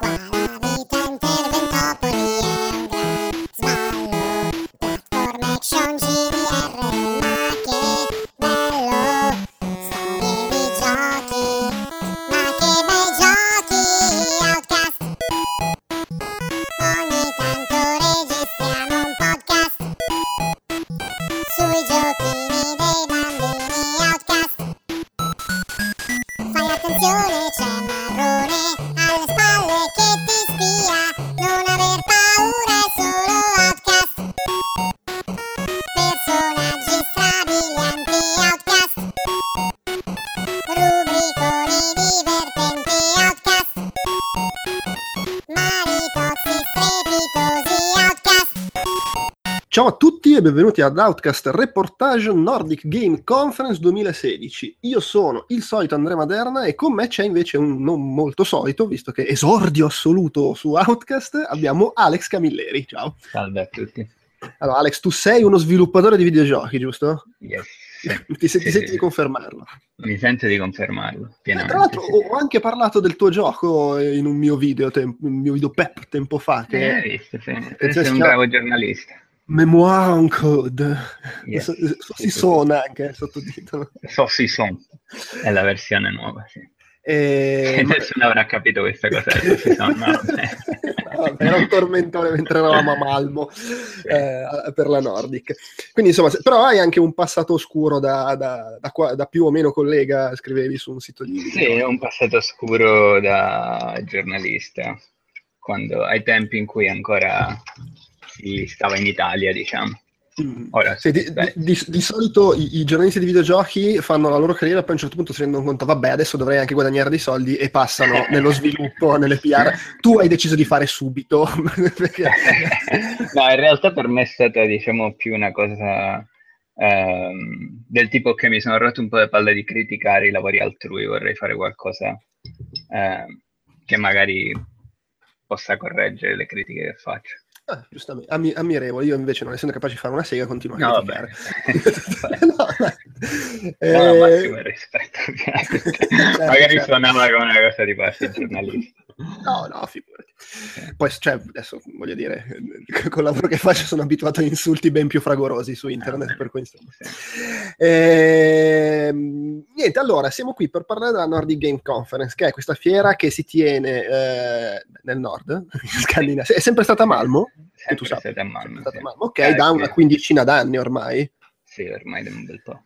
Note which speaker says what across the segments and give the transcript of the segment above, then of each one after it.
Speaker 1: Qua
Speaker 2: benvenuti ad Outcast Reportage Nordic Game Conference 2016. Io sono il solito Andrea Maderna e con me c'è invece un non molto solito, visto che esordio assoluto su Outcast, abbiamo Alex Camilleri. Ciao.
Speaker 3: Salve a tutti.
Speaker 2: Allora Alex, tu sei uno sviluppatore di videogiochi, giusto?
Speaker 3: Yes.
Speaker 2: Ti, se- ti
Speaker 3: Sì,
Speaker 2: senti
Speaker 3: sì.
Speaker 2: di confermarlo?
Speaker 3: Mi sento di confermarlo.
Speaker 2: Eh, tra l'altro
Speaker 3: sì.
Speaker 2: ho anche parlato del tuo gioco in un mio video, tem- un mio video pep tempo fa, che
Speaker 3: Eh, visto, sì. Sei un bravo giornalista.
Speaker 2: Memoir en Code.
Speaker 3: Yes.
Speaker 2: So- so- si suona anche il sottotitolo.
Speaker 3: So si son. È la versione nuova, sì.
Speaker 2: E...
Speaker 3: Nessuno avrà capito questa cosa. No,
Speaker 2: era un tormentone mentre eravamo a Malmo eh, per la Nordic. Quindi insomma, se- però hai anche un passato oscuro da, da- da da più o meno collega, scrivevi su un sito di...
Speaker 3: Sì, ho un passato oscuro da giornalista, quando, ai tempi in cui ancora si stava in Italia, diciamo.
Speaker 2: Mm.
Speaker 3: Ora,
Speaker 2: Sì, di, di- di- solito i, i giornalisti di videogiochi fanno la loro carriera poi a un certo punto si rendono conto, vabbè, adesso dovrei anche guadagnare dei soldi e passano nello sviluppo, nelle PR. Tu hai deciso di fare subito. perché-
Speaker 3: no, in realtà per me è stata, diciamo, più una cosa ehm, del tipo che mi sono rotto un po' le palle di criticare i lavori altrui, vorrei fare qualcosa ehm, che magari possa correggere le critiche che faccio.
Speaker 2: Ah, giustamente, Ammi- ammirevole. Io invece, non essendo capace di fare una sega, continuo a
Speaker 3: No,
Speaker 2: criticare.
Speaker 3: vabbè.
Speaker 2: no.
Speaker 3: No,
Speaker 2: Eh,
Speaker 3: massimo rispetto, ovviamente.
Speaker 2: certo,
Speaker 3: magari
Speaker 2: certo.
Speaker 3: suonava come una cosa di parte giornalista.
Speaker 2: No, no, figurati. Poi, cioè, adesso voglio dire, col lavoro che faccio sono abituato a insulti ben più fragorosi su internet,
Speaker 3: Ah,
Speaker 2: per cui insomma.
Speaker 3: sì.
Speaker 2: Ehm, niente, allora, siamo qui per parlare della Nordic Game Conference, che è questa fiera che si tiene eh, nel nord, in Scandinavia. È sempre stata a Malmo? Tu
Speaker 3: Sempre
Speaker 2: sappia.
Speaker 3: stata a
Speaker 2: Sempre
Speaker 3: Malmo,
Speaker 2: stata
Speaker 3: sì.
Speaker 2: Malmo. Ok,
Speaker 3: Eh,
Speaker 2: da una quindicina d'anni ormai.
Speaker 3: Sì, ormai da un bel po'.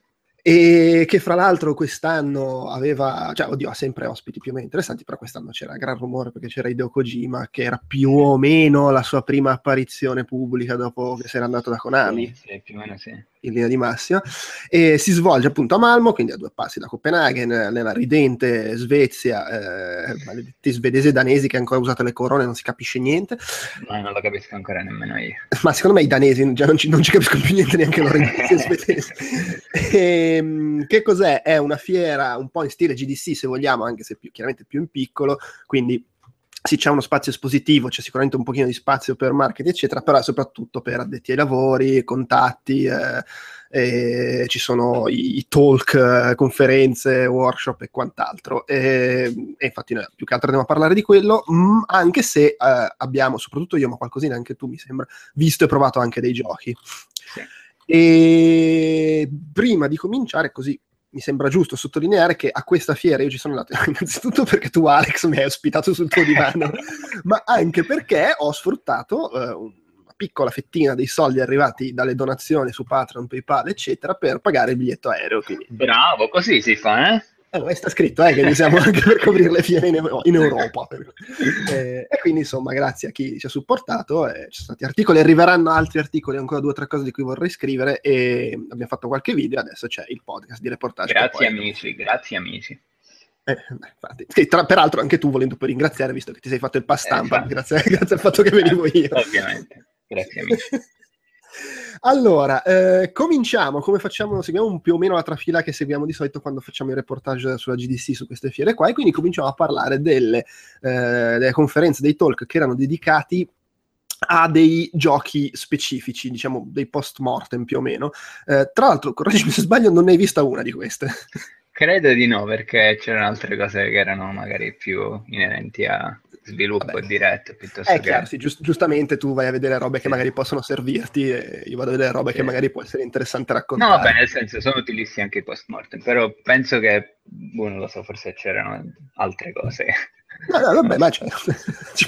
Speaker 2: E che fra l'altro quest'anno aveva, cioè, oddio, ha sempre ospiti più o meno interessanti, però quest'anno c'era gran rumore perché c'era Hideo Kojima, che era più o meno la sua prima apparizione pubblica dopo che si era andato da Konami
Speaker 3: Sì, sì, più o meno sì.
Speaker 2: In linea di massima, e si svolge appunto a Malmo, quindi a due passi da Copenaghen, nella ridente Svezia, eh, maledetti svedesi e danesi che ancora usate le corone, non si capisce niente,
Speaker 3: Ma non lo capisco ancora nemmeno io.
Speaker 2: ma secondo me i danesi già non ci, non ci capiscono più niente neanche loro in svedesi. Ehm, che cos'è? È una fiera un po' in stile GDC se vogliamo, anche se più, chiaramente più in piccolo, quindi sì, c'è uno spazio espositivo, c'è sicuramente un pochino di spazio per marketing, eccetera, però è soprattutto per addetti ai lavori, contatti, eh, e ci sono i, i talk, eh, conferenze, workshop e quant'altro. E, e infatti noi più che altro andiamo a parlare di quello, mm, anche se eh, abbiamo, soprattutto io, ma qualcosina anche tu mi sembra, visto e provato anche dei giochi.
Speaker 3: Sì.
Speaker 2: E prima di cominciare, così mi sembra giusto sottolineare che a questa fiera io ci sono andato innanzitutto perché tu, Alex, mi hai ospitato sul tuo divano, ma anche perché ho sfruttato eh, una piccola fettina dei soldi arrivati dalle donazioni su Patreon, PayPal, eccetera, per pagare il biglietto aereo. Quindi,
Speaker 3: Bravo, così si fa, eh?
Speaker 2: Eh, sta scritto eh, che ne siamo anche per coprire le fiere in, in Europa. eh, e quindi, insomma, grazie a chi ci ha supportato. eh, ci sono stati articoli, arriveranno altri articoli, ancora due o tre cose di cui vorrei scrivere. E abbiamo fatto qualche video. Adesso c'è il podcast di reportage.
Speaker 3: Grazie
Speaker 2: poi-
Speaker 3: amici, grazie amici.
Speaker 2: eh, beh, tra- peraltro, anche tu volendo poi ringraziare, visto che ti sei fatto il pass stampa,
Speaker 3: infatti.
Speaker 2: grazie, grazie al fatto che venivo io.
Speaker 3: Ovviamente, grazie amici.
Speaker 2: Allora, eh, cominciamo, come facciamo, seguiamo più o meno la trafila che seguiamo di solito quando facciamo i reportage sulla GDC su queste fiere qua e quindi cominciamo a parlare delle, eh, delle conferenze, dei talk che erano dedicati a dei giochi specifici, diciamo dei post mortem più o meno. Eh, tra l'altro, correggimi se sbaglio, non ne hai vista una di queste.
Speaker 3: Credo di no, perché c'erano altre cose che erano magari più inerenti a sviluppo
Speaker 2: Vabbè.
Speaker 3: diretto piuttosto
Speaker 2: È
Speaker 3: che...
Speaker 2: chiaro, sì, giust- giustamente tu vai a vedere robe che
Speaker 3: Sì.
Speaker 2: magari possono servirti e io vado a vedere robe
Speaker 3: Sì.
Speaker 2: che magari può essere interessante
Speaker 3: No,
Speaker 2: raccontare.
Speaker 3: vabbè, nel senso sono utilisti anche i post mortem, però penso che, boh, non lo so, forse c'erano altre cose.
Speaker 2: No, no, vabbè, ma ci,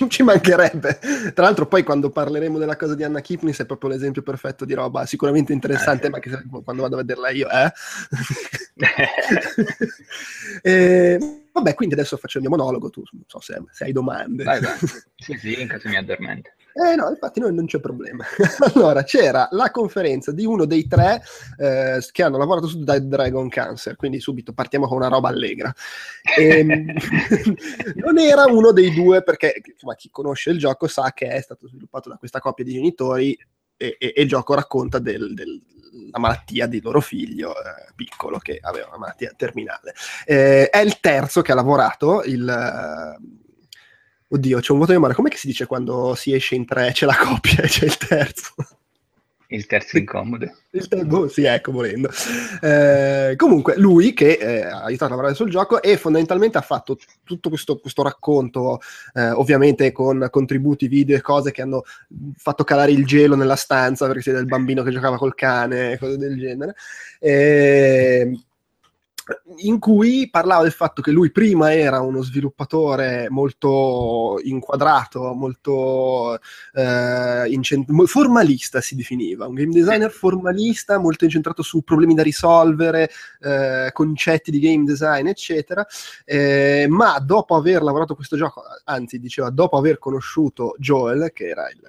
Speaker 2: ci mancherebbe. Tra l'altro, poi quando parleremo della cosa di Anna Kipnis è proprio l'esempio perfetto di roba sicuramente interessante,
Speaker 3: sì.
Speaker 2: ma che quando vado a vederla io, eh? Eh, vabbè, quindi adesso faccio il mio monologo. Tu non so se, se hai domande.
Speaker 3: Vai, vai. Sì, sì, in caso mi addormento.
Speaker 2: Eh no, infatti no, non c'è problema. allora, c'era la conferenza di uno dei tre eh, che hanno lavorato su Dead Dragon Cancer, quindi subito partiamo con una roba allegra. Ehm, non era uno dei due perché insomma, chi conosce il gioco sa che è stato sviluppato da questa coppia di genitori e, e- e il gioco racconta del- del- la malattia di loro figlio eh, piccolo che aveva una malattia terminale. Eh, è il terzo che ha lavorato, il... Oddio, c'è un vuoto di memoria. Com'è che si dice quando si esce in tre, c'è la coppia e c'è il terzo?
Speaker 3: Il terzo incomodo.
Speaker 2: Il ter- boh, sì, ecco, volendo. Eh, comunque, lui che eh, ha aiutato a lavorare sul gioco e fondamentalmente ha fatto tutto questo, questo racconto, eh, ovviamente con contributi video e cose che hanno fatto calare il gelo nella stanza perché si vede il bambino che giocava col cane cose del genere. Eh, in cui parlava del fatto che lui prima era uno sviluppatore molto inquadrato, molto eh, incent- formalista si definiva, un game designer formalista, molto incentrato su problemi da risolvere, eh, concetti di game design, eccetera. Eh, ma dopo aver lavorato questo gioco, anzi, diceva dopo aver conosciuto Joel, che era il,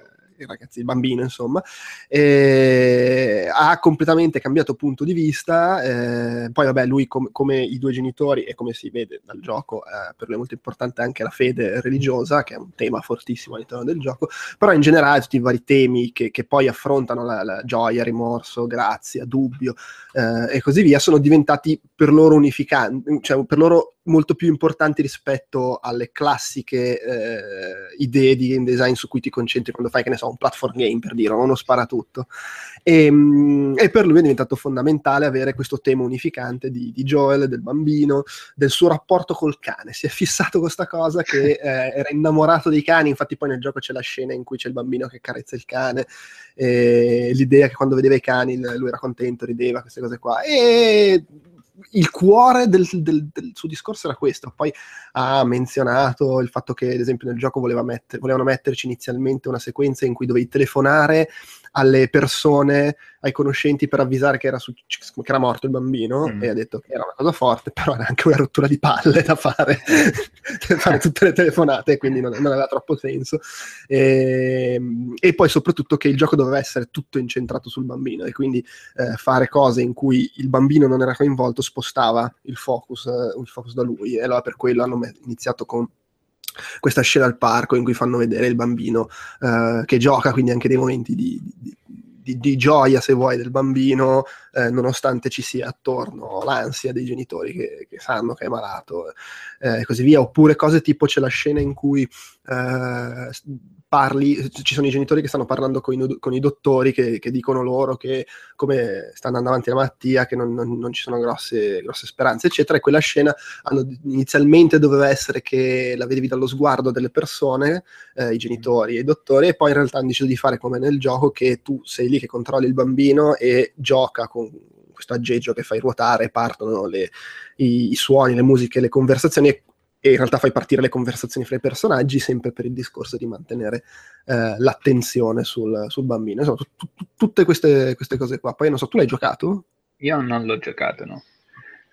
Speaker 2: il ragazzo, il bambino, insomma, eh, ha completamente cambiato punto di vista. eh, poi, vabbè, lui, com- come i due genitori, e come si vede dal gioco, eh, per lui è molto importante anche la fede religiosa, che è un tema fortissimo all'interno del gioco però in generale tutti i vari temi che, che poi affrontano la, la gioia, rimorso, grazia, dubbio eh, e così via sono diventati per loro unificanti, cioè per loro molto più importanti rispetto alle classiche eh, idee di game design su cui ti concentri quando fai, che ne so, un platform game per dire, uno sparatutto. E, mm, e per lui è diventato fondamentale avere questo tema unificante di, di Joel, del bambino, del suo rapporto col cane. Si è fissato questa cosa che eh, era innamorato dei cani, infatti poi nel gioco c'è la scena in cui c'è il bambino che carezza il cane, e l'idea che quando vedeva i cani lui era contento, rideva, queste cose qua. E il cuore del, del, del, suo discorso era questo. Poi ha menzionato il fatto che, ad esempio, nel gioco voleva metter, volevano metterci inizialmente una sequenza in cui dovevi telefonare alle persone, ai conoscenti per avvisare che era, su, che era morto il bambino mm. e ha detto che era una cosa forte, però era anche una rottura di palle da fare, fare tutte le telefonate, quindi non, non aveva troppo senso. E, e, poi soprattutto che il gioco doveva essere tutto incentrato sul bambino e quindi eh, fare cose in cui il bambino non era coinvolto spostava il focus, eh, il focus da lui e allora per quello hanno iniziato con questa scena al parco in cui fanno vedere il bambino eh, che gioca, quindi anche dei momenti di, di, di, di gioia, se vuoi, del bambino, eh, nonostante ci sia attorno l'ansia dei genitori che, che sanno che è malato eh, e così via. Oppure cose tipo c'è la scena in cui eh, parli, ci sono i genitori che stanno parlando con i, con i dottori che, che, dicono loro che come sta andando avanti la malattia, che non, non, non ci sono grosse, grosse, speranze, eccetera. E quella scena hanno, inizialmente doveva essere che la vedevi dallo sguardo delle persone, eh, i genitori e i dottori, e poi in realtà hanno deciso di fare come nel gioco, che tu sei lì che controlli il bambino e gioca con questo aggeggio che fai ruotare, partono le, i, i suoni, le musiche, le conversazioni e e in realtà fai partire le conversazioni fra i personaggi sempre per il discorso di mantenere eh, l'attenzione sul, sul, bambino. Insomma, t- t- tutte queste, queste, cose qua. Poi non so, tu l'hai giocato?
Speaker 3: Io non l'ho giocato, no.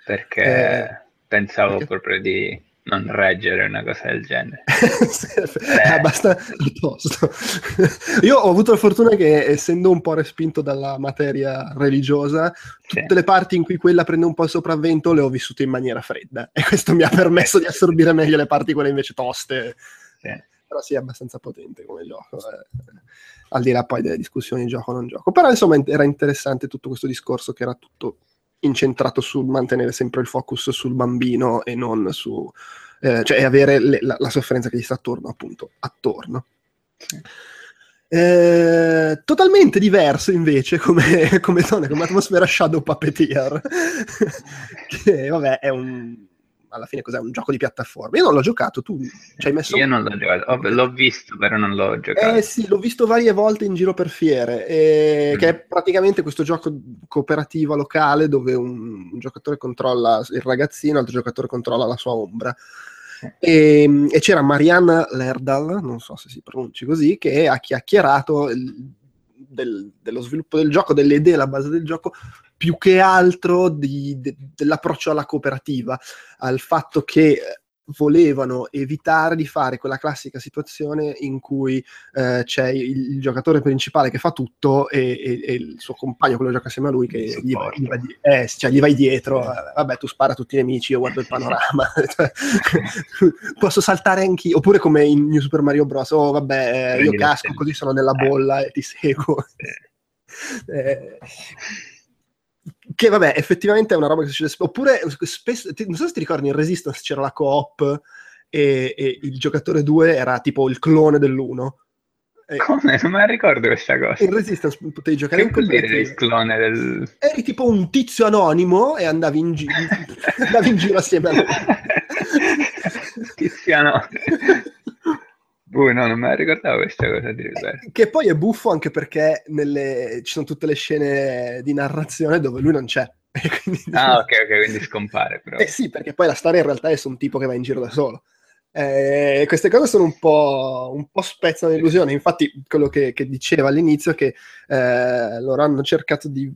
Speaker 3: Perché eh, pensavo perché... proprio di non reggere una cosa del genere.
Speaker 2: è abbastanza tosto. Io ho avuto la fortuna che, essendo un po' respinto dalla materia religiosa, tutte sì. le parti in cui quella prende un po' il sopravvento le ho vissute in maniera fredda. E questo mi ha permesso di assorbire meglio le parti quelle invece toste. Sì. Però sì, è abbastanza potente come gioco. Eh. Al di là poi delle discussioni gioco-non gioco. Però insomma era interessante tutto questo discorso che era tutto incentrato sul mantenere sempre il focus sul bambino e non su eh, cioè avere le, la, la, sofferenza che gli sta attorno appunto attorno sì. Eh, totalmente diverso invece come, come, zone, come atmosfera Shadow Puppeteer che vabbè è un alla fine cos'è? Un gioco di piattaforma io non l'ho giocato tu ci hai messo
Speaker 3: io non l'ho giocato. L'ho visto però non l'ho giocato.
Speaker 2: Eh sì l'ho visto varie volte in giro per fiere eh, mm. che è praticamente questo gioco cooperativo locale dove un, un giocatore controlla il ragazzino l'altro giocatore controlla la sua ombra. E, ehm, e, c'era Marianne Lerdal, non so se si pronunci così, che ha chiacchierato il, del, dello sviluppo del gioco, delle idee alla base del gioco, più che altro di, de, dell'approccio alla cooperativa, al fatto che volevano evitare di fare quella classica situazione in cui eh, c'è il, il, giocatore principale che fa tutto e, e, e, il suo compagno, quello che gioca assieme a lui, che gli, va, gli, va di- eh, cioè, gli vai dietro. Eh, vabbè, tu spara a tutti i nemici, io guardo il panorama. Posso saltare anch'io. Oppure come in New Super Mario Bros. Oh, vabbè, eh, io casco così sono nella eh. bolla e ti seguo. Eh, che vabbè, effettivamente è una roba che succede spesso. Oppure, spesso, non so se ti ricordi, in Resistance c'era la co-op e, e il giocatore 2 era tipo il clone dell'1.
Speaker 3: E Come? Non me la ricordo questa cosa.
Speaker 2: In Resistance potevi giocare
Speaker 3: che in vuol dire il clone del...
Speaker 2: Eri tipo un tizio anonimo e andavi in, gi- andavi in giro assieme a lui.
Speaker 3: tizio anonimo. Uh, no, non me la ricordavo questa cosa di
Speaker 2: eh, Che poi è buffo anche perché nelle... ci sono tutte le scene di narrazione dove lui non c'è.
Speaker 3: quindi... Ah, ok, ok, quindi scompare. Però.
Speaker 2: Eh sì, perché poi la storia in realtà è su un tipo che va in giro da solo. Eh, queste cose sono un po', un po' spezzano l'illusione. Infatti, quello che, che diceva all'inizio è che eh, loro hanno cercato di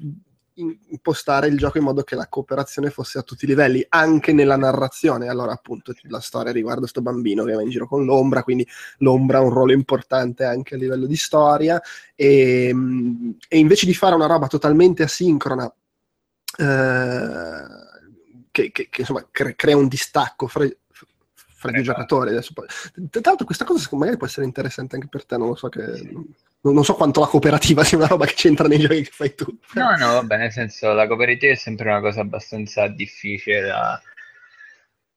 Speaker 2: impostare il gioco in modo che la cooperazione fosse a tutti i livelli, anche nella narrazione. Allora, appunto, la storia riguarda questo bambino che va in giro con l'ombra, quindi l'ombra ha un ruolo importante anche a livello di storia. E, e invece di fare una roba totalmente asincrona, eh, che, che, che, insomma cre- crea un distacco fra, fra i due esatto. giocatori. Adesso. Tra l'altro, questa cosa magari può essere interessante anche per te, non lo so che non so quanto la cooperativa sia una roba che c'entra nei giochi che fai tu.
Speaker 3: No, no, vabbè, nel senso la cooperativa è sempre una cosa abbastanza difficile da,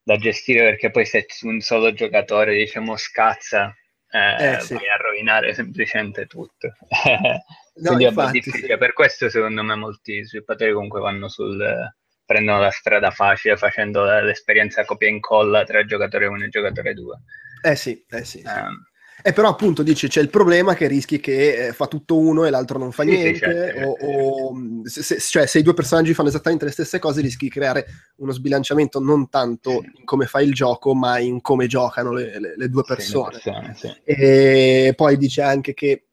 Speaker 3: da gestire perché poi se un solo giocatore, diciamo, scazza, eh, eh, sì. vai a rovinare semplicemente tutto. Quindi no, è infatti, difficile. Sì. Per questo secondo me molti sviluppatori comunque vanno sul... prendono la strada facile facendo l'esperienza copia e incolla tra giocatore 1 e giocatore 2.
Speaker 2: Eh sì, eh sì. sì. Um, e però appunto dice c'è il problema che rischi che eh, fa tutto uno e l'altro non fa sì, niente, sì, certo. o, o se, se, cioè se i due personaggi fanno esattamente le stesse cose rischi di creare uno sbilanciamento non tanto in come fai il gioco ma in come giocano le, le, le due persone. Sì, persone e poi dice anche che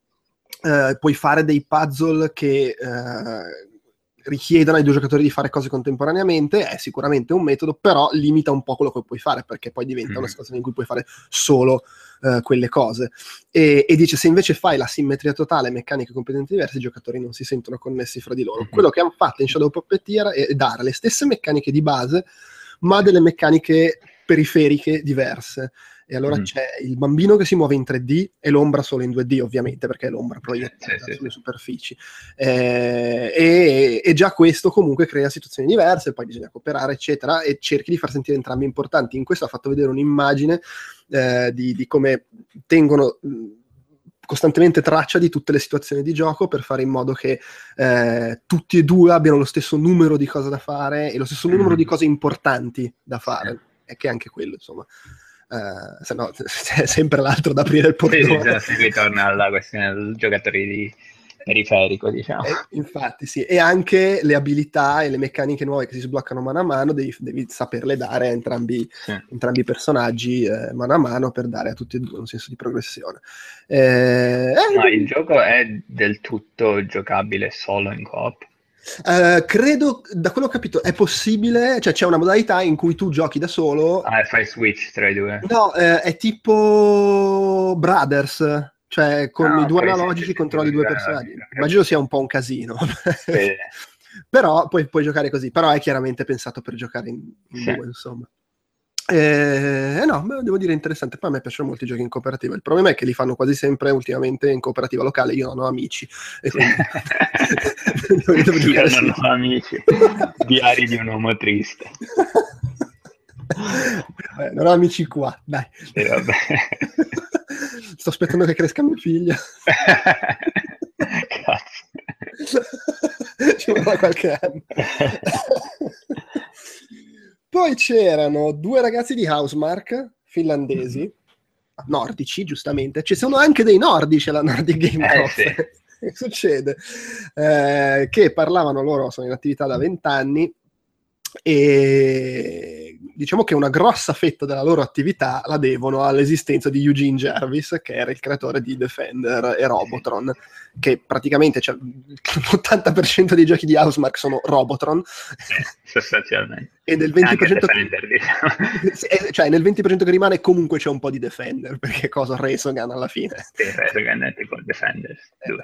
Speaker 2: eh, puoi fare dei puzzle che... Eh, richiedono ai due giocatori di fare cose contemporaneamente è sicuramente un metodo, però limita un po' quello che puoi fare perché poi diventa mm. una situazione in cui puoi fare solo uh, quelle cose. E, e, dice: se invece fai la simmetria totale, meccaniche competenti diverse, i giocatori non si sentono connessi fra di loro. Mm-hmm. Quello che hanno fatto in Shadow Puppeteer è dare le stesse meccaniche di base, ma delle meccaniche periferiche diverse. E allora mm. c'è il bambino che si muove in 3D e l'ombra solo in 2D, ovviamente, perché è l'ombra proiettata sì, sì, sulle sì. superfici. Eh, e, e, già questo comunque crea situazioni diverse, poi bisogna cooperare, eccetera, e cerchi di far sentire entrambi importanti. In questo ha fatto vedere un'immagine eh, di, di, come tengono costantemente traccia di tutte le situazioni di gioco per fare in modo che eh, tutti e due abbiano lo stesso numero di cose da fare e lo stesso numero di cose importanti da fare. E che è anche quello, insomma. Uh, se no c'è sempre l'altro da aprire il portone.
Speaker 3: Sì, si ritorna alla questione del giocatore di periferico, diciamo.
Speaker 2: E, infatti, sì. E anche le abilità e le meccaniche nuove che si sbloccano mano a mano, devi, devi saperle dare a entrambi, sì. entrambi i personaggi eh, mano a mano per dare a tutti e due un senso di progressione.
Speaker 3: Eh, Ma eh, il gioco è del tutto giocabile solo in coop?
Speaker 2: Uh, credo, da quello che ho capito, è possibile, cioè c'è una modalità in cui tu giochi da solo.
Speaker 3: Ah, fai switch tra i due.
Speaker 2: No, eh, è tipo Brothers, cioè con ah, i due analogici sì, controlli due personaggi. Immagino sia un po' un casino. Però puoi, puoi, giocare così, però è chiaramente pensato per giocare in, in sì. due, insomma. Eh, no, devo dire interessante. Poi a me piacciono molto i giochi in cooperativa. Il problema è che li fanno quasi sempre ultimamente in cooperativa locale. Io non ho amici. E quindi...
Speaker 3: Io non ho amici. Diari di un uomo triste.
Speaker 2: Vabbè, non ho amici qua, dai.
Speaker 3: Sì,
Speaker 2: Sto aspettando che cresca mia figlia.
Speaker 3: Cazzo.
Speaker 2: Ci vorrà qualche anno. Poi c'erano due ragazzi di Housemark finlandesi, nordici giustamente, ci sono anche dei nordici alla Nordic Game
Speaker 3: Eh,
Speaker 2: Conference. Che succede? Eh, che parlavano loro, sono in attività da vent'anni e diciamo che una grossa fetta della loro attività la devono all'esistenza di Eugene Jarvis, che era il creatore di Defender e Robotron, che praticamente cioè, l'80% dei giochi di Housemark sono Robotron
Speaker 3: Sì, sostanzialmente.
Speaker 2: e nel
Speaker 3: Anche
Speaker 2: 20%,
Speaker 3: Defender, diciamo.
Speaker 2: Sì, eh, cioè nel 20% che rimane comunque c'è un po' di Defender, perché cosa Resogun alla fine.
Speaker 3: Sì, Resogun è tipo Defenders.
Speaker 2: Eh.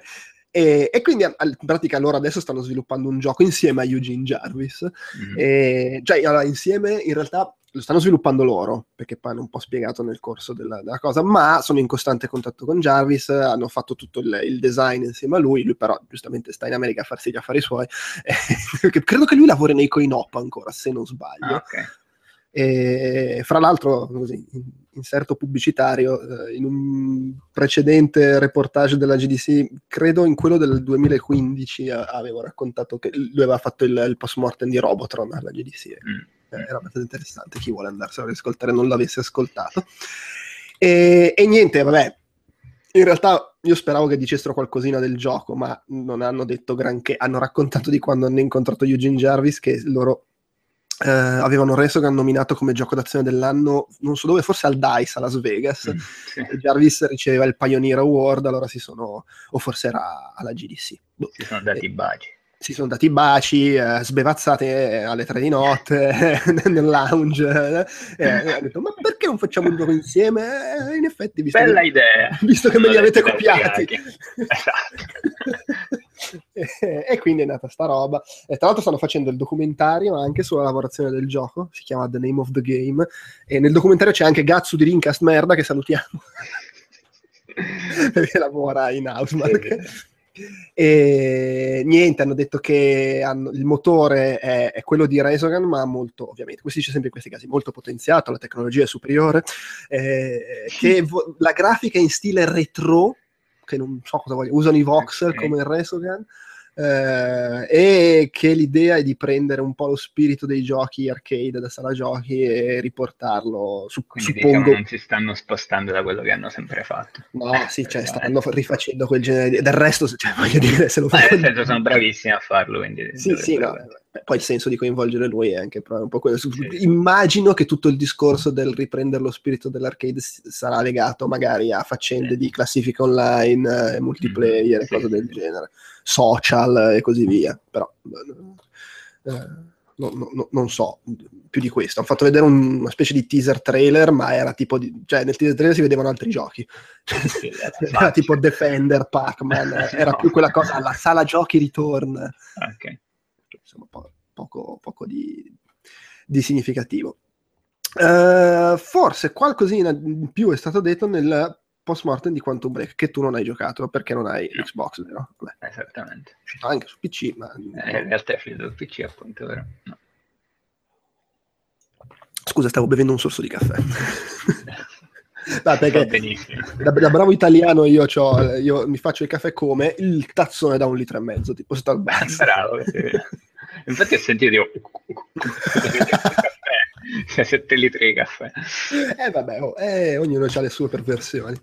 Speaker 2: E, e quindi in pratica loro adesso stanno sviluppando un gioco insieme a Eugene Jarvis.
Speaker 3: Mhm.
Speaker 2: E, cioè, allora, insieme in realtà lo stanno sviluppando loro, perché poi hanno un po' spiegato nel corso della, della cosa, ma sono in costante contatto con Jarvis, hanno fatto tutto il, il design insieme a lui, lui però giustamente sta in America a farsi gli affari suoi. Eh, credo che lui lavori nei coin-op ancora, se non sbaglio.
Speaker 3: Ah, ok.
Speaker 2: E fra l'altro, così, in- inserto pubblicitario, eh, in un precedente reportage della GDC, credo in quello del 2015, a- avevo raccontato che lui aveva fatto il, il post-mortem di Robotron alla GDC.
Speaker 3: Mm.
Speaker 2: Eh, era abbastanza interessante, chi vuole andarselo a riscoltare non l'avesse ascoltato. E, e niente, vabbè, in realtà io speravo che dicessero qualcosina del gioco, ma non hanno detto granché. Hanno raccontato di quando hanno incontrato Eugene Jarvis che loro eh, avevano Resogun nominato come gioco d'azione dell'anno, non so dove, forse al DICE a Las Vegas.
Speaker 3: Mm, sì.
Speaker 2: Jarvis riceveva il Pioneer Award, allora si sono, o forse era alla GDC. Boh.
Speaker 3: Si sono dati i baci.
Speaker 2: Si sono dati baci, eh, sbevazzate alle tre di notte nel lounge. eh, e ha detto: Ma perché non facciamo un gioco insieme? Eh, in effetti, visto
Speaker 3: Bella
Speaker 2: che,
Speaker 3: idea.
Speaker 2: visto che me li avete copiati.
Speaker 3: Esatto.
Speaker 2: e, e quindi è nata sta roba. E tra l'altro stanno facendo il documentario anche sulla lavorazione del gioco, si chiama The Name of the Game, e nel documentario c'è anche Gatsu di Rincast Merda che salutiamo, perché lavora in Housemark. E niente, hanno detto che hanno- il motore è, è quello di Resogun, ma molto, ovviamente, questo dice sempre in questi casi, molto potenziato, la tecnologia è superiore, eh, che vo- la grafica è in stile retro, che non so cosa voglio, usano i voxel
Speaker 3: Ok.
Speaker 2: come il Resogun, eh, e che l'idea è di prendere un po' lo spirito dei giochi arcade da sala giochi e riportarlo, su-
Speaker 3: Quindi
Speaker 2: suppongo,
Speaker 3: diciamo non si stanno spostando da quello che hanno sempre fatto.
Speaker 2: no, sì, cioè
Speaker 3: Eh,
Speaker 2: stanno rifacendo quel genere di... del resto, cioè, voglio dire, se lo
Speaker 3: nel
Speaker 2: fanno...
Speaker 3: senso sono bravissimi a farlo, quindi
Speaker 2: Sì, sì, no. Poi il senso di coinvolgere lui è anche un po' quello. Immagino che tutto il discorso del riprendere lo spirito dell'arcade sarà legato magari a faccende di classifica online, eh, multiplayer e cose del genere, social e così via. Però eh, no- no- no- non so più di questo. Hanno fatto vedere un- una specie di teaser trailer, ma era tipo di, cioè nel teaser trailer si vedevano altri giochi.
Speaker 3: Sì, era
Speaker 2: era tipo Defender, Pac-Man, era
Speaker 3: No.
Speaker 2: più quella cosa, la sala giochi ritorna
Speaker 3: Ok.
Speaker 2: Insomma, po- poco, poco di, di significativo. Eh, forse qualcosina in più è stato detto nel post mortem di Quantum Break che tu non hai giocato perché non hai
Speaker 3: No.
Speaker 2: Xbox, vero? Vabbè,
Speaker 3: Esattamente.
Speaker 2: anche su PC, ma
Speaker 3: Eh, in realtà è finito il PC, appunto, vero? No.
Speaker 2: scusa, stavo bevendo un sorso di caffè. No, da, da bravo italiano io, io mi faccio il caffè come il tazzone da un litro e mezzo, tipo Starbucks.
Speaker 3: Bravo. sì. Infatti ho sentito dico, caffè, cioè 7 litri di caffè.
Speaker 2: Eh vabbè, oh, eh, ognuno ha le sue perversioni.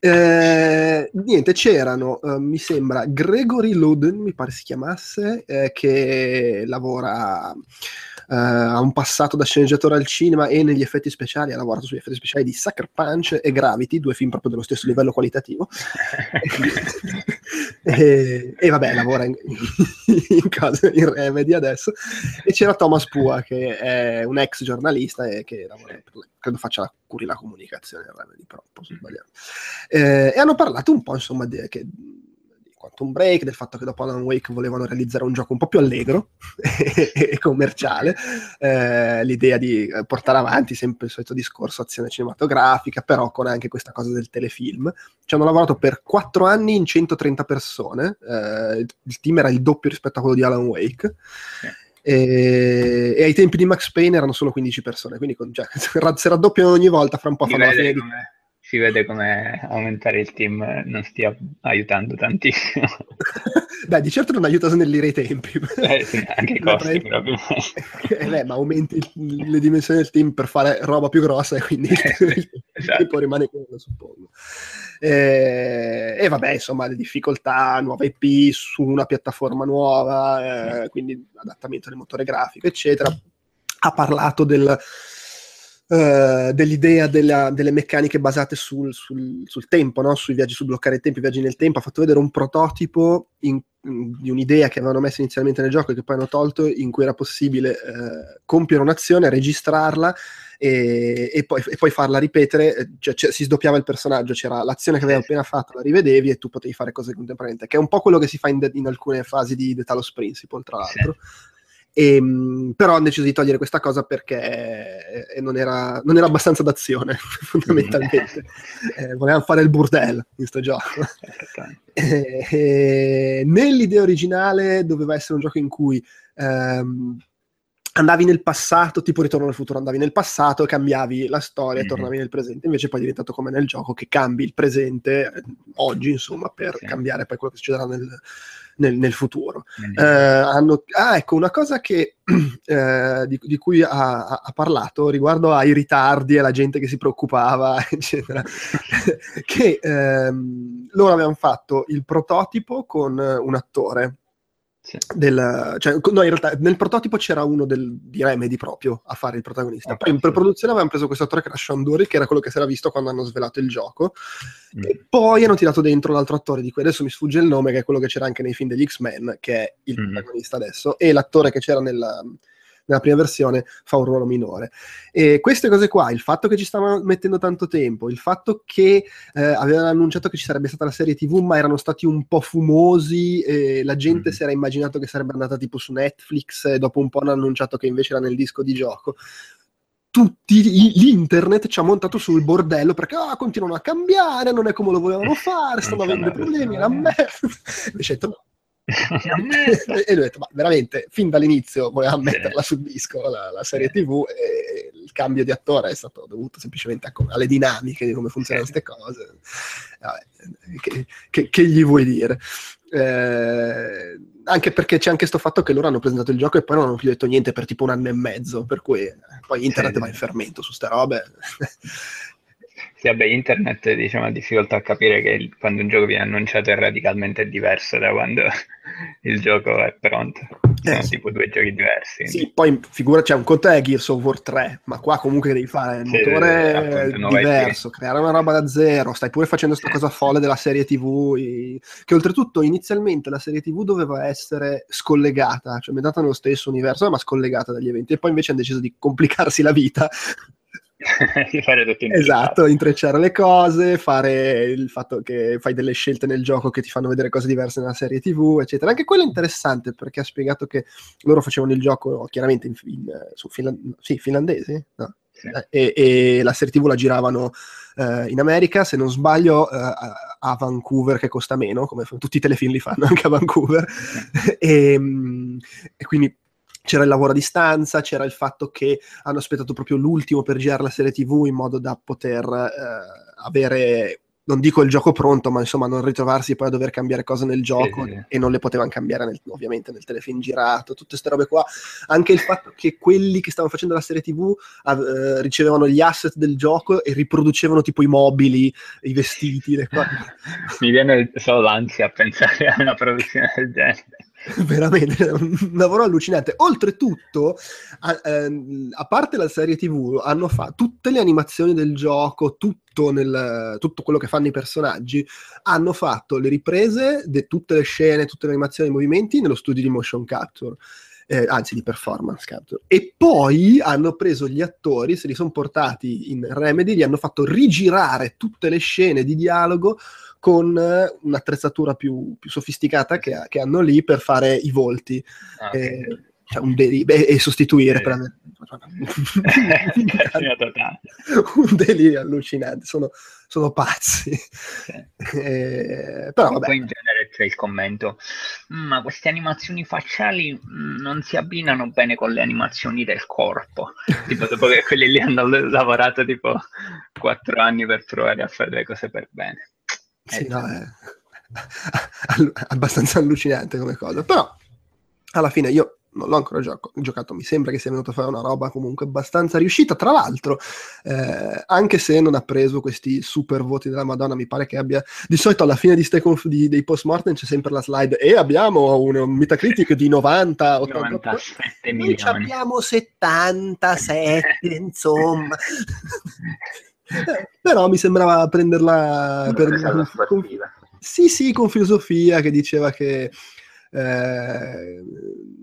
Speaker 2: Eh, niente, c'erano, eh, mi sembra, Gregory Loden, mi pare si chiamasse, eh, che lavora, eh, ha un passato da sceneggiatore al cinema e negli effetti speciali, ha lavorato sugli effetti speciali di Sucker Punch e Gravity, due film proprio dello stesso livello qualitativo. e, e vabbè, lavora in, in, cosa- in Remedy adesso. E c'era Thomas Pua, che è un ex giornalista e che lavora, credo faccia la curi la comunicazione in Remedy, però posso sbagliare. Eh, e hanno parlato un po', insomma, di, che, di Quantum Break, del fatto che dopo Alan Wake volevano realizzare un gioco un po' più allegro e, commerciale, eh, l'idea di eh, portare avanti sempre il solito discorso azione cinematografica, però con anche questa cosa del telefilm. Ci hanno lavorato per quattro anni in 130 persone, eh, il- team era il doppio rispetto a quello di Alan Wake. E, e ai tempi di Max Payne erano solo 15 persone, quindi con- cioè, se raddoppiano ogni volta fra un po' fanno la fine di
Speaker 3: come si vede come aumentare il team non stia aiutando tantissimo.
Speaker 2: beh, di certo non aiuta a snellire i tempi.
Speaker 3: Eh, sì, anche i costi proprio.
Speaker 2: eh, beh, ma aumenti le dimensioni del team per fare roba più grossa e quindi
Speaker 3: Eh, sì,
Speaker 2: il
Speaker 3: esatto.
Speaker 2: tempo rimane quello, suppongo. Eh, e vabbè, insomma, le difficoltà, nuova IP su una piattaforma nuova, eh, quindi adattamento del motore grafico, eccetera. Ha parlato del, eh, dell'idea della- delle meccaniche basate sul, sul- sul tempo, no? sui viaggi, sul bloccare il tempo, i viaggi nel tempo. Ha fatto vedere un prototipo in- in- di un'idea che avevano messo inizialmente nel gioco e che poi hanno tolto, in cui era possibile eh, compiere un'azione, registrarla e, e poi, e poi farla ripetere, eh, cioè, cioè, si sdoppiava il personaggio, c'era l'azione che avevi appena fatto, la rivedevi e tu potevi fare cose contemporaneamente, che è un po' quello che si fa in, de- in alcune fasi di The Talos Principle, tra
Speaker 3: Sì.
Speaker 2: E, mh, però hanno deciso di togliere questa cosa perché eh, non, era, non era abbastanza d'azione, fondamentalmente. Eh, volevano fare il burdel in sto gioco.
Speaker 3: Esattamente.
Speaker 2: Eh, eh, nell'idea originale doveva essere un gioco in cui ehm, andavi nel passato, tipo Ritorno al futuro, andavi nel passato, cambiavi la storia e
Speaker 3: Mhm.
Speaker 2: tornavi nel presente. Invece poi è diventato come nel gioco che cambi il presente oggi, insomma, per
Speaker 3: Sì.
Speaker 2: cambiare poi quello che succederà nel, nel- nel futuro. Eh, hanno- ah, ecco, una cosa che, eh, di, di cui ha, ha- parlato riguardo ai ritardi e la gente che si preoccupava, eccetera, che ehm, loro avevano fatto il prototipo con eh, un attore.
Speaker 3: Sì.
Speaker 2: Del, cioè, no, in realtà nel prototipo c'era uno del, di Remedy proprio a fare il protagonista.
Speaker 3: Ok,
Speaker 2: Poi in pre-produzione avevano preso questo attore che era Sean Dury, che era quello che si era visto quando hanno svelato il gioco.
Speaker 3: Mm.
Speaker 2: E poi hanno tirato dentro l'altro attore di cui adesso mi sfugge il nome, che è quello che c'era anche nei film degli X-Men, che è il
Speaker 3: Mhm.
Speaker 2: protagonista adesso, e l'attore che c'era nella, nella prima versione fa un ruolo minore. E queste cose qua, il fatto che ci stavano mettendo tanto tempo, il fatto che eh, avevano annunciato che ci sarebbe stata la serie TV, ma erano stati un po' fumosi, e la gente
Speaker 3: Mhm.
Speaker 2: si era immaginato che sarebbe andata tipo su Netflix, e dopo un po' hanno annunciato che invece era nel disco di gioco tutti l'internet ci ha montato sul bordello perché ah, continuano a cambiare, non è come lo volevano fare, stanno avendo problemi, la
Speaker 3: eh.
Speaker 2: merda. Invece no. E lui ha detto, ma veramente, fin dall'inizio volevamo
Speaker 3: Sì.
Speaker 2: metterla sul disco, la, la serie. TV, e il cambio di attore è stato dovuto semplicemente a alle dinamiche di come funzionano queste cose. Vabbè, che, che- che gli vuoi dire? Eh, anche perché c'è anche sto fatto che loro hanno presentato il gioco e poi non hanno più detto niente per tipo un anno e mezzo, per cui eh, poi internet va in fermento su ste robe.
Speaker 3: Sì, vabbè, internet diciamo, ha difficoltà a capire che il- quando un gioco viene annunciato è radicalmente diverso da quando il gioco è pronto. Sono
Speaker 2: Eh, sì.
Speaker 3: tipo due giochi diversi.
Speaker 2: Sì, poi figura, c'è un conto è Gears of War 3, ma qua comunque devi fare il
Speaker 3: Sì,
Speaker 2: motore
Speaker 3: appunto,
Speaker 2: diverso, creare una roba da zero, stai pure facendo sta cosa folle della serie TV, i- che oltretutto inizialmente la serie TV doveva essere scollegata, cioè ambientata nello stesso universo, ma scollegata dagli eventi, e poi invece hanno deciso di complicarsi la vita Esatto, intrecciare le cose, fare il fatto che fai delle scelte nel gioco che ti fanno vedere cose diverse nella serie TV, eccetera. Anche quello è interessante perché ha spiegato che loro facevano il gioco chiaramente in, in- su finlan- sì, finlandesi, no?
Speaker 3: Sì.
Speaker 2: Eh, e, e la serie TV la giravano eh, in America, se non sbaglio, eh, a, Vancouver che costa meno, come tutti i telefilm li fanno anche a Vancouver. e, mm, e quindi c'era il lavoro a distanza, c'era il fatto che hanno aspettato proprio l'ultimo per girare la serie TV in modo da poter eh, avere, non dico il gioco pronto, ma insomma non ritrovarsi poi a dover cambiare cose nel gioco
Speaker 3: sì.
Speaker 2: e non le potevano cambiare nel- ovviamente nel telefilm girato, tutte queste robe qua. Anche il fatto che quelli che stavano facendo la serie TV eh, ricevevano gli asset del gioco e riproducevano tipo i mobili, i vestiti, le cose.
Speaker 3: Mi viene solo l'ansia a pensare a una produzione del genere.
Speaker 2: veramente è un lavoro allucinante. Oltretutto, a, ehm, a parte la serie TV, hanno fatto tutte le animazioni del gioco, tutto, nel, tutto quello che fanno i personaggi, hanno fatto le riprese di tutte le scene, tutte le animazioni e i movimenti nello studio di motion capture. Eh, anzi di performance capture e poi hanno preso gli attori se li sono portati in Remedy li hanno fatto rigirare tutte le scene di dialogo con eh, un'attrezzatura più, più sofisticata che, che hanno lì per fare i volti
Speaker 3: Ah,
Speaker 2: eh, cioè un deli- beh, e sostituire
Speaker 3: Sì.
Speaker 2: per un delirio allucinante sono, sono pazzi
Speaker 3: Sì.
Speaker 2: Eh, però
Speaker 3: Poi
Speaker 2: vabbè
Speaker 3: in genere c'è il commento, "Mm, ma queste animazioni facciali mm, non si abbinano bene con le animazioni del corpo. tipo dopo che quelli lì hanno lavorato tipo quattro anni per provare a fare le cose per bene.
Speaker 2: Sì,
Speaker 3: Eh,
Speaker 2: no, è all- abbastanza allucinante come cosa. Però, alla fine, io non l'ho ancora gioco- giocato, mi sembra che sia venuto a fare una roba comunque abbastanza riuscita. Tra l'altro, eh, anche se non ha preso questi super voti della Madonna, mi pare che abbia... Di solito alla fine di ste conf- di- dei post-mortem c'è sempre la slide e abbiamo un, un Metacritic di 90, 80...
Speaker 3: 97
Speaker 2: Noi abbiamo 77, insomma. Eh, Però mi sembrava prenderla per con- sì, sì, con filosofia che diceva che eh,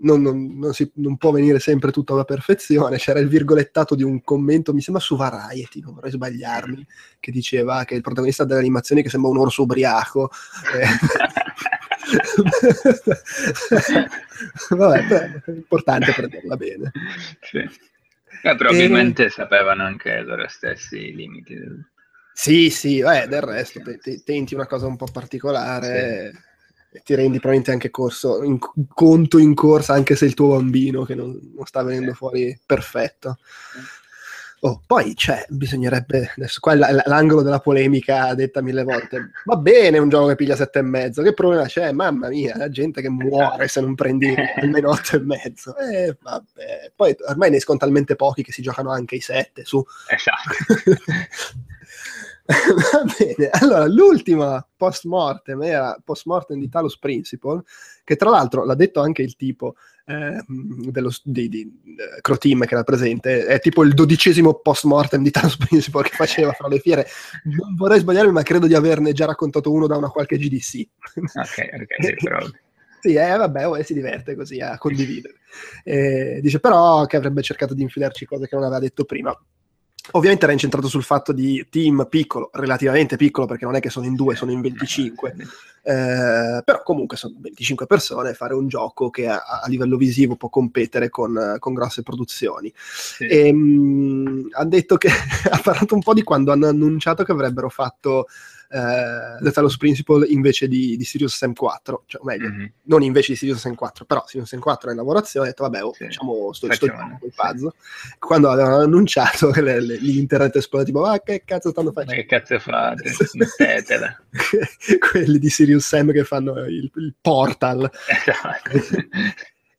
Speaker 2: non, non- non si- non può venire sempre tutto alla perfezione. C'era il virgolettato di un commento, mi sembra su Variety, non vorrei sbagliarmi, che diceva che il protagonista delle animazioni che sembra un orso ubriaco. Eh, Vabbè, è importante prenderla bene.
Speaker 3: Sì. Eh, probabilmente sapevano anche loro stessi i limiti. del-
Speaker 2: Sì, sì, eh, del resto te- te- tenti una cosa un po' particolare e ti rendi probabilmente anche corso, in- conto in corsa anche se il tuo bambino che non, non sta venendo fuori perfetto. Oh, poi c'è, bisognerebbe, adesso qua è l'angolo della polemica detta mille volte, va bene un gioco che piglia sette e mezzo, che problema c'è? Mamma mia, la gente che muore se non prendi almeno otto e mezzo. Eh, vabbè. Poi ormai ne escono talmente pochi che si giocano anche i sette, su.
Speaker 3: Esatto.
Speaker 2: Va bene, allora l'ultima post mortem era post mortem di Talos Principle, che tra l'altro l'ha detto anche il tipo eh, dello, di, di eh, Croteam che era presente, è tipo il dodicesimo post mortem di Talos Principle che faceva fra le fiere. Non vorrei sbagliarmi, ma credo di averne già raccontato uno da una qualche GDC.
Speaker 3: ok, ok, però
Speaker 2: Sì, eh, vabbè, oh, si diverte così a condividere. Eh, dice però che avrebbe cercato di infilarci cose che non aveva detto prima. Ovviamente era incentrato sul fatto di team piccolo, relativamente piccolo, perché non è che sono in due, sono in 25. Eh, però comunque sono 25 persone, fare un gioco che a, a livello visivo può competere con, con grosse produzioni.
Speaker 3: Sì.
Speaker 2: E, mh, ha detto che ha parlato un po' di quando hanno annunciato che avrebbero fatto eh, The Talos Principle invece di, di Sirius Sam 4, cioè o meglio,
Speaker 3: Mhm.
Speaker 2: non invece di Sirius Sam 4, però Sirius Sam 4 è in lavorazione, ha detto vabbè, oh,
Speaker 3: Sì.
Speaker 2: facciamo sto, sto gioco
Speaker 3: sì.
Speaker 2: puzzle. Quando avevano annunciato, le- le- l'internet esplode tipo, ma che cazzo stanno
Speaker 3: Ma
Speaker 2: facendo?
Speaker 3: che cazzo fate? Smettetela.
Speaker 2: Quelli di Sirius Sam che fanno il, il portal.
Speaker 3: Esatto.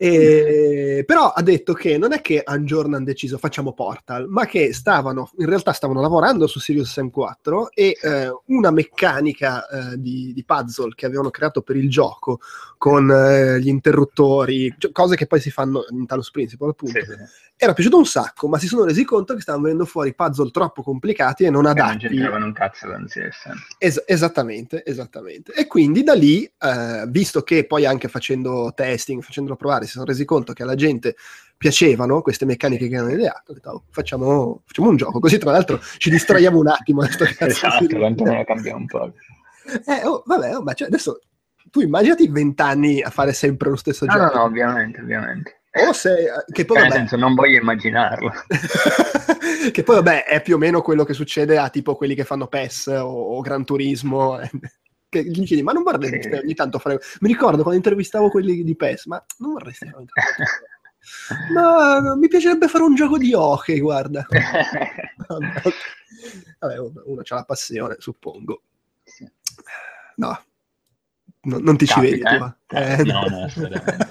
Speaker 2: E- però ha detto che non è che un giorno hanno deciso facciamo Portal, ma che stavano, in realtà stavano lavorando su Sirius Sam 4 e eh, una meccanica eh, di, di puzzle che avevano creato per il gioco con eh, gli interruttori, cioè, cose che poi si fanno in Talos Principle appunto,
Speaker 3: Sì, sì.
Speaker 2: Era piaciuto un sacco, ma si sono resi conto che stavano venendo fuori puzzle troppo complicati e non
Speaker 3: Che non
Speaker 2: adatti
Speaker 3: c'entravano un cazzo CSM.
Speaker 2: Es- esattamente, esattamente. E quindi da lì, eh, visto che poi anche facendo testing, facendolo provare, si sono resi conto che alla gente piacevano queste meccaniche che hanno ideato, ho detto, "Oh, facciamo, facciamo un gioco, così tra l'altro ci distraiamo un attimo da
Speaker 3: Esatto,
Speaker 2: gioco."
Speaker 3: quantomeno cambia un po'.
Speaker 2: Eh, oh, vabbè, oh, ma cioè, adesso tu immaginati vent'anni a fare sempre lo stesso
Speaker 3: No, no,
Speaker 2: gioco.
Speaker 3: no, ovviamente, ovviamente.
Speaker 2: O se, che poi
Speaker 3: Cioè,
Speaker 2: vabbè,
Speaker 3: senso, non voglio immaginarlo.
Speaker 2: che poi vabbè è più o meno quello che succede a tipo quelli che fanno PES o, o Gran Turismo eh, che gli chiedi ma non vorresti
Speaker 3: Sì.
Speaker 2: ogni tanto fare mi ricordo quando intervistavo quelli di PES ma non vorresti fare- ma mi piacerebbe fare un gioco di hockey guarda vabbè uno, uno ha la passione suppongo
Speaker 3: Sì.
Speaker 2: no No, non ti ci
Speaker 3: Capita,
Speaker 2: vedi tu,
Speaker 3: eh?
Speaker 2: eh?
Speaker 3: No, no, assolutamente.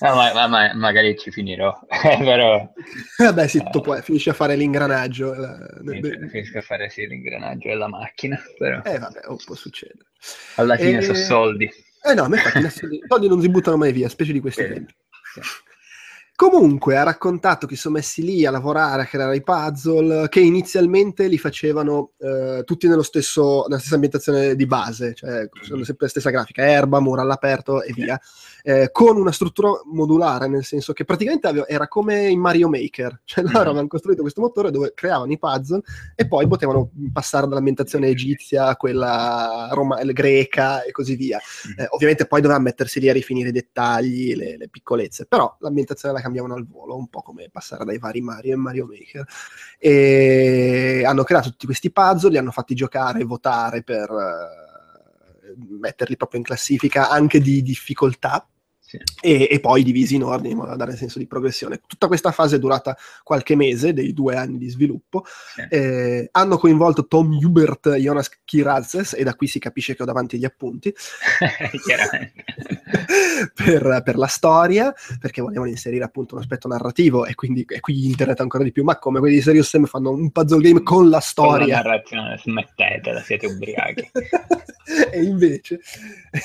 Speaker 3: No, ma, ma- ma- magari ci finirò, però
Speaker 2: vabbè sì tu puoi finisci a fare l'ingranaggio la-
Speaker 3: riesco a fare sì l'ingranaggio della macchina, però
Speaker 2: eh vabbè oh, può succedere
Speaker 3: alla fine
Speaker 2: Eh,
Speaker 3: sono soldi.
Speaker 2: Eh no, ma infatti adesso i soldi non si buttano mai via, specie di questi
Speaker 3: Sì.
Speaker 2: Comunque ha raccontato che si sono messi lì a lavorare, a creare i puzzle, che inizialmente li facevano eh, tutti nello stesso, nella stessa ambientazione di base, cioè sono sempre la stessa grafica, erba, muro all'aperto e via, eh, con una struttura modulare, nel senso che praticamente aveva- era come in Mario Maker, cioè loro
Speaker 3: Mhm.
Speaker 2: avevano costruito questo motore dove creavano i puzzle e poi potevano passare dall'ambientazione egizia a quella roma- greca e così via. Eh, ovviamente poi doveva mettersi lì a rifinire i dettagli, le, le piccolezze, però l'ambientazione la cambiavano al volo, un po' come passare dai vari Mario e Mario Maker. E hanno creato tutti questi puzzle, li hanno fatti giocare e votare per, eh, metterli proprio in classifica anche di difficoltà
Speaker 3: Sì.
Speaker 2: e, e poi divisi in ordine in modo da dare senso di progressione. Tutta questa fase è durata qualche mese, dei due anni di sviluppo.
Speaker 3: Sì.
Speaker 2: Eh, hanno coinvolto Tom Hubert e Jonas Kirazes, e da qui si capisce che ho davanti gli appunti,
Speaker 3: Chiaramente.
Speaker 2: per, per la storia, perché volevano inserire appunto un aspetto narrativo, e quindi e qui internet ancora di più, ma come quelli di Serious Sam fanno un puzzle game con la
Speaker 3: Con la
Speaker 2: storia.
Speaker 3: narrazione, smettetela, siete ubriachi.
Speaker 2: e invece,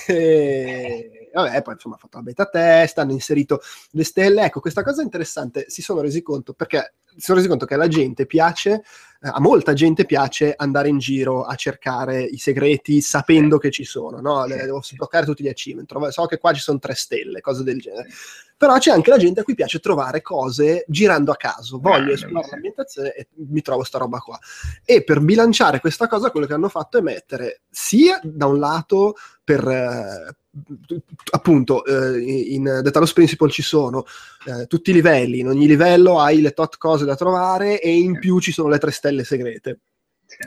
Speaker 2: eh, vabbè, poi insomma ha fatto la beta test, hanno inserito le stelle. Ecco, questa cosa interessante. Si sono resi conto perché si sono resi conto che alla gente piace, eh, a molta gente piace andare in giro a cercare i segreti sapendo che ci sono, no? Devo sbloccare tutti gli achievement. Trova- so che qua ci sono tre stelle, cose del genere. Però c'è anche la gente a cui piace trovare cose girando a caso. Voglio esplorare l'ambientazione e mi trovo sta roba qua. E per bilanciare questa cosa, quello che hanno fatto è mettere sia da un lato per eh, appunto eh, in The Talos Principle ci sono eh, tutti i livelli, in ogni livello hai le tot cose da trovare e in più ci sono le tre stelle segrete.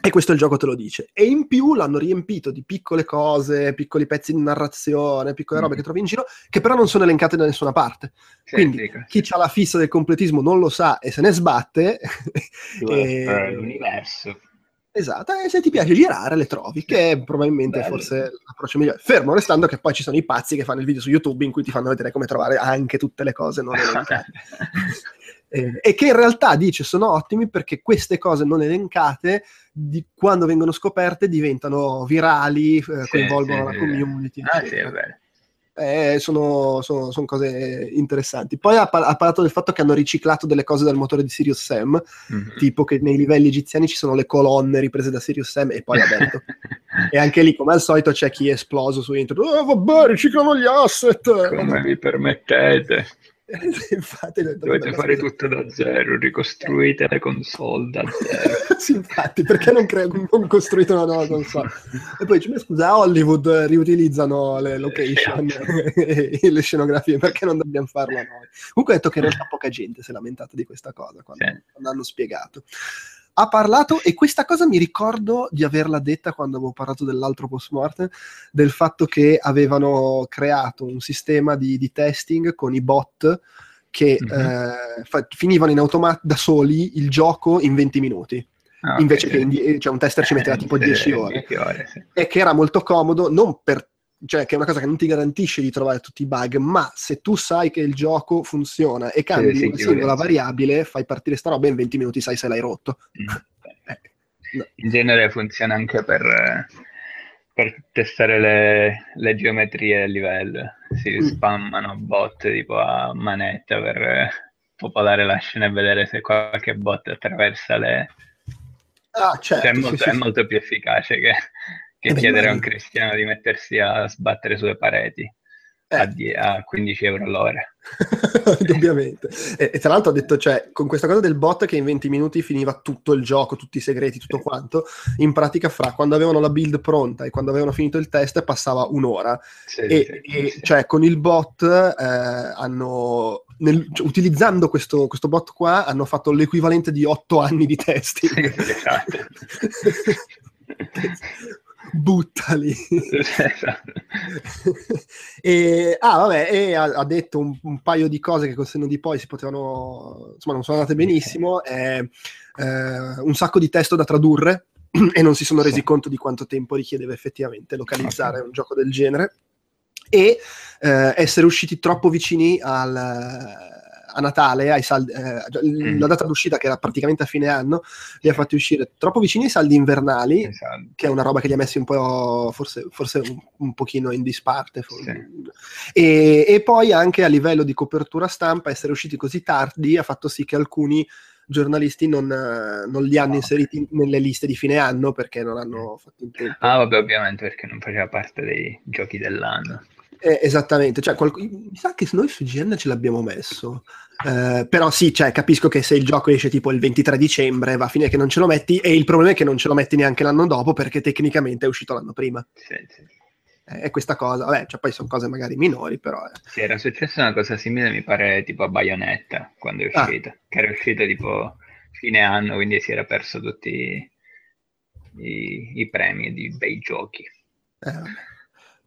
Speaker 2: E questo il gioco te lo dice. E in più l'hanno riempito di piccole cose, piccoli pezzi di narrazione, piccole robe
Speaker 3: Mhm.
Speaker 2: che trovi in giro, che però non sono elencate da nessuna parte.
Speaker 3: Sì,
Speaker 2: Quindi
Speaker 3: dico,
Speaker 2: chi ha la fissa del completismo non lo sa e se ne sbatte. e-
Speaker 3: per l'universo.
Speaker 2: Esatto, e se ti piace girare le trovi, che è probabilmente
Speaker 3: Bello.
Speaker 2: forse l'approccio migliore. Fermo restando che poi ci sono i pazzi che fanno il video su YouTube in cui ti fanno vedere come trovare anche tutte le cose non elencate. Eh, e che in realtà dice sono ottimi perché queste cose non elencate di, quando vengono scoperte diventano virali, eh, coinvolgono
Speaker 3: sì,
Speaker 2: la community.
Speaker 3: Ah, sì.
Speaker 2: Eh, sono, sono- sono cose interessanti. Poi ha, par- ha parlato del fatto che hanno riciclato delle cose dal motore di Sirius Sam,
Speaker 3: Mhm.
Speaker 2: tipo che nei livelli egiziani ci sono le colonne riprese da Sirius Sam e poi ha detto. e anche lì, come al solito, c'è chi è esploso su internet. Oh, vabbè, riciclano gli asset.
Speaker 3: Come vi permettete?
Speaker 2: infatti,
Speaker 3: Dovete fare
Speaker 2: scusa.
Speaker 3: tutto da zero, ricostruite le console da zero.
Speaker 2: sì, infatti, perché non, cre- non costruite una nuova console? E poi dice, scusa, a Hollywood riutilizzano le location e le scenografie, perché non dobbiamo farlo noi? Comunque ha detto che in realtà poca gente si è lamentata di questa cosa quando,
Speaker 3: Sì.
Speaker 2: quando hanno spiegato. Ha parlato, e questa cosa mi ricordo di averla detta quando avevo parlato dell'altro post-mortem, del fatto che avevano creato un sistema di, di testing con i bot che
Speaker 3: Mhm.
Speaker 2: eh, fa- finivano in automatico da soli il gioco in 20 minuti
Speaker 3: Ah,
Speaker 2: invece che in die- cioè un tester ci metteva
Speaker 3: Eh,
Speaker 2: tipo
Speaker 3: sì,
Speaker 2: 10 ore
Speaker 3: 10 ore, sì.
Speaker 2: e che era molto comodo non per cioè che è una cosa che non ti garantisce di trovare tutti i bug ma se tu sai che il gioco funziona e cambi
Speaker 3: sì,
Speaker 2: una singola variabile fai partire sta roba e in 20 minuti sai se l'hai rotto
Speaker 3: Mm.
Speaker 2: Eh, no.
Speaker 3: In genere funziona anche per, eh, per testare le, le geometrie del livello. Si
Speaker 2: Mm.
Speaker 3: spammano bot tipo a manetta per eh, popolare la scena e vedere se qualche bot attraversa le...
Speaker 2: ah certo
Speaker 3: Cioè, è, molto,
Speaker 2: sì,
Speaker 3: è
Speaker 2: sì.
Speaker 3: molto più efficace che, che
Speaker 2: Eh beh,
Speaker 3: chiedere a un cristiano di mettersi a sbattere sulle pareti a,
Speaker 2: Eh.
Speaker 3: die- a 15 euro all'ora.
Speaker 2: Indubbiamente. E, e tra l'altro ha detto, cioè, con questa cosa del bot che in 20 minuti finiva tutto il gioco, tutti i segreti, tutto quanto, in pratica fra quando avevano la build pronta e quando avevano finito il test passava un'ora.
Speaker 3: Sì,
Speaker 2: e,
Speaker 3: sì,
Speaker 2: e,
Speaker 3: sì.
Speaker 2: cioè con il bot eh, hanno nel- cioè, utilizzando questo, questo bot qua hanno fatto l'equivalente di otto anni di testing
Speaker 3: esatto.
Speaker 2: buttali. E, ah vabbè e ha, ha detto un, un paio di cose che col senno di poi si potevano insomma non sono andate benissimo eh, eh, un sacco di testo da tradurre e non si sono resi
Speaker 3: Sì.
Speaker 2: conto di quanto tempo richiedeva effettivamente localizzare un gioco del genere e eh, essere usciti troppo vicini al, a Natale, ai saldi, eh,
Speaker 3: Mm.
Speaker 2: la data d'uscita che era praticamente a fine anno, li ha fatti uscire troppo vicini ai saldi invernali,
Speaker 3: Esatto.
Speaker 2: che è una roba che li ha messi un po', forse, forse un, un pochino in disparte.
Speaker 3: Sì.
Speaker 2: E, e poi anche a livello di copertura stampa, essere usciti così tardi ha fatto sì che alcuni giornalisti non, non li hanno
Speaker 3: Ah,
Speaker 2: inseriti nelle liste di fine anno perché non hanno fatto in tempo.
Speaker 3: Ah, vabbè, ovviamente perché non faceva parte dei giochi dell'anno.
Speaker 2: Eh, esattamente, cioè, qualc- mi sa che noi su GN ce l'abbiamo messo. Eh, però sì, cioè, capisco che se il gioco esce tipo il 23 dicembre va a finire che non ce lo metti e il problema è che non ce lo metti neanche l'anno dopo perché tecnicamente è uscito l'anno prima.
Speaker 3: Sì, sì.
Speaker 2: Eh, È questa cosa, vabbè, cioè, poi sono cose magari minori, però... eh.
Speaker 3: Sì, era successa una cosa simile, mi pare, tipo a Bayonetta, quando è
Speaker 2: Ah.
Speaker 3: uscito. Che era uscito tipo fine anno, quindi si era perso tutti i, i premi di bei giochi.
Speaker 2: Eh, vabbè.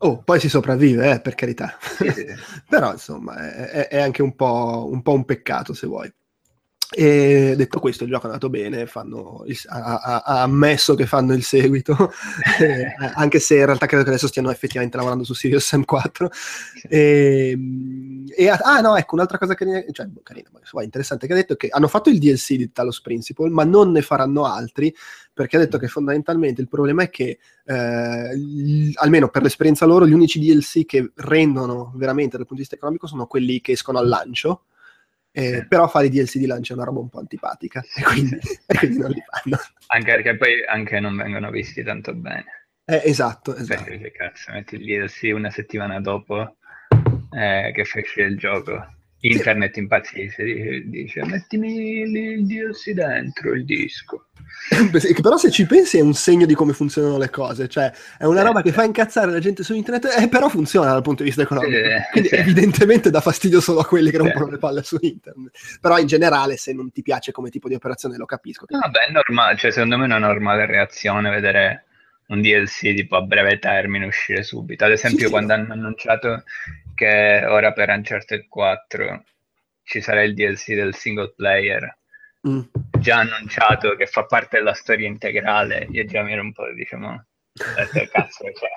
Speaker 2: Oh, poi si sopravvive, eh, per carità. Però, insomma, è, è- è anche un po', un po' un peccato, se vuoi. E detto questo, il gioco è andato bene, fanno il- ha, ha- ha ammesso che fanno il seguito, eh, anche se in realtà credo che adesso stiano effettivamente lavorando su Sirius Sam 4. E, e- ah no, ecco, un'altra cosa carina, cioè boh, carina, ma interessante che ha detto è che hanno fatto il DLC di Talos Principle, ma non ne faranno altri, perché ha detto che fondamentalmente il problema è che, eh, almeno per l'esperienza loro, gli unici DLC che rendono veramente dal punto di vista economico sono quelli che escono al lancio, eh,
Speaker 3: Sì.
Speaker 2: però fare i DLC di lancio è una roba un po' antipatica, e quindi, e quindi non li fanno.
Speaker 3: Anche perché poi anche non vengono visti tanto bene.
Speaker 2: Eh, esatto, esatto.
Speaker 3: Perché cazzo, metti il DLC una settimana dopo eh, che uscire il gioco. Internet impazzisce, dice, mettimi il, DLC dentro, il disco.
Speaker 2: Però se ci pensi è un segno di come funzionano le cose, cioè è una
Speaker 3: Sì,
Speaker 2: roba che fa incazzare la gente su internet, eh, però funziona dal punto di vista economico.
Speaker 3: Sì,
Speaker 2: Quindi
Speaker 3: sì.
Speaker 2: evidentemente dà fastidio solo a quelli che rompono le palle su internet. Però in generale se non ti piace come tipo di operazione lo capisco.
Speaker 3: No, Vabbè, è normale, cioè secondo me è una normale reazione vedere un DLC tipo a breve termine uscire subito. Ad esempio,
Speaker 2: Sì, sì.
Speaker 3: quando hanno annunciato che ora per Uncharted 4 ci sarà il DLC del single player,
Speaker 2: Mm.
Speaker 3: già annunciato che fa parte della storia integrale, io già mi ero un po', diciamo, detto, cazzo, cioè.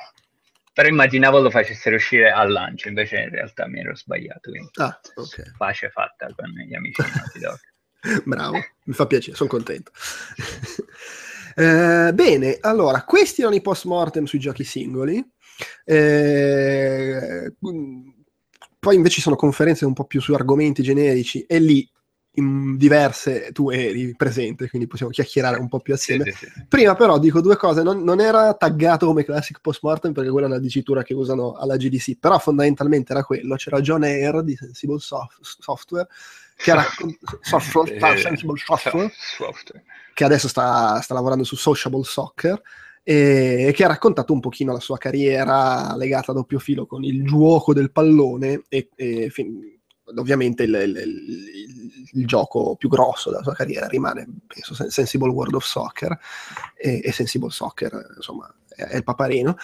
Speaker 3: Però immaginavo lo facessero uscire al lancio, invece in realtà mi ero sbagliato, quindi
Speaker 2: Ah, ok.
Speaker 3: pace fatta con gli amici di Naughty Dog.
Speaker 2: Bravo, mi fa piacere, sono contento. Eh, bene, allora, questi erano i post mortem sui giochi singoli. Eh, poi invece ci sono conferenze un po' più su argomenti generici e lì in diverse tu eri presente, quindi possiamo chiacchierare un po' più
Speaker 3: Sì,
Speaker 2: assieme.
Speaker 3: sì, sì.
Speaker 2: Prima però dico due cose, non, non era taggato come classic postmortem perché quella è una dicitura che usano alla GDC, però fondamentalmente era quello, c'era John Ayer di Sensible Soft- Software che software,
Speaker 3: Eh,
Speaker 2: Software,
Speaker 3: software.
Speaker 2: che adesso sta, sta lavorando su Sociable Soccer e che ha raccontato un pochino la sua carriera legata a doppio filo con il gioco del pallone e, e fin- ovviamente il, il- il- il gioco più grosso della sua carriera rimane penso Sen- Sensible World of Soccer e, e Sensible Soccer insomma è, il paparino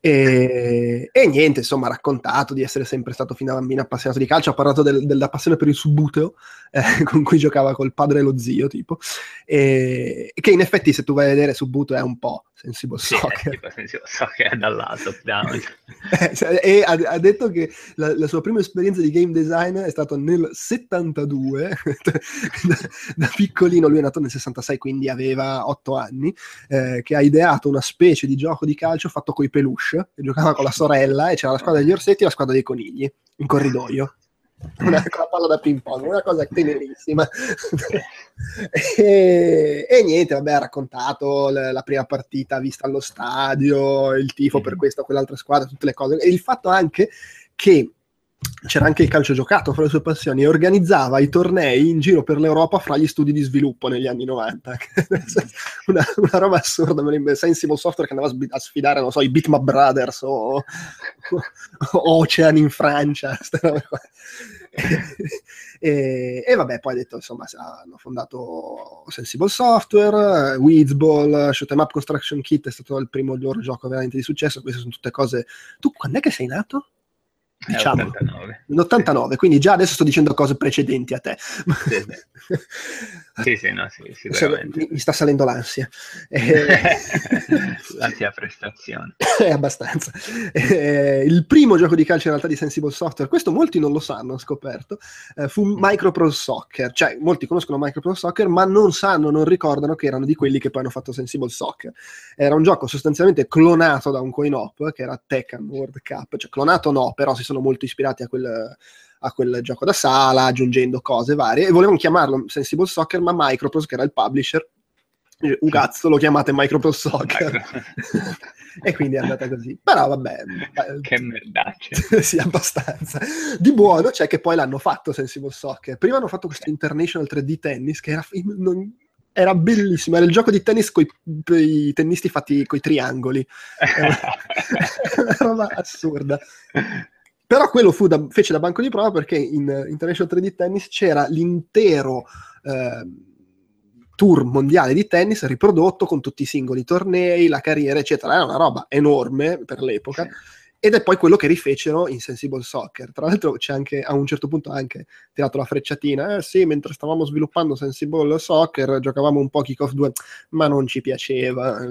Speaker 2: e, e niente insomma ha raccontato di essere sempre stato fin da bambino appassionato di calcio ha parlato del- della passione per il subbuteo eh, con cui giocava col padre e lo zio tipo e che in effetti se tu vai a vedere Subbuteo è un po' Sensible
Speaker 3: Sì,
Speaker 2: Soccer
Speaker 3: tipo, senso, so che è da là, top down.
Speaker 2: eh, cioè, e ha, ha detto che la, la sua prima esperienza di game design è stata nel 72, da, da piccolino, lui è nato nel 66, quindi aveva 8 anni, eh, che ha ideato una specie di gioco di calcio fatto coi peluche, che giocava con la sorella e c'era la squadra degli orsetti e la squadra dei conigli in corridoio. Una, con la palla da ping pong, una cosa tenerissima. e, e niente, vabbè, ha raccontato l- la prima partita vista allo stadio, il tifo per
Speaker 3: Mhm.
Speaker 2: questa o quell'altra squadra, tutte le cose. E il fatto anche che c'era anche il calcio giocato fra le sue passioni e organizzava i tornei in giro per l'Europa fra gli studi di sviluppo negli anni 90. una, una roba assurda, me Sensible Software che andava a sfidare, non so, i Bitmap Brothers o, o Ocean in Francia. e, e vabbè, poi ha detto, insomma, hanno fondato Sensible Software, Weedsball, Shoot 'em Up Construction Kit è stato il primo loro gioco veramente di successo. Queste sono tutte cose. Tu quando è che sei nato?
Speaker 3: È
Speaker 2: Diciamo.
Speaker 3: 89.
Speaker 2: L'89, quindi già adesso sto dicendo cose precedenti a te.
Speaker 3: Sì, Sì, sì, no, sì,
Speaker 2: Se-
Speaker 3: sicuramente.
Speaker 2: mi, mi sta salendo l'ansia. Eh,
Speaker 3: L'ansia prestazione.
Speaker 2: è abbastanza. Eh, il primo gioco di calcio in realtà di Sensible Software, questo molti non lo sanno, ho scoperto, eh, fu Microprose Soccer. Cioè, molti conoscono Microprose Soccer, ma non sanno, non ricordano che erano di quelli che poi hanno fatto Sensible Soccer. Era un gioco sostanzialmente clonato da un coin-op, che era Tekken World Cup. Cioè, clonato no, però si sono molto ispirati a quel a quel gioco da sala, aggiungendo cose varie, e volevano chiamarlo Sensible Soccer, ma Microprose, che era il publisher, eh, un cazzo lo chiamate Microprose Soccer. E quindi è andata così. Però vabbè
Speaker 3: che merdaccia.
Speaker 2: sì abbastanza. Di buono c'è che poi l'hanno fatto Sensible Soccer. Prima hanno fatto questo International 3D Tennis che era, non- era bellissimo. Era il gioco di tennis con i tennisti fatti con i triangoli. Era una roba assurda però quello da- fece da banco di prova perché in International 3D Tennis c'era l'intero eh, tour mondiale di tennis riprodotto con tutti i singoli tornei, la carriera, eccetera. Era una roba enorme per l'epoca. Ed è poi quello che rifecero in Sensible Soccer. Tra l'altro c'è anche, a un certo punto anche tirato la frecciatina, eh sì, mentre stavamo sviluppando Sensible Soccer giocavamo un po' Kick-Off 2, ma non ci piaceva.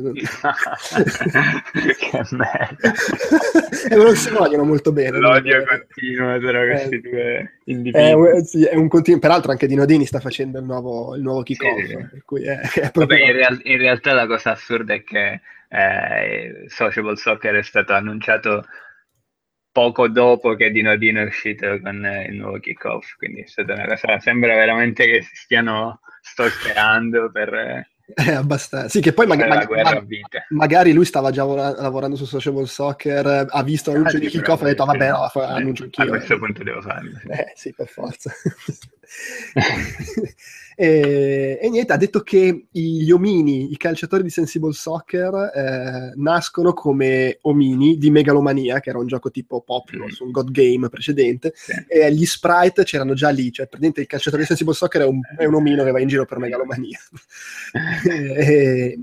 Speaker 3: che merda.
Speaker 2: e non si vogliono molto bene.
Speaker 3: L'odio continuo tra questi eh, due individui.
Speaker 2: È, sì, è un continuo, peraltro anche Dino Dini sta facendo il nuovo, il nuovo Kick-Off. Sì, sì. È, è proprio...
Speaker 3: Vabbè, in, real- in realtà la cosa assurda è che eh, Sociable Soccer è stato annunciato poco dopo che Dino Dino è uscito con eh, il nuovo kickoff, quindi è stata una cosa, sembra veramente che si stiano stalkerando per... Eh,
Speaker 2: eh, abbastanza. Sì, che poi mag- mag- mag- magari lui stava già vor- lavorando su Sociable Soccer, ha visto l'annuncio ah, di kickoff e ha detto vabbè, no, annuncio anch'io.
Speaker 3: A questo punto devo farlo.
Speaker 2: Eh, sì, per forza. E, e, niente, ha detto che gli omini, i calciatori di Sensible Soccer, eh, nascono come omini di Megalomania, che era un gioco tipo Popular mm. su un God Game precedente, sì. e gli sprite c'erano già lì, cioè praticamente il calciatore di Sensible Soccer è un, è un omino che va in giro per Megalomania. e,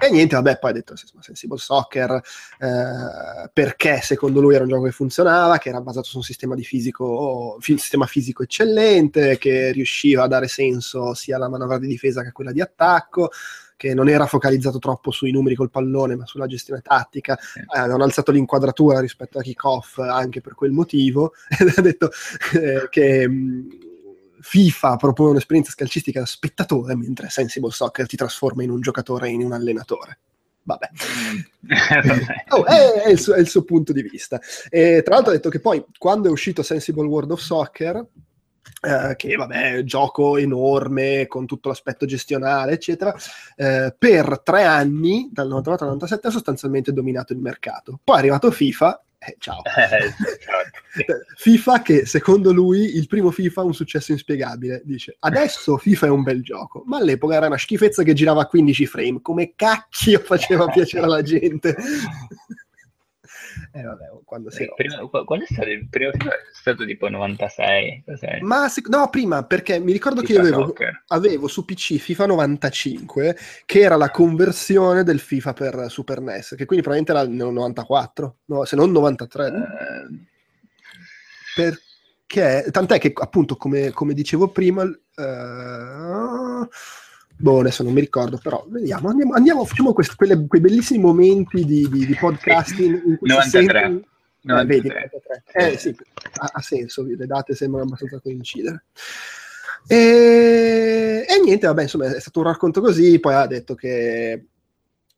Speaker 2: e niente, vabbè, poi ha detto Sensible Soccer eh, perché secondo lui era un gioco che funzionava, che era basato su un sistema, di fisico, un sistema fisico eccellente, che riusciva a dare senso sia alla manovra di difesa che a quella di attacco, che non era focalizzato troppo sui numeri col pallone, ma sulla gestione tattica. Eh, hanno alzato l'inquadratura rispetto a kickoff anche per quel motivo. Ed ha detto eh, che. Mh, FIFA propone un'esperienza scalcistica da spettatore, mentre Sensible Soccer ti trasforma in un giocatore e in un allenatore. Vabbè, oh, è, è, il suo, è, il suo, punto di vista. E, tra l'altro ha detto che poi quando è uscito Sensible World of Soccer, eh, che vabbè, gioco enorme con tutto l'aspetto gestionale, eccetera, eh, per tre anni, dal 99 al 97, ha sostanzialmente dominato il mercato. Poi è arrivato FIFA eh, ciao. Eh, FIFA che secondo lui il primo FIFA è un successo inspiegabile. Dice, adesso FIFA è un bel gioco, ma all'epoca era una schifezza che girava a 15 frame. Come cacchio faceva piacere alla gente.
Speaker 3: Eh, vabbè, quando si eh, prima, qual è stato il primo film? È stato tipo 96. Cos'è?
Speaker 2: Ma se, no, prima perché mi ricordo FIFA che io avevo, avevo, su PC FIFA 95, che era la conversione del FIFA per Super NES, che quindi probabilmente era nel 94, no, se non 93. Uh... Perché, tant'è che appunto, come, come dicevo prima, uh boh, adesso non mi ricordo, però vediamo, andiamo, andiamo facciamo questi, quelle, quei bellissimi momenti di, di, di podcasting in cui
Speaker 3: 93. Si 93.
Speaker 2: Eh, vedi, 93. Eh sì, ha, ha, senso, le date sembrano abbastanza coincidere. E, e niente, vabbè, insomma, è stato un racconto così, poi ha detto che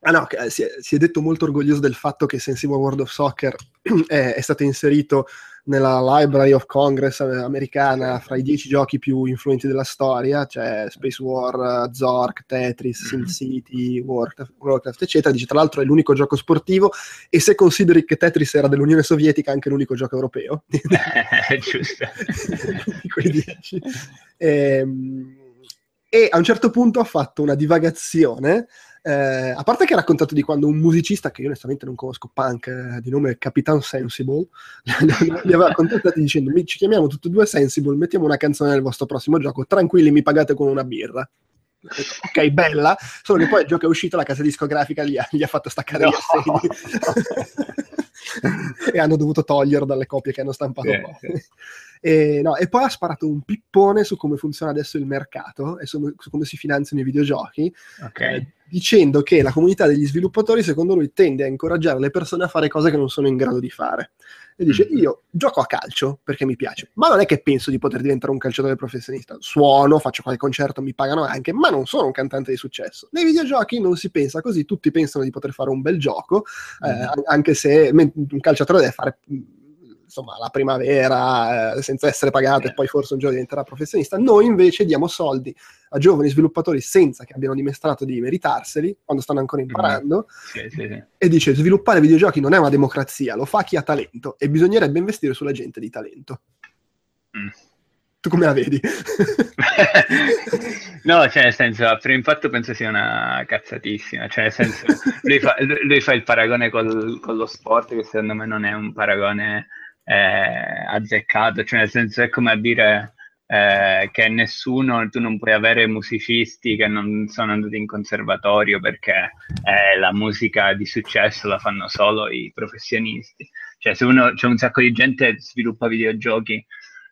Speaker 2: Ah no, si è, si è, detto molto orgoglioso del fatto che Sensible World of Soccer è, è stato inserito nella Library of Congress americana fra i dieci giochi più influenti della storia, cioè Space War, Zork, Tetris, mm-hmm. SimCity, Warcraft, Warcraft, eccetera. Dice tra l'altro è l'unico gioco sportivo e se consideri che Tetris era dell'Unione Sovietica anche l'unico gioco europeo.
Speaker 3: Giusto.
Speaker 2: di quei dieci. E, ehm, e a un certo punto ha fatto una divagazione eh, a parte che ha raccontato di quando un musicista, che io onestamente non conosco punk, eh, di nome Capitan Sensible, li aveva contattati dicendo ci chiamiamo tutti e due Sensible, mettiamo una canzone nel vostro prossimo gioco, tranquilli mi pagate con una birra. Ok, bella, solo che poi il gioco è uscito, la casa discografica gli ha, gli ha fatto staccare no. gli assegni. e hanno dovuto toglierlo dalle copie che hanno stampato sì, Sì. E, no, e, poi ha sparato un pippone su come funziona adesso il mercato e su, su come si finanziano i videogiochi,
Speaker 3: okay.
Speaker 2: eh, dicendo che la comunità degli sviluppatori, secondo lui, tende a incoraggiare le persone a fare cose che non sono in grado di fare. E dice: mm-hmm. Io gioco a calcio perché mi piace, ma non è che penso di poter diventare un calciatore professionista. Suono, faccio qualche concerto, mi pagano anche, ma non sono un cantante di successo. Nei videogiochi non si pensa così, tutti pensano di poter fare un bel gioco, mm-hmm. eh, anche se un calciatore deve fare insomma, la primavera eh, senza essere pagato e poi forse un giorno diventerà professionista. Noi invece diamo soldi a giovani sviluppatori senza che abbiano dimostrato di meritarseli, quando stanno ancora mm. imparando,
Speaker 3: sì, sì, sì.
Speaker 2: e dice sviluppare videogiochi non è una democrazia, lo fa chi ha talento e bisognerebbe investire sulla gente di talento. Mm. Tu come la vedi?
Speaker 3: no, cioè nel senso, a primo impatto penso sia una cazzatissima, cioè nel senso, lui fa, lui fa il paragone col, con lo sport che secondo me non è un paragone eh, azzeccato, cioè nel senso è come a dire eh, che nessuno, tu non puoi avere musicisti che non sono andati in conservatorio perché eh, la musica di successo la fanno solo i professionisti. Cioè, se uno c'è un sacco di gente che sviluppa videogiochi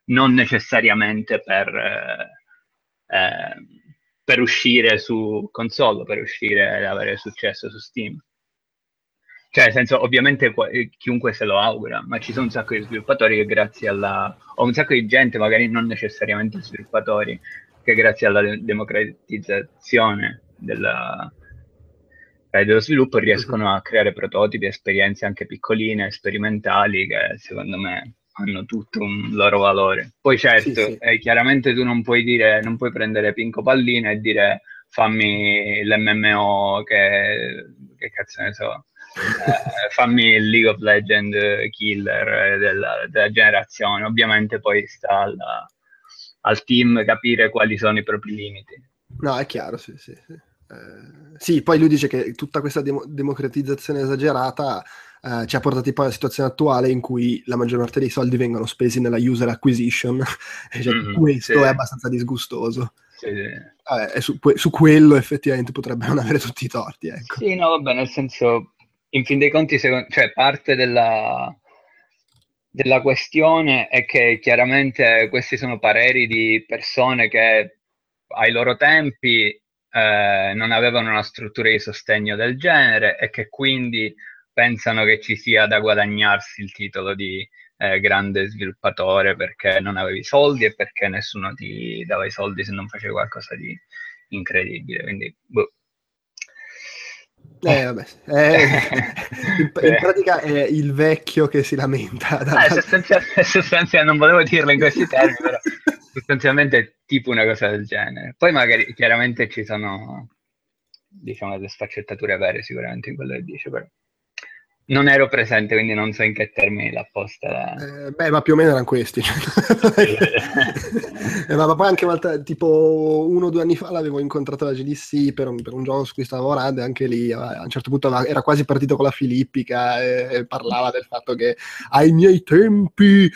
Speaker 3: non necessariamente per, eh, eh, per uscire su console, per uscire e avere successo su Steam. Cioè, nel senso, ovviamente chiunque se lo augura, ma ci sono un sacco di sviluppatori che grazie alla... o un sacco di gente, magari non necessariamente sviluppatori, che grazie alla democratizzazione della, eh, dello sviluppo riescono a creare prototipi, esperienze anche piccoline, sperimentali, che secondo me hanno tutto un loro valore. Poi certo, sì, sì. Eh, chiaramente tu non puoi dire, non puoi prendere Pinco Pallina e dire fammi l'MMO che, che cazzo ne so, eh, fammi il League of Legends killer della, della generazione. Ovviamente poi sta alla, al team capire quali sono i propri limiti.
Speaker 2: No, è chiaro, sì, sì. Sì, eh, sì poi lui dice che tutta questa dem- democratizzazione esagerata eh, ci ha portati poi alla situazione attuale in cui la maggior parte dei soldi vengono spesi nella user acquisition, cioè, mm, questo sì. è abbastanza disgustoso. Sì, sì. Vabbè, su, su, quello effettivamente potrebbe non avere tutti i torti. Ecco.
Speaker 3: Sì, no, vabbè, nel senso, in fin dei conti, secondo, cioè, parte della, della questione è che chiaramente questi sono pareri di persone che ai loro tempi eh, non avevano una struttura di sostegno del genere e che quindi pensano che ci sia da guadagnarsi il titolo di eh, grande sviluppatore perché non avevi soldi e perché nessuno ti dava i soldi se non facevi qualcosa di incredibile. Quindi, boh,
Speaker 2: eh, vabbè. Eh, in, in, pratica è il vecchio che si lamenta.
Speaker 3: Da... Eh, sostanzialmente, sostanzialmente, non volevo dirlo in questi termini, però sostanzialmente è tipo una cosa del genere. Poi magari chiaramente ci sono, diciamo, le sfaccettature vere sicuramente in quello che dice, però non ero presente, quindi non so in che termini l'ha posta.
Speaker 2: Eh, beh, ma più o meno erano questi. eh, ma poi anche volta, tipo uno o due anni fa l'avevo incontrato alla GDC per un, per un, gioco su cui stavo lavorando e anche lì a un certo punto era quasi partito con la filippica e, e parlava del fatto che ai miei tempi... Eh,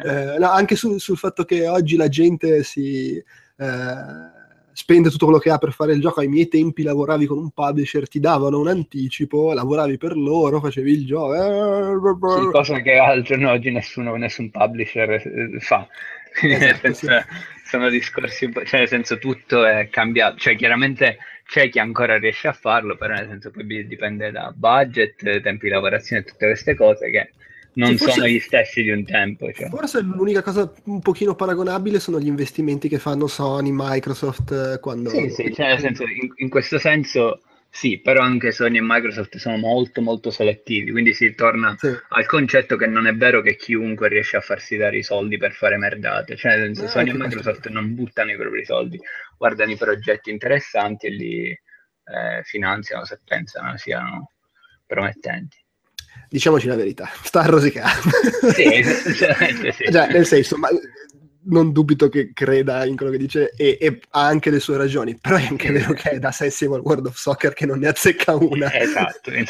Speaker 2: eh, no, anche su, sul fatto che oggi la gente si eh, spende tutto quello che ha per fare il gioco. Ai miei tempi lavoravi con un publisher, ti davano un anticipo, lavoravi per loro, facevi il gioco.
Speaker 3: Sì, cosa che al giorno oggi nessuno, nessun publisher eh, fa. Esatto, sì. Sono discorsi cioè nel senso tutto è cambiato, cioè chiaramente c'è chi ancora riesce a farlo, però nel senso poi dipende da budget, tempi di lavorazione e tutte queste cose che non sì, sono gli stessi di un tempo. Cioè.
Speaker 2: Forse l'unica cosa un pochino paragonabile sono gli investimenti che fanno Sony, Microsoft eh, quando...
Speaker 3: Sì, sì, cioè senso, in, in, questo senso sì, però anche Sony e Microsoft sono molto molto selettivi, quindi si torna sì. al concetto che non è vero che chiunque riesce a farsi dare i soldi per fare merdate, cioè nel senso, eh, Sony e Microsoft non buttano i propri soldi, guardano i progetti interessanti e li eh, finanziano se pensano siano promettenti
Speaker 2: diciamoci la verità, sta a rosicare.
Speaker 3: Sì, sì.
Speaker 2: Cioè, nel senso, ma non dubito che creda in quello che dice e, e, ha anche le sue ragioni, però è anche vero che è da Sensible World of Soccer che non ne azzecca una.
Speaker 3: Esatto.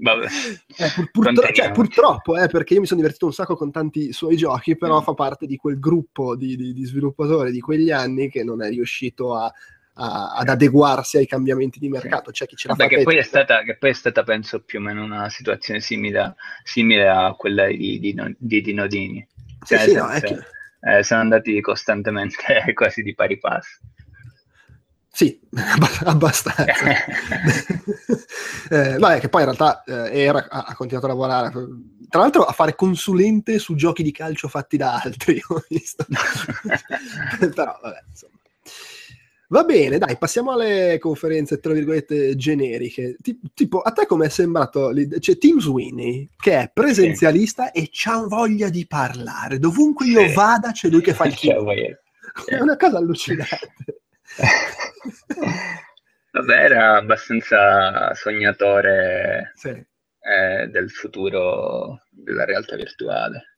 Speaker 3: Vabbè.
Speaker 2: Eh, pur, purtro- cioè, purtroppo, eh, perché io mi sono divertito un sacco con tanti suoi giochi, però mm. fa parte di quel gruppo di, di, di sviluppatori di quegli anni che non è riuscito a a, ad adeguarsi ai cambiamenti di mercato. C'è chi ce l'ha
Speaker 3: fatta. Che, poi è stata, che poi è stata, penso, più o meno una situazione simile, simile a quella di, di, di Dinodini. Cioè, sì, sì, no, che... eh, sono andati costantemente quasi di pari passo.
Speaker 2: Sì, abbastanza. eh, vabbè, che poi in realtà eh, era, ha, continuato a lavorare, tra l'altro a fare consulente su giochi di calcio fatti da altri, ho visto. Però, vabbè, insomma. Va bene, dai, passiamo alle conferenze, tra virgolette, generiche. tipo, a te come è sembrato? C'è Tim Sweeney, che è presenzialista sì. e c'ha voglia di parlare. Dovunque sì. io vada c'è lui che fa il chilo. È una cosa allucinante.
Speaker 3: Vabbè, era abbastanza sognatore sì. eh, del futuro della realtà virtuale.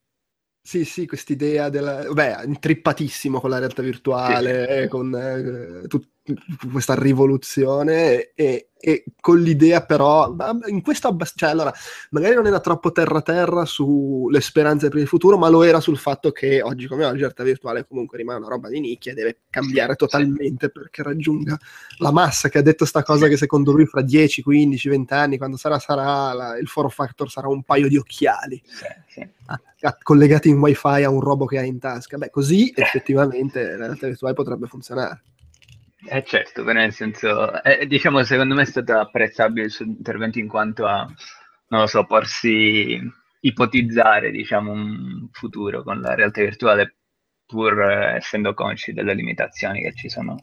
Speaker 2: Sì, sì, quest'idea della... Beh, intrippatissimo con la realtà virtuale, sì. con eh, tut- questa rivoluzione e, e con l'idea però, in questo abbast- cioè allora, magari non era troppo terra-terra sulle speranze per il futuro, ma lo era sul fatto che oggi come oggi la realtà virtuale comunque rimane una roba di nicchia e deve cambiare totalmente perché raggiunga la massa che ha detto sta cosa che secondo lui fra 10, 15, 20 anni, quando sarà, sarà la, il form factor sarà un paio di occhiali
Speaker 3: Sì, sì.
Speaker 2: a- a- collegati in wifi a un robo che ha in tasca. Beh, così effettivamente la realtà virtuale potrebbe funzionare.
Speaker 3: Eh certo, però nel senso, eh, diciamo, secondo me è stato apprezzabile il suo intervento in quanto a, non lo so, porsi, ipotizzare, diciamo, un futuro con la realtà virtuale, pur eh, essendo consci delle limitazioni che ci sono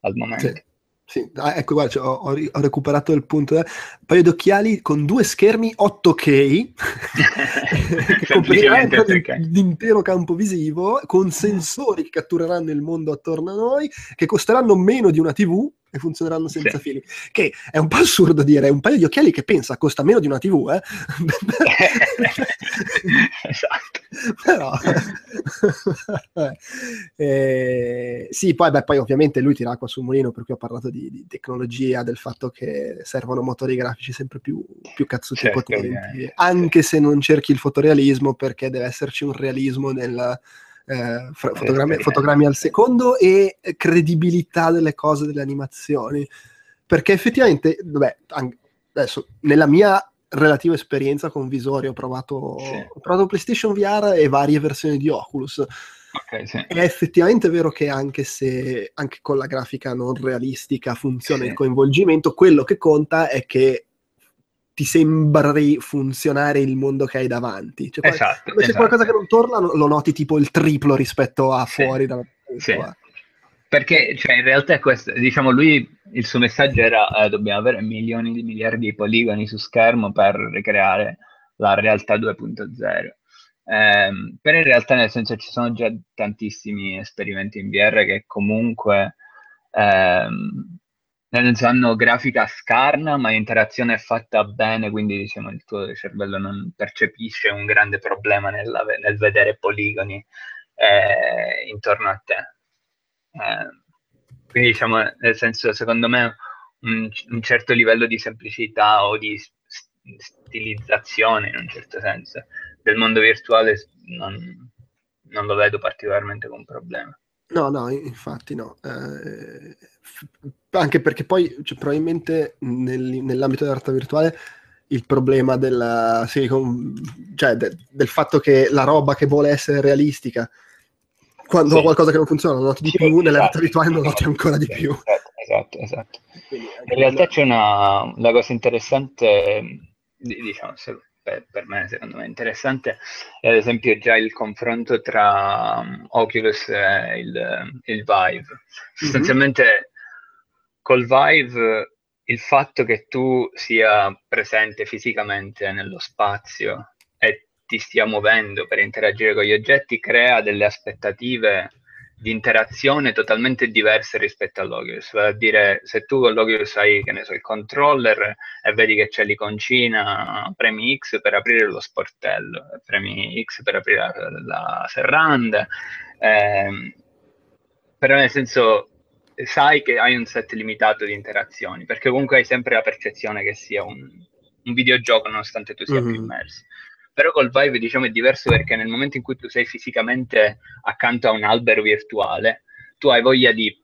Speaker 3: al momento.
Speaker 2: Sì. Sì, ah, ecco, guarda, cioè, ho, ho recuperato il punto. eh. Un paio di occhiali con due schermi 8K che copriranno l'intero campo visivo con sensori che cattureranno il mondo attorno a noi, che costeranno meno di una TV e funzioneranno senza
Speaker 3: Sì.
Speaker 2: fili. Che è un po' assurdo dire, un paio di occhiali che pensa costa meno di una TV, eh?
Speaker 3: esatto.
Speaker 2: Però, eh, sì, poi, beh, poi ovviamente lui tira acqua sul mulino per cui ho parlato di, di tecnologia, del fatto che servono motori grafici sempre più, più cazzuti
Speaker 3: Certo,
Speaker 2: potenti,
Speaker 3: ovviamente,
Speaker 2: anche se non cerchi il fotorealismo perché deve esserci un realismo nel eh, fra- fotogrammi,
Speaker 3: Esperienza,
Speaker 2: fotogrammi al secondo e credibilità delle cose, delle animazioni. Perché effettivamente, vabbè, adesso nella mia relativa esperienza con visori ho provato,
Speaker 3: Sì.
Speaker 2: ho provato PlayStation VR e varie versioni di Oculus.
Speaker 3: Ok, sì.
Speaker 2: È effettivamente vero che anche se anche con la grafica non realistica funziona
Speaker 3: Sì.
Speaker 2: il coinvolgimento, quello che conta è che ti sembri funzionare il mondo che hai davanti. Cioè,
Speaker 3: Esatto,
Speaker 2: se c'è
Speaker 3: esatto.
Speaker 2: qualcosa che non torna, lo noti tipo il triplo rispetto a
Speaker 3: Sì.
Speaker 2: fuori dalla
Speaker 3: Sì. Perché cioè, in realtà è questo, diciamo, lui il suo messaggio era eh, dobbiamo avere milioni di miliardi di poligoni su schermo per ricreare la realtà 2.0. Ehm, però in realtà nel senso ci sono già tantissimi esperimenti in VR che comunque ehm, senso hanno grafica scarna ma l'interazione è fatta bene, quindi diciamo il tuo cervello non percepisce un grande problema nella- nel vedere poligoni eh, intorno a te. Eh, quindi diciamo, nel senso, secondo me un, un certo livello di semplicità o di stilizzazione, in un certo senso, del mondo virtuale non, non lo vedo particolarmente come problema.
Speaker 2: No, no, infatti no. Eh, f- anche perché poi cioè, probabilmente nel- nell'ambito dell'arte virtuale il problema della, sì, con- cioè, de- del fatto che la roba che vuole essere realistica, quando
Speaker 3: Sì.
Speaker 2: ho qualcosa che non funziona, lo noti di
Speaker 3: Sì,
Speaker 2: più, nell'arte
Speaker 3: esatto.
Speaker 2: virtuale lo noti ancora di più.
Speaker 3: Esatto, esatto, esatto.
Speaker 2: Quindi
Speaker 3: In realtà
Speaker 2: quello-
Speaker 3: c'è una, la cosa interessante, di- diciamo, se- per, per me secondo me interessante, è ad esempio già il confronto tra um, Oculus e il, il Vive. Sostanzialmente col Vive il fatto che tu sia presente fisicamente nello spazio e ti stia muovendo per interagire con gli oggetti crea delle aspettative di interazione totalmente diverse rispetto all'Oculus. Vale a dire, se tu con l'Oculus hai, che ne so, il controller e vedi che c'è l'iconcina, premi X per aprire lo sportello, premi X per aprire la, la serranda, ehm, però nel senso sai che hai un set limitato di interazioni, perché comunque hai sempre la percezione che sia un, un videogioco nonostante tu sia più
Speaker 2: Mhm.
Speaker 3: immerso. Però col Vive diciamo è diverso perché nel momento in cui tu sei fisicamente accanto a un albero virtuale, tu hai voglia di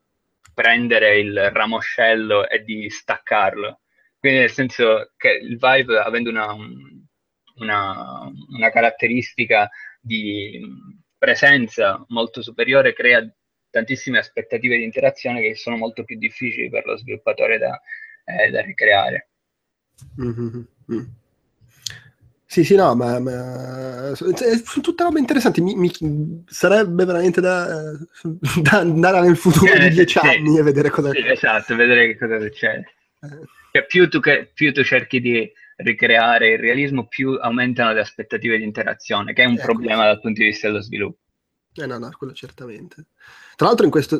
Speaker 3: prendere il ramoscello e di staccarlo. Quindi nel senso che il Vive avendo una, un- una, una caratteristica di presenza molto superiore crea tantissime aspettative di interazione che sono molto più difficili per lo sviluppatore da, eh, da ricreare.
Speaker 2: Mhm, mm. Sì, sì, no, ma, ma- sono tutte robe interessanti. Mi, mi- sarebbe veramente da, da andare nel futuro di
Speaker 3: Eh,
Speaker 2: dieci
Speaker 3: sì.
Speaker 2: anni e vedere cosa
Speaker 3: Sì, esatto, vedere che cosa succede.
Speaker 2: Eh,
Speaker 3: Cioè, più, tu, che- più tu cerchi di ricreare il realismo, più aumentano le aspettative di interazione, che è un
Speaker 2: Ecco.
Speaker 3: problema dal punto di vista dello sviluppo.
Speaker 2: Eh no, no, quello certamente. Tra l'altro in questo,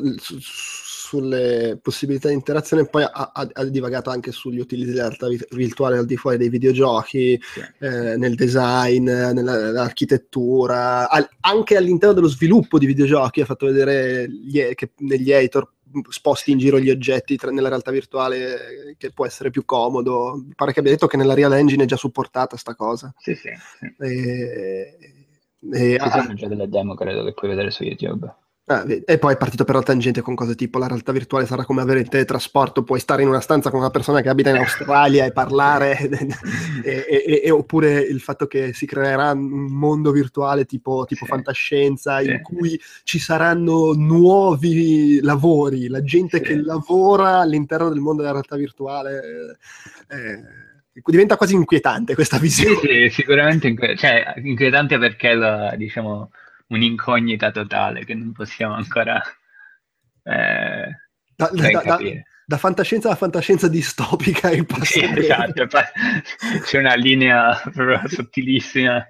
Speaker 2: sulle possibilità di interazione poi ha, ha- ha divagato anche sugli utilizzi dell'arte vi- virtuale al di fuori dei videogiochi,
Speaker 3: Sì.
Speaker 2: eh, nel design, nella- nell'architettura, al- anche all'interno dello sviluppo di videogiochi ha fatto vedere gli- che negli editor sposti in giro gli oggetti tra- nella realtà virtuale che può essere più comodo. Pare che abbia detto che nella Real Engine è già supportata sta cosa.
Speaker 3: Sì, sì, sì.
Speaker 2: E, e-
Speaker 3: Ci sono già delle demo, credo, che puoi vedere su YouTube.
Speaker 2: Ah, e poi è partito per la tangente con cose tipo la realtà virtuale sarà come avere il teletrasporto, puoi stare in una stanza con una persona che abita in Australia e parlare, e, e- e- oppure il fatto che si creerà un mondo virtuale tipo, tipo
Speaker 3: Sì.
Speaker 2: fantascienza in
Speaker 3: Sì.
Speaker 2: cui ci saranno nuovi lavori, la gente
Speaker 3: Sì.
Speaker 2: che lavora all'interno del mondo della realtà virtuale. eh, diventa quasi inquietante questa
Speaker 3: Sì,
Speaker 2: visione.
Speaker 3: sì, sicuramente inque- cioè, inquietante perché la- diciamo, un'incognita totale che non possiamo ancora eh,
Speaker 2: Da, da- da-
Speaker 3: capire.
Speaker 2: da fantascienza a fantascienza distopica il passo
Speaker 3: Sì, esatto, c'è una linea sottilissima,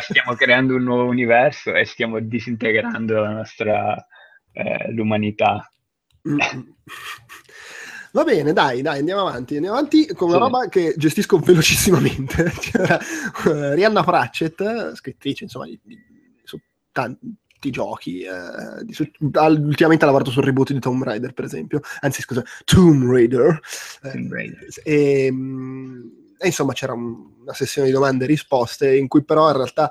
Speaker 3: stiamo creando un nuovo universo e stiamo disintegrando la nostra eh, l'umanità.
Speaker 2: Mm. Va bene, dai, dai, andiamo avanti. Andiamo avanti con una
Speaker 3: Sì.
Speaker 2: roba che gestisco velocissimamente. Eh, Rihanna Pratchett, scrittrice, insomma, di, di- tanti giochi. eh, di- ultimamente ha lavorato sul reboot di Tomb Raider, per esempio. Anzi, scusa, Tomb Raider. Eh,
Speaker 3: Tomb Raider.
Speaker 2: e, mm, e insomma, c'era un- una sessione di domande e risposte in cui però in realtà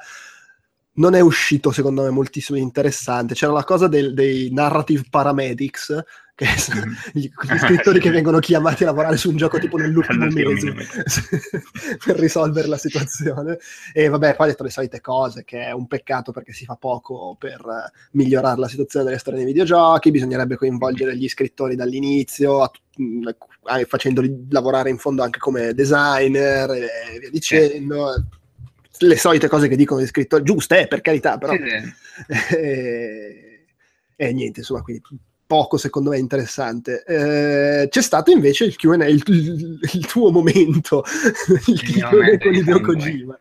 Speaker 2: non è uscito secondo me moltissimo di interessante. C'era la cosa del- dei narrative paramedics, che sono gli, gli scrittori che vengono chiamati a lavorare su un gioco tipo nell'ultimo mese per risolvere la situazione. E vabbè, poi ha detto le solite cose, che è un peccato perché si fa poco per eh, migliorare la situazione delle storie nei videogiochi, bisognerebbe coinvolgere gli scrittori dall'inizio, a mh, eh, facendoli lavorare in fondo anche come designer e via dicendo. Le solite cose che dicono gli scrittori, giuste, eh, per carità, però
Speaker 3: Sì, sì.
Speaker 2: e, e niente, insomma, quindi poco secondo me interessante. Eh, c'è stato invece il Q&A, il, il- il tuo momento, il Q&A con Hideo. Kojima,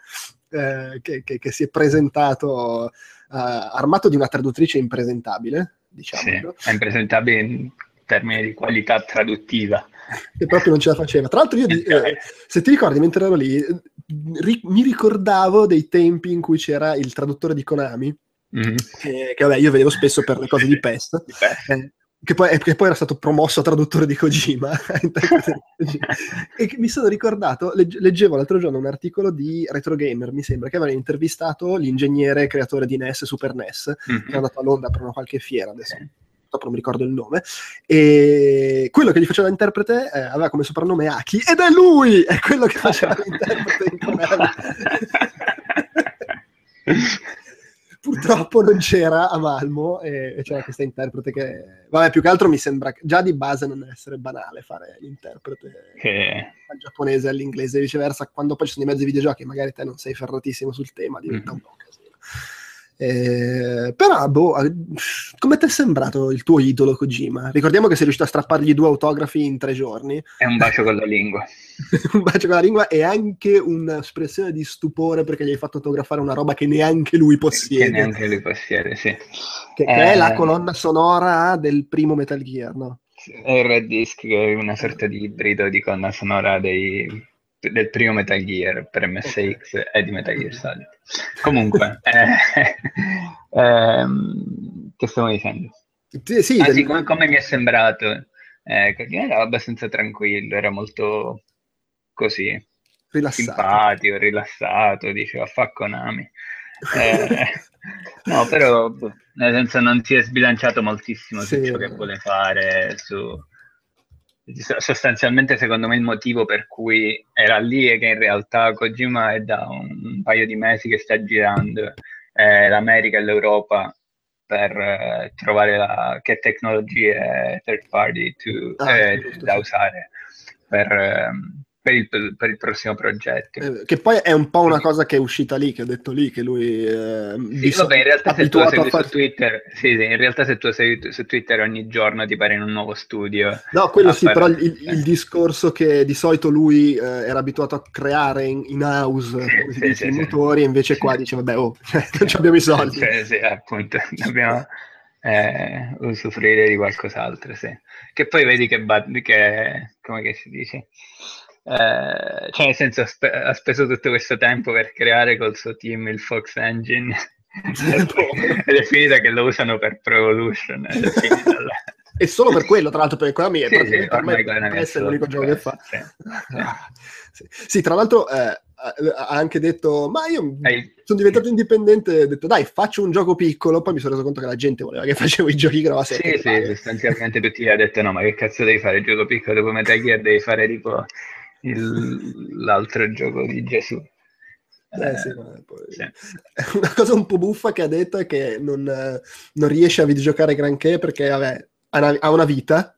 Speaker 2: eh, che, che- che si è presentato eh, armato di una traduttrice impresentabile, diciamo,
Speaker 3: Sì, è impresentabile in termini di qualità traduttiva.
Speaker 2: che proprio non ce la faceva. Tra l'altro io, eh, se ti ricordi, mentre ero lì, eh, ri- mi ricordavo dei tempi in cui c'era il traduttore di Konami,
Speaker 3: Mhm.
Speaker 2: che, che vabbè, io vedevo spesso per le cose di PES, eh, che, poi, che poi era stato promosso a traduttore di Kojima. e mi sono ricordato, legge- leggevo l'altro giorno un articolo di Retro Gamer, mi sembra, che aveva intervistato l'ingegnere creatore di NES Super NES, che è
Speaker 3: Mhm.
Speaker 2: andato a Londra per una qualche fiera adesso. Dopo non mi ricordo il nome, e quello che gli faceva l'interprete eh, aveva come soprannome Aki, ed è lui! È quello che faceva l'interprete in Konami. Purtroppo non c'era a Malmo e e c'era questa interprete che, vabbè, più che altro mi sembra già di base non essere banale fare l'interprete
Speaker 3: Che-
Speaker 2: dal giapponese all'inglese e viceversa. Quando poi ci sono i mezzi videogiochi, magari te non sei ferratissimo sul tema, diventa
Speaker 3: Mhm.
Speaker 2: un po'. Eh, però, boh, eh, come ti è sembrato il tuo idolo Kojima? Ricordiamo che sei riuscito a strappargli due autografi in tre giorni,
Speaker 3: È un bacio con la lingua.
Speaker 2: un bacio con la lingua e anche un'espressione di stupore perché gli hai fatto autografare una roba che neanche lui
Speaker 3: Che
Speaker 2: possiede,
Speaker 3: neanche lui possiede, sì.
Speaker 2: che, che è
Speaker 3: Eh,
Speaker 2: la colonna sonora del primo Metal Gear, no?
Speaker 3: È il Red Disc, che è una sorta di ibrido di colonna sonora dei- del primo Metal Gear per MSX e di Metal Gear Solid. Comunque, eh, ehm, che stiamo dicendo?
Speaker 2: Sì, sì,
Speaker 3: Ah,
Speaker 2: del-
Speaker 3: sì, come, come mi è sembrato? Eh, era abbastanza tranquillo, era molto così,
Speaker 2: rilassato.
Speaker 3: simpatico, rilassato, diceva fa Konami. Eh, no, però nel senso non si è sbilanciato moltissimo su
Speaker 2: Sì.
Speaker 3: ciò che vuole fare. Su... Sostanzialmente, secondo me, il motivo per cui era lì è che in realtà Kojima è da un paio di mesi che sta girando eh, l'America e l'Europa per eh, trovare la, che tecnologie third party to-
Speaker 2: Ah,
Speaker 3: eh, da usare per, ehm, per il, per il prossimo progetto.
Speaker 2: Eh, che poi è un po' una cosa che è uscita lì, che ho detto lì, che lui eh,
Speaker 3: Sì, vabbè, in realtà se tu
Speaker 2: a
Speaker 3: segui
Speaker 2: fare...
Speaker 3: su Twitter, sì, sì, in realtà se tu segui su Twitter ogni giorno ti pare in un nuovo studio.
Speaker 2: No, quello sì,
Speaker 3: fare-
Speaker 2: però il, il discorso che di solito lui eh, era abituato a creare in, in house
Speaker 3: Sì, sì,
Speaker 2: dice,
Speaker 3: sì,
Speaker 2: i
Speaker 3: sì.
Speaker 2: motori, invece qua dice, vabbè, oh, non abbiamo i soldi.
Speaker 3: Cioè, sì, appunto, dobbiamo eh, usufruire di qualcos'altro, sì. Che poi vedi che, che come che si dice? Eh, cioè, nel senso, ha, spe- ha speso tutto questo tempo per creare col suo team il Fox Engine ed è finita che lo usano per Pro Evolution.
Speaker 2: E solo per quello, tra l'altro, perché Konami è
Speaker 3: Sì, sì, ormai Konami è
Speaker 2: l'unico
Speaker 3: per
Speaker 2: gioco che
Speaker 3: questo,
Speaker 2: fa.
Speaker 3: sì, sì.
Speaker 2: Ah, sì. Sì, tra l'altro eh, ha anche detto, ma io
Speaker 3: Ehi.
Speaker 2: sono diventato indipendente, ho detto dai faccio un gioco piccolo, poi mi sono reso conto che la gente voleva che facevo i giochi grossi.
Speaker 3: Sì, sì, sostanzialmente tutti gli hanno detto no, ma che cazzo devi fare il gioco piccolo dopo Metal Gear, devi fare tipo il- l'altro gioco di Gesù.
Speaker 2: Eh, sì, ma poi-
Speaker 3: sì.
Speaker 2: Una cosa un po' buffa che ha detto è che non, eh, non riesce a videogiocare granché perché vabbè, ha, una, ha una vita,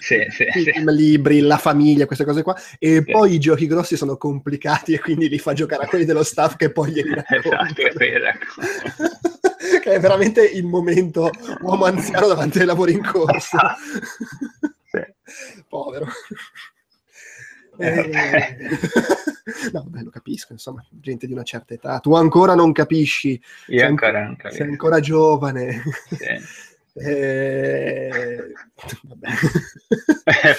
Speaker 3: Sì, sì, sì.
Speaker 2: libri, la famiglia, queste cose qua, e
Speaker 3: Sì.
Speaker 2: poi i giochi grossi sono complicati e quindi li fa giocare a quelli dello staff che poi glieli
Speaker 3: Esatto, è
Speaker 2: che è veramente il momento uomo anziano davanti ai lavori in corso.
Speaker 3: Sì.
Speaker 2: Povero.
Speaker 3: Eh,
Speaker 2: Eh, no, vabbè, lo capisco, insomma, gente di una certa età. Tu ancora non capisci,
Speaker 3: Io
Speaker 2: sei
Speaker 3: ancora
Speaker 2: anco-
Speaker 3: non capisco.
Speaker 2: sei ancora giovane.
Speaker 3: Sì.
Speaker 2: Eh, vabbè.
Speaker 3: Eh,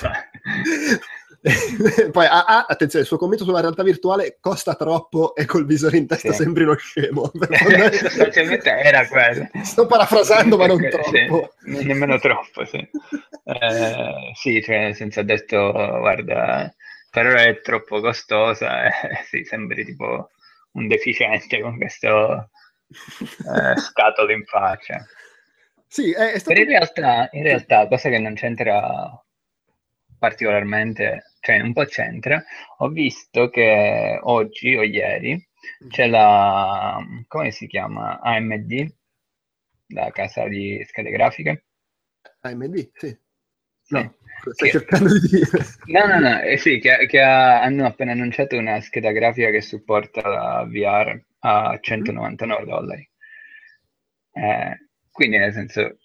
Speaker 2: Poi, ah, ah, attenzione, il suo commento sulla realtà virtuale costa troppo e col visore in testa
Speaker 3: Sì.
Speaker 2: sembri uno scemo.
Speaker 3: Sostanzialmente era quello.
Speaker 2: Sto parafrasando, ma non
Speaker 3: Sì,
Speaker 2: troppo.
Speaker 3: ne- nemmeno troppo, sì. Eh, sì, cioè, ha detto, guarda, per ora è troppo costosa, eh, sì, sembri tipo un deficiente con questo eh, scatolo in faccia.
Speaker 2: Sì, è, è stato...
Speaker 3: Però in realtà, in realtà, cosa che non c'entra particolarmente, cioè un po' c'entra, ho visto che oggi o ieri c'è la, come si chiama? AMD, la casa di schede grafiche.
Speaker 2: AMD, sì.
Speaker 3: Sì.
Speaker 2: No, cosa stai
Speaker 3: Che-
Speaker 2: cercando di dire?
Speaker 3: No, no, no, eh sì, che, che ha- hanno appena annunciato una scheda grafica che supporta la VR a 199 dollari. Eh, quindi, nel senso,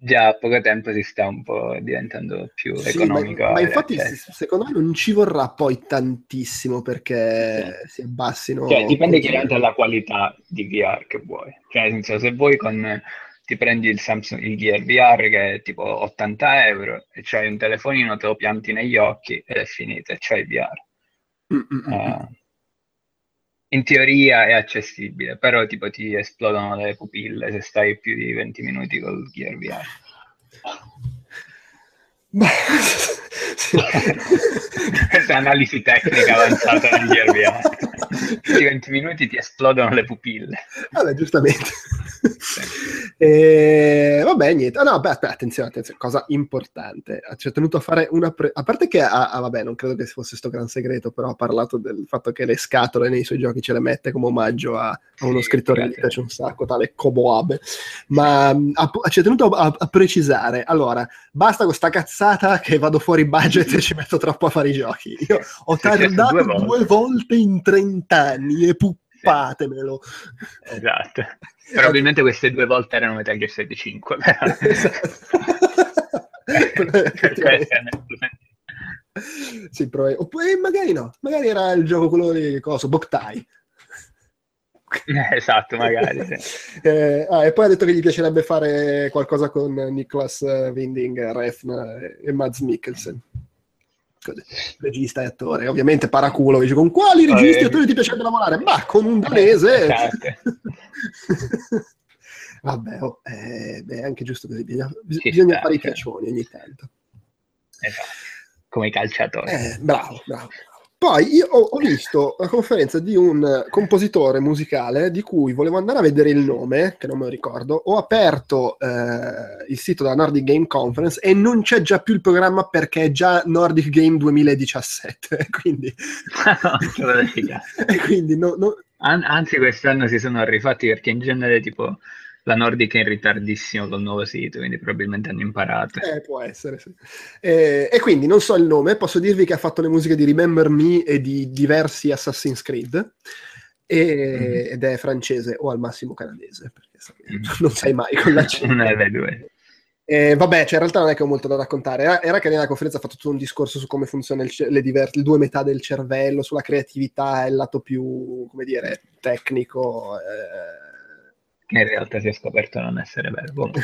Speaker 3: già a poco tempo si sta un po' diventando più
Speaker 2: Sì,
Speaker 3: economico.
Speaker 2: ma, ma infatti
Speaker 3: accesso.
Speaker 2: s- secondo me non ci vorrà poi tantissimo perché si abbassino.
Speaker 3: Cioè, dipende chiaramente dalla qualità di VR che vuoi. Cioè, nel senso, se vuoi con ti prendi il Samsung il Gear VR che è tipo 80 euro e c'hai un telefonino, te lo pianti negli occhi ed è finito, e c'hai il VR.
Speaker 2: Mm, mm, mm.
Speaker 3: Eh, in teoria è accessibile, però tipo ti esplodono le pupille se stai più di 20 minuti col Gear VR. Questa è analisi tecnica avanzata. Più di 20 minuti ti esplodono le pupille.
Speaker 2: Vabbè, giustamente. Eh, vabbè, niente. Ah, no, beh, attenzione, attenzione, cosa importante. Ci ha tenuto a fare una... pre- A parte che, ah, ah, vabbè, non credo che fosse sto gran segreto, però ha parlato del fatto che le scatole nei suoi giochi ce le mette come omaggio a, a uno
Speaker 3: Sì,
Speaker 2: scrittore che piace un sacco, tale Kobo Abe. Ma mh, ha- ci ha tenuto a, a precisare, allora, basta con sta cazzata che vado fuori budget e ci metto troppo a fare i giochi. Io ho tardato
Speaker 3: due
Speaker 2: due
Speaker 3: volte.
Speaker 2: volte in 30 anni e puppatemelo.
Speaker 3: Esatto. Probabilmente queste due volte erano Metal Gear Solid 5. però. È
Speaker 2: sì, però, oppure magari no, magari era il gioco quello di cosa, Boktai.
Speaker 3: Eh, Esatto, magari. sì.
Speaker 2: Eh, ah, e poi ha detto che gli piacerebbe fare qualcosa con Niklas eh, Winding Refn eh, e Mads Mikkelsen. Così, Regista e attore, ovviamente paraculo, dice con quali registi e attori ti piacerebbe lavorare? Ma con un danese.
Speaker 3: Esatto.
Speaker 2: Vabbè, oh, eh, beh, è anche giusto così, bisogna, bisogna
Speaker 3: sta,
Speaker 2: fare i
Speaker 3: cioè.
Speaker 2: ogni tanto.
Speaker 3: Esatto. Come i calciatori.
Speaker 2: Eh, bravo, bravo. Poi io ho, ho visto la conferenza di un compositore musicale di cui volevo andare a vedere il nome, che non me lo ricordo. Ho aperto eh, il sito della Nordic Game Conference e non c'è già più il programma perché è già Nordic Game 2017. quindi, e quindi no- no-
Speaker 3: An- anzi, quest'anno si sono rifatti perché in genere tipo la Nordic è in ritardissimo col nuovo sito, quindi probabilmente hanno imparato.
Speaker 2: Eh, può essere, sì. Eh, e quindi non so il nome, posso dirvi che ha fatto le musiche di Remember Me e di diversi Assassin's Creed. e-
Speaker 3: Mhm.
Speaker 2: ed è francese o al massimo canadese, perché sai,
Speaker 3: Mhm.
Speaker 2: non sai mai con l'accento.
Speaker 3: Una delle due.
Speaker 2: Eh, vabbè, cioè in realtà non è che ho molto da raccontare. Era, era che nella conferenza ha fatto tutto un discorso su come funziona il, ce- le, diver- le due metà del cervello, sulla creatività il lato più, come dire, tecnico. eh,
Speaker 3: Che in realtà si è scoperto non essere vero.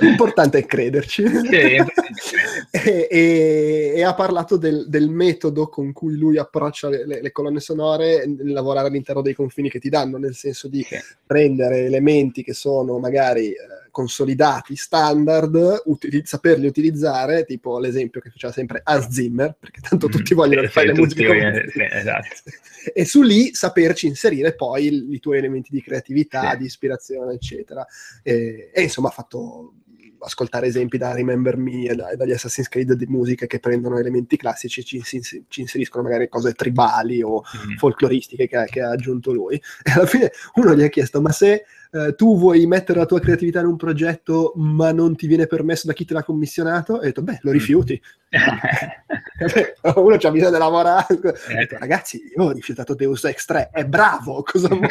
Speaker 2: L'importante è crederci.
Speaker 3: Sì, è
Speaker 2: e, e- e ha parlato del, del metodo con cui lui approccia le, le- le colonne sonore nel lavorare all'interno dei confini che ti danno, nel senso di
Speaker 3: Sì.
Speaker 2: prendere elementi che sono magari eh, consolidati, standard, uti- saperli utilizzare, tipo l'esempio che faceva sempre Hans Zimmer, perché tanto tutti vogliono
Speaker 3: Sì,
Speaker 2: fare le musiche
Speaker 3: vogliono- sì, esatto.
Speaker 2: e su lì saperci inserire poi i, i tuoi elementi di creatività,
Speaker 3: Sì.
Speaker 2: di ispirazione, eccetera. E, e, insomma ha fatto ascoltare esempi da Remember Me e da- dagli Assassin's Creed di musiche che prendono elementi classici e ci, ci- inseriscono magari cose tribali o
Speaker 3: Mm.
Speaker 2: folcloristiche che, che ha aggiunto lui. E alla fine uno gli ha chiesto: Ma se eh, tu vuoi mettere la tua creatività in un progetto, ma non ti viene permesso da chi te l'ha commissionato? E ho detto: Beh, lo rifiuti. uno c'ha bisogno di lavorare. Ho detto, Ragazzi, io ho rifiutato Deus Ex 3, è bravo, cosa vuoi?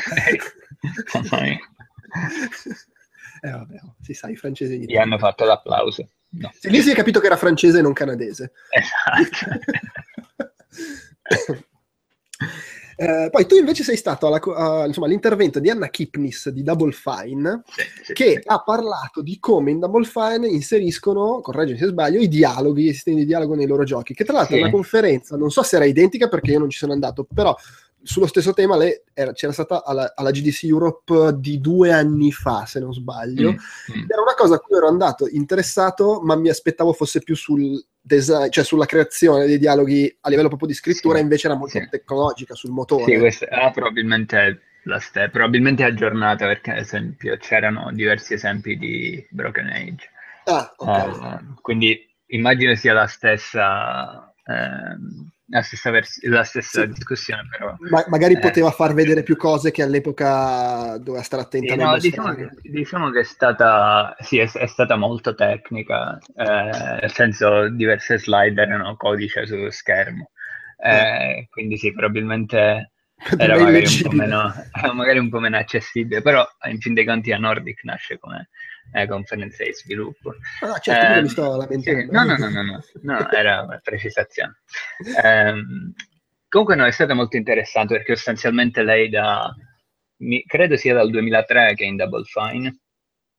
Speaker 2: Eh, vabbè, oh, si sa, i francesi ogni
Speaker 3: Gli hanno fatto l'applauso. No.
Speaker 2: Sì, lì si è capito che era francese e non canadese.
Speaker 3: Esatto.
Speaker 2: Eh, poi tu invece sei stato alla a- insomma, all'intervento di Anna Kipnis di Double Fine
Speaker 3: Sì, sì,
Speaker 2: che
Speaker 3: sì.
Speaker 2: ha parlato di come in Double Fine inseriscono, correggimi se sbaglio, i dialoghi, i sistemi di dialogo nei loro giochi, che tra l'altro è una conferenza, non so se era identica perché io non ci sono andato, però sullo stesso tema lei era- c'era stata alla, alla GDC Europe di due anni fa, se non sbaglio,
Speaker 3: Mm, mm.
Speaker 2: era una cosa a cui ero andato interessato, ma mi aspettavo fosse più sul design, cioè sulla creazione dei dialoghi a livello proprio di scrittura,
Speaker 3: Sì,
Speaker 2: invece era molto
Speaker 3: sì.
Speaker 2: tecnologica sul motore.
Speaker 3: Sì, questa ah, probabilmente la ste- probabilmente aggiornata perché ad esempio c'erano diversi esempi di Broken Age.
Speaker 2: Ah, ok.
Speaker 3: Eh, quindi immagino sia la stessa, ehm, la stessa, vers- la stessa
Speaker 2: Sì.
Speaker 3: discussione, però.
Speaker 2: Ma- magari
Speaker 3: eh,
Speaker 2: poteva far vedere più cose che all'epoca doveva stare attenta
Speaker 3: Sì, no, diciamo che, diciamo che è stata, sì, è, è stata molto tecnica, eh, nel senso diverse slide erano codice su schermo, Eh, quindi sì, probabilmente era magari un, meno, magari un po' meno accessibile, però in fin dei conti a Nordic nasce come eh, conferenza di sviluppo.
Speaker 2: Ah, certo,
Speaker 3: Eh,
Speaker 2: mi sto
Speaker 3: sì,
Speaker 2: lamentando.
Speaker 3: no, no, no, no, no, no, era una precisazione. Ehm, comunque no, è stato molto interessante perché sostanzialmente lei da, mi- credo sia dal 2003 che è in Double Fine,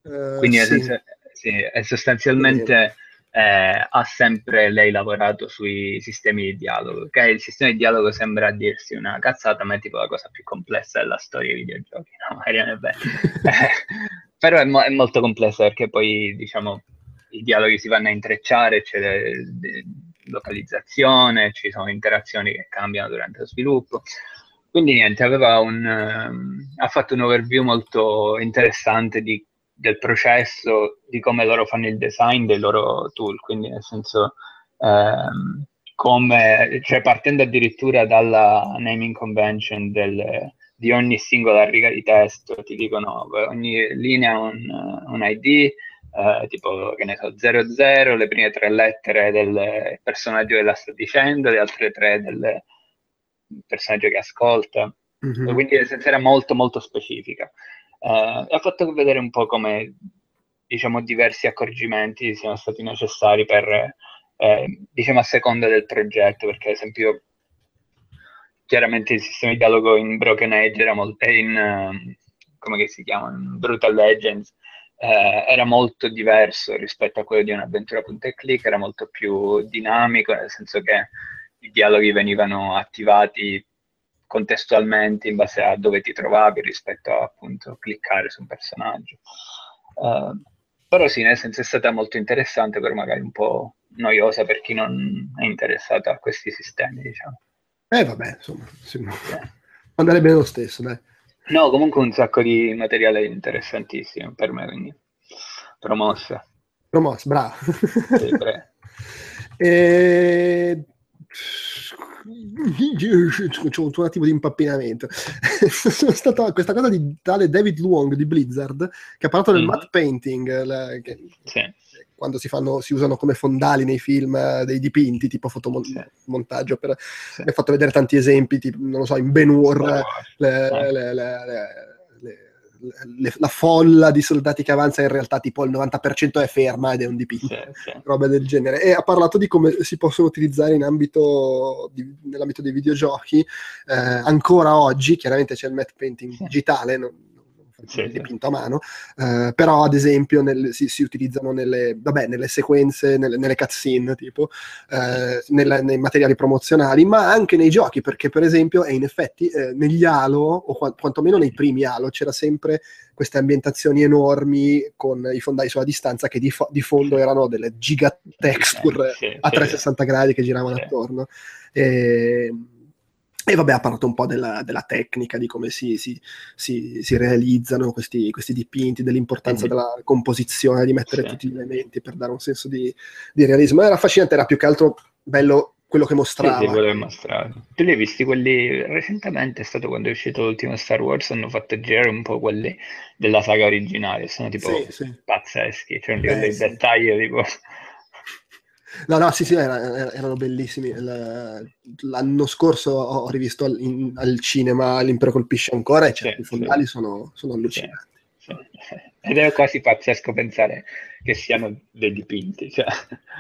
Speaker 2: Eh,
Speaker 3: quindi
Speaker 2: sì.
Speaker 3: senso- sì, e sostanzialmente eh, ha sempre lei lavorato sui sistemi di dialogo, che il sistema di dialogo sembra dirsi una cazzata, ma è tipo la cosa più complessa della storia dei videogiochi, no? Magari è vero. Eh, però è, mo- è molto complessa perché poi diciamo i dialoghi si vanno a intrecciare, c'è de- de- localizzazione, ci sono interazioni che cambiano durante lo sviluppo. Quindi niente, un, ehm, ha fatto un overview molto interessante di- del processo, di come loro fanno il design dei loro tool, quindi nel senso ehm, come, cioè partendo addirittura dalla naming convention del- di ogni singola riga di testo, ti dicono ogni linea ha un, un ID, eh, tipo che ne so, 00, le prime tre lettere del personaggio che la sta dicendo, le altre tre del personaggio che ascolta.
Speaker 2: Mhm.
Speaker 3: Quindi era molto molto specifica. Eh, ha fatto vedere un po' come diciamo diversi accorgimenti siano stati necessari per eh, diciamo a seconda del progetto, perché ad esempio chiaramente il sistema di dialogo in Broken Age era molto in ehm, come si chiama in Brutal Legends eh, era molto diverso rispetto a quello di un'avventura punta e click, era molto più dinamico, nel senso che i dialoghi venivano attivati contestualmente in base a dove ti trovavi rispetto a appunto cliccare su un personaggio. Uh, però sì, nel senso è stata molto interessante, però magari un po' noiosa per chi non è interessato a questi sistemi, diciamo.
Speaker 2: Eh vabbè, insomma, sì, andare bene lo stesso, dai.
Speaker 3: No, comunque un sacco di materiale interessantissimo per me, quindi promossa.
Speaker 2: Promossa, bravo.
Speaker 3: Sì,
Speaker 2: e... C'è un attimo di impappinamento. Sono stato questa cosa di tale David Luong di Blizzard che ha parlato del
Speaker 3: Mhm.
Speaker 2: matte painting, la- che-
Speaker 3: sì.
Speaker 2: quando si, fanno, si usano come fondali nei film eh, dei dipinti, tipo fotomontaggio. Per, Mi ha fatto vedere tanti esempi, tipo, non lo so, in Ben
Speaker 3: Eh.
Speaker 2: le- le- le- le- la folla di soldati che avanza in realtà tipo il 90% è ferma ed è un dipinto
Speaker 3: Sì, sì.
Speaker 2: roba del genere e ha parlato di come si possono utilizzare in ambito di- nell'ambito dei videogiochi eh, ancora oggi chiaramente c'è il matte painting
Speaker 3: Sì.
Speaker 2: digitale non
Speaker 3: Sì,
Speaker 2: dipinto a mano, eh, però ad esempio nel, si, si, utilizzano nelle, vabbè, nelle sequenze, nelle, nelle cutscene, tipo, eh, nel, nei materiali promozionali, ma anche nei giochi, perché per esempio, e in effetti eh, negli Halo, o qu- quantomeno nei primi Halo, c'era sempre queste ambientazioni enormi con i fondali sulla distanza che di, fo- di fondo erano delle giga texture
Speaker 3: Sì,
Speaker 2: a
Speaker 3: sì.
Speaker 2: 360 gradi che giravano attorno. E, e vabbè, ha parlato un po' della, della tecnica, di come si, si- si- si realizzano questi, questi dipinti, dell'importanza
Speaker 3: Mhm.
Speaker 2: della composizione, di mettere
Speaker 3: Sì.
Speaker 2: tutti gli elementi per dare un senso di, di realismo. Era affascinante, era più che altro bello quello che mostrava.
Speaker 3: sì, volevo mostrare. Tu li hai visti quelli recentemente? È stato quando è uscito l'ultimo Star Wars, hanno fatto girare un po' quelli della saga originale, sono tipo
Speaker 2: Sì, sì.
Speaker 3: pazzeschi, c'è un livello
Speaker 2: Eh,
Speaker 3: di dettaglio tipo...
Speaker 2: No, no, sì, sì, era- era- erano bellissimi. L'anno scorso ho rivisto al, in- al cinema L'Impero colpisce ancora e certi
Speaker 3: Sì,
Speaker 2: fondali
Speaker 3: sì.
Speaker 2: sono, sono allucinanti.
Speaker 3: Sì. Ed è quasi pazzesco pensare che siano dei dipinti, cioè,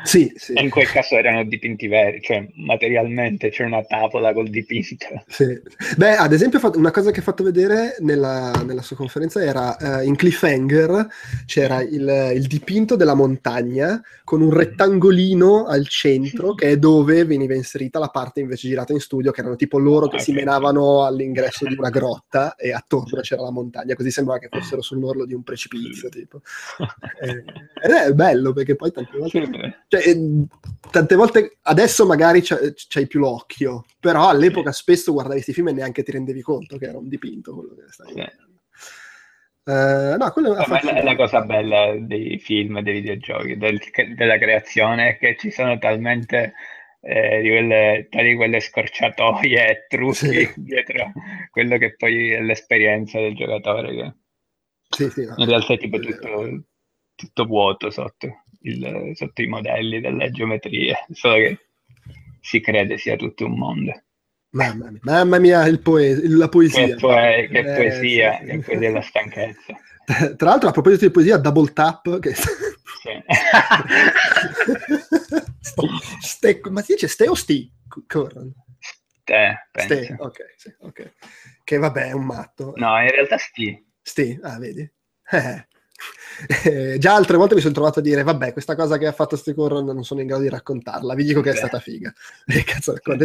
Speaker 2: Sì, sì.
Speaker 3: in quel caso erano dipinti veri, cioè materialmente c'è una tavola col dipinto.
Speaker 2: Sì. Beh, ad esempio, una cosa che ha fatto vedere nella, nella sua conferenza era eh, in Cliffhanger c'era il, il dipinto della montagna con un rettangolino al centro che è dove veniva inserita la parte invece girata in studio, che erano tipo loro che
Speaker 3: Ah,
Speaker 2: si menavano all'ingresso di una grotta e attorno c'era la montagna, così sembrava che fossero sull'orlo di un precipizio. Tipo. Eh, ed è bello perché poi tante volte cioè, eh, tante volte adesso magari c'hai, c'hai più l'occhio, però all'epoca spesso guardavi questi film e neanche ti rendevi conto che era un dipinto quello che stavi
Speaker 3: Sì.
Speaker 2: vedendo. Eh, no, quello è
Speaker 3: Eh, è la- è la
Speaker 2: affascinante.
Speaker 3: cosa bella dei film, dei videogiochi, del- della creazione, che ci sono talmente eh, di quelle, tali quelle scorciatoie e trucchi
Speaker 2: Sì.
Speaker 3: dietro quello che poi è l'esperienza del giocatore, che
Speaker 2: Sì, sì, no.
Speaker 3: in realtà è tipo tutto, tutto vuoto sotto, il- sotto i modelli delle geometrie, solo che si crede sia tutto un mondo.
Speaker 2: Mamma mia, mamma mia, il poe- la poesia.
Speaker 3: Che, poe- che
Speaker 2: Eh,
Speaker 3: poesia,
Speaker 2: sì,
Speaker 3: che poesia della stanchezza.
Speaker 2: Tra l'altro, a proposito di poesia, Double Tap, che...
Speaker 3: Sì.
Speaker 2: Ste- ma si dice ste o sti? Corran.
Speaker 3: Te, penso.
Speaker 2: Ste, ok, sì, ok. Che vabbè, è un matto.
Speaker 3: No, in realtà sì.
Speaker 2: Sti, ah, vedi? Eh. Eh, già altre volte mi sono trovato a dire, vabbè, questa cosa che ha fatto Ste Corran non sono in grado di raccontarla, vi dico che è stata figa. E cazzo, racconta-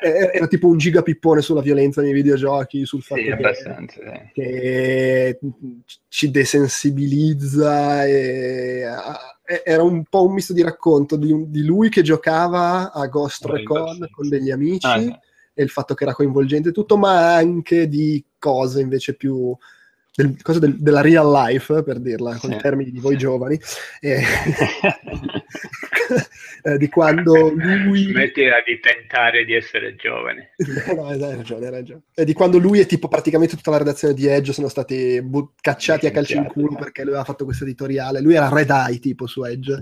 Speaker 2: eh, era tipo un gigapippone sulla violenza nei videogiochi, sul fatto
Speaker 3: Sì,
Speaker 2: che,
Speaker 3: sì.
Speaker 2: che ci desensibilizza e e- era un po' un misto di racconto di, un- di lui che giocava a Ghost
Speaker 3: Oh,
Speaker 2: Recon con degli amici
Speaker 3: Ah,
Speaker 2: e il fatto che era coinvolgente tutto, ma anche di cose invece più del- cose del- della real life, per dirla con i termini di voi giovani, e- eh, di quando lui...
Speaker 3: Smettila di tentare di essere giovane.
Speaker 2: No, hai ragione, hai ragione. E di quando lui e tipo praticamente tutta la redazione di Edge sono stati bu- cacciati a calci in culo perché lui aveva fatto questo editoriale. Lui era Red Eye tipo su Edge.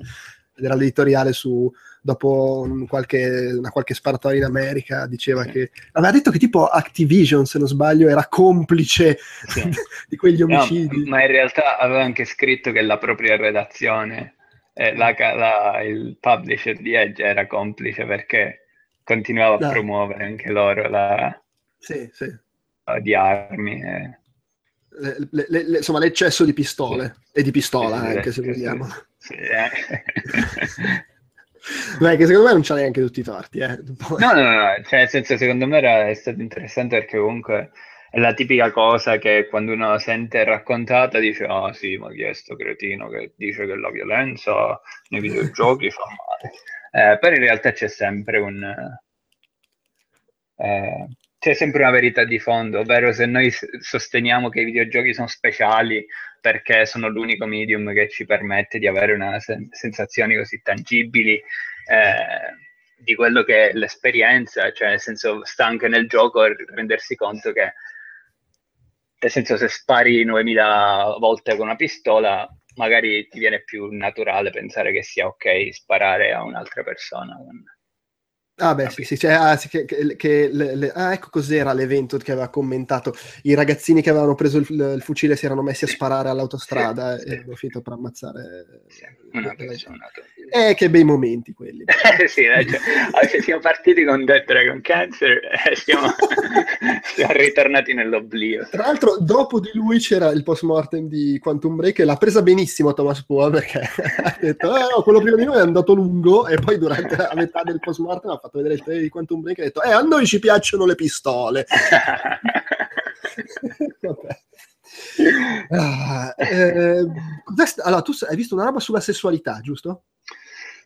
Speaker 2: Ed era l'editoriale su dopo un qualche, una qualche sparatoria in America diceva
Speaker 3: Sì.
Speaker 2: che aveva detto che tipo Activision se non sbaglio era complice
Speaker 3: Sì.
Speaker 2: di quegli
Speaker 3: No,
Speaker 2: omicidi
Speaker 3: ma in realtà aveva anche scritto che la propria redazione, eh, la la- il publisher di Edge era complice perché continuava a
Speaker 2: Dai.
Speaker 3: promuovere anche loro la,
Speaker 2: sì, sì.
Speaker 3: la- di armi. eh.
Speaker 2: Le- le- le- insomma l'eccesso di pistole e di pistola anche se
Speaker 3: sì,
Speaker 2: vogliamo
Speaker 3: sì, eh.
Speaker 2: Beh, che secondo me non c'ha neanche tutti i torti eh.
Speaker 3: No, no, no, cioè, senso, secondo me era, è stato interessante perché comunque è la tipica cosa che quando uno sente raccontata dice, ah sì, ma chi è sto cretino che dice che la violenza nei videogiochi fa male. Eh, però in realtà c'è sempre un... eh, c'è sempre una verità di fondo, ovvero se noi sosteniamo che i videogiochi sono speciali perché sono l'unico medium che ci permette di avere una sen- sensazioni così tangibili eh, di quello che è l'esperienza, cioè nel senso sta anche nel gioco rendersi conto che nel senso se spari 9000 volte con una pistola magari ti viene più naturale pensare che sia ok sparare a un'altra persona. con-
Speaker 2: Ah, beh, sì, sì, cioè, ah, sì, che, che- che le- le- ah, ecco cos'era l'evento che aveva commentato. I ragazzini che avevano preso il, il fucile si erano messi a
Speaker 3: Sì.
Speaker 2: sparare all'autostrada
Speaker 3: Sì,
Speaker 2: e
Speaker 3: sì.
Speaker 2: hanno finito per ammazzare
Speaker 3: Sì. una persona.
Speaker 2: Eh, che bei momenti quelli.
Speaker 3: sì, eh, cioè, siamo partiti con Dead Dragon Cancer e siamo, siamo, ritornati nell'oblio.
Speaker 2: Tra l'altro, dopo di lui c'era il post mortem di Quantum Break e l'ha presa benissimo Thomas Poa perché ha detto, eh, no, quello prima di noi è andato lungo e poi durante la metà del post mortem ha fatto vedere il trailer di Quantum Break e ha detto, eh, a noi ci piacciono le pistole. Vabbè. Ah, eh, allora, tu hai visto una roba sulla sessualità, giusto?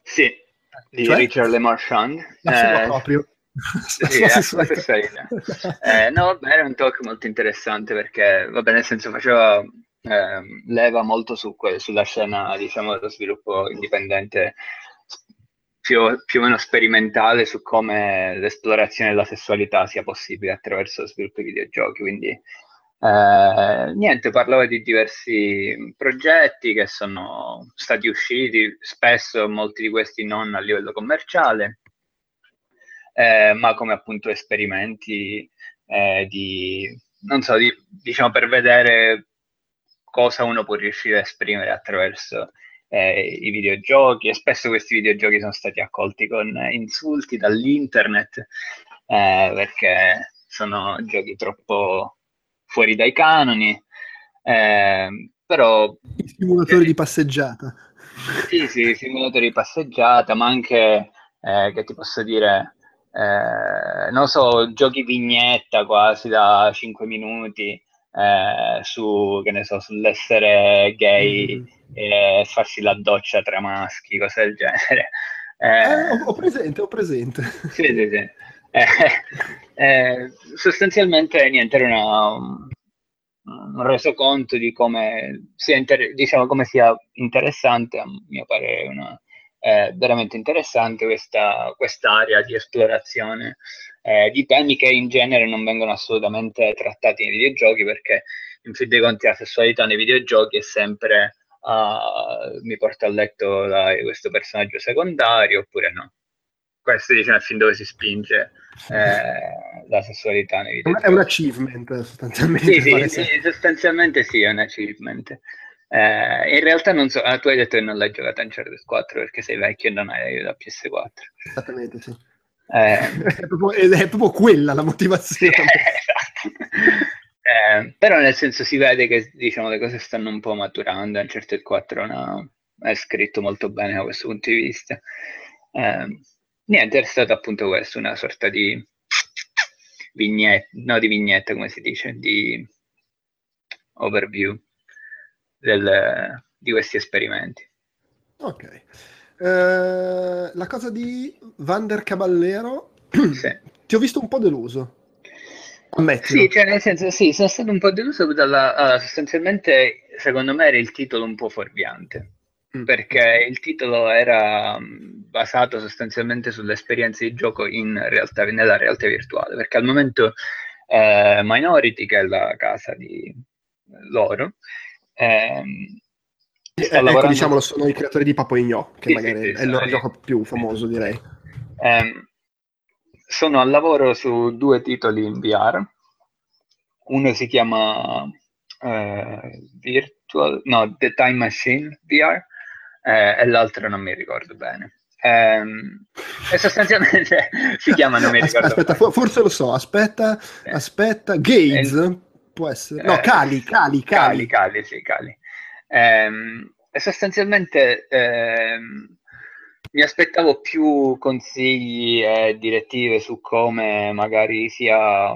Speaker 3: Sì, di cioè? Richard Le Marchand.
Speaker 2: La eh, proprio.
Speaker 3: Sì, la sessualità. eh, no, vabbè, era un talk molto interessante perché, vabbè, nel senso faceva eh, leva molto su que- sulla scena, diciamo, dello sviluppo indipendente più, più, o meno sperimentale su come l'esplorazione della sessualità sia possibile attraverso lo sviluppo di videogiochi, quindi eh, niente, parlava di diversi progetti che sono stati usciti, spesso molti di questi non a livello commerciale, eh, ma come appunto esperimenti eh, di, non so, di, diciamo per vedere cosa uno può riuscire a esprimere attraverso eh, i videogiochi. E spesso questi videogiochi sono stati accolti con insulti dall'internet eh, perché sono giochi troppo fuori dai canoni, eh, però...
Speaker 2: Simulatori eh, di passeggiata.
Speaker 3: Sì, sì, simulatori di passeggiata, ma anche, eh, che ti posso dire, eh, non so, giochi vignetta quasi da 5 minuti eh, su, che ne so, sull'essere gay mm. e farsi la doccia tra maschi, cose del genere.
Speaker 2: Eh, ho, ho, presente, ho presente.
Speaker 3: Sì, sì, sì. Eh, eh, sostanzialmente niente, era una, un resoconto di come sia, inter- diciamo, come sia interessante, a mio parere, una, eh, veramente interessante questa quest'area di esplorazione eh, di temi che in genere non vengono assolutamente trattati nei videogiochi perché in fin dei conti la sessualità nei videogiochi è sempre uh, mi porta a letto da questo personaggio secondario oppure no questo diciamo, è film dove si spinge eh, la sessualità nei videogiochi.
Speaker 2: È un achievement sostanzialmente.
Speaker 3: Sì, sì, sì sostanzialmente sì, è un achievement. Eh, in realtà non so, ah, tu hai detto che non l'hai giocato in Uncharted 4 perché sei vecchio e non hai la PS4.
Speaker 2: Esattamente, sì. Eh, è, proprio, è, proprio, quella la motivazione.
Speaker 3: esatto. eh, però nel senso si vede che diciamo, le cose stanno un po' maturando, Uncharted 4 no, è scritto molto bene da questo punto di vista. Eh, niente, è stata appunto questo, una sorta di vignetta, no di vignetta come si dice, di overview del, di questi esperimenti.
Speaker 2: Ok. Uh, la cosa di Vander Caballero, sì. ti ho visto un po' deluso.
Speaker 3: Ammettilo. Sì, cioè nel senso, sì, sono stato un po' deluso dalla... Allora, sostanzialmente, secondo me era il titolo un po' fuorviante Mm. perché il titolo era mm, basato sostanzialmente sull'esperienza di gioco realtà, nella realtà virtuale, perché al momento eh, Minority, che è la casa di loro, ehm,
Speaker 2: eh, ecco, lavorando... diciamolo, sono i creatori di Papo Ignò, che sì, magari sì, sì, è il loro gioco più famoso, direi.
Speaker 3: Eh, sono al lavoro su due titoli in VR. Uno si chiama eh, Virtual, no, The Time Machine VR, eh, e l'altro non mi ricordo bene. Ehm, e sostanzialmente si chiama, non mi ricordo
Speaker 2: aspetta, aspetta forse lo so, aspetta, eh. aspetta, Gates, eh, può essere, no, Cali, Cali,
Speaker 3: Cali. Cali, Cali, sì, Cali. Ehm, e sostanzialmente ehm, mi aspettavo più consigli e direttive su come magari sia,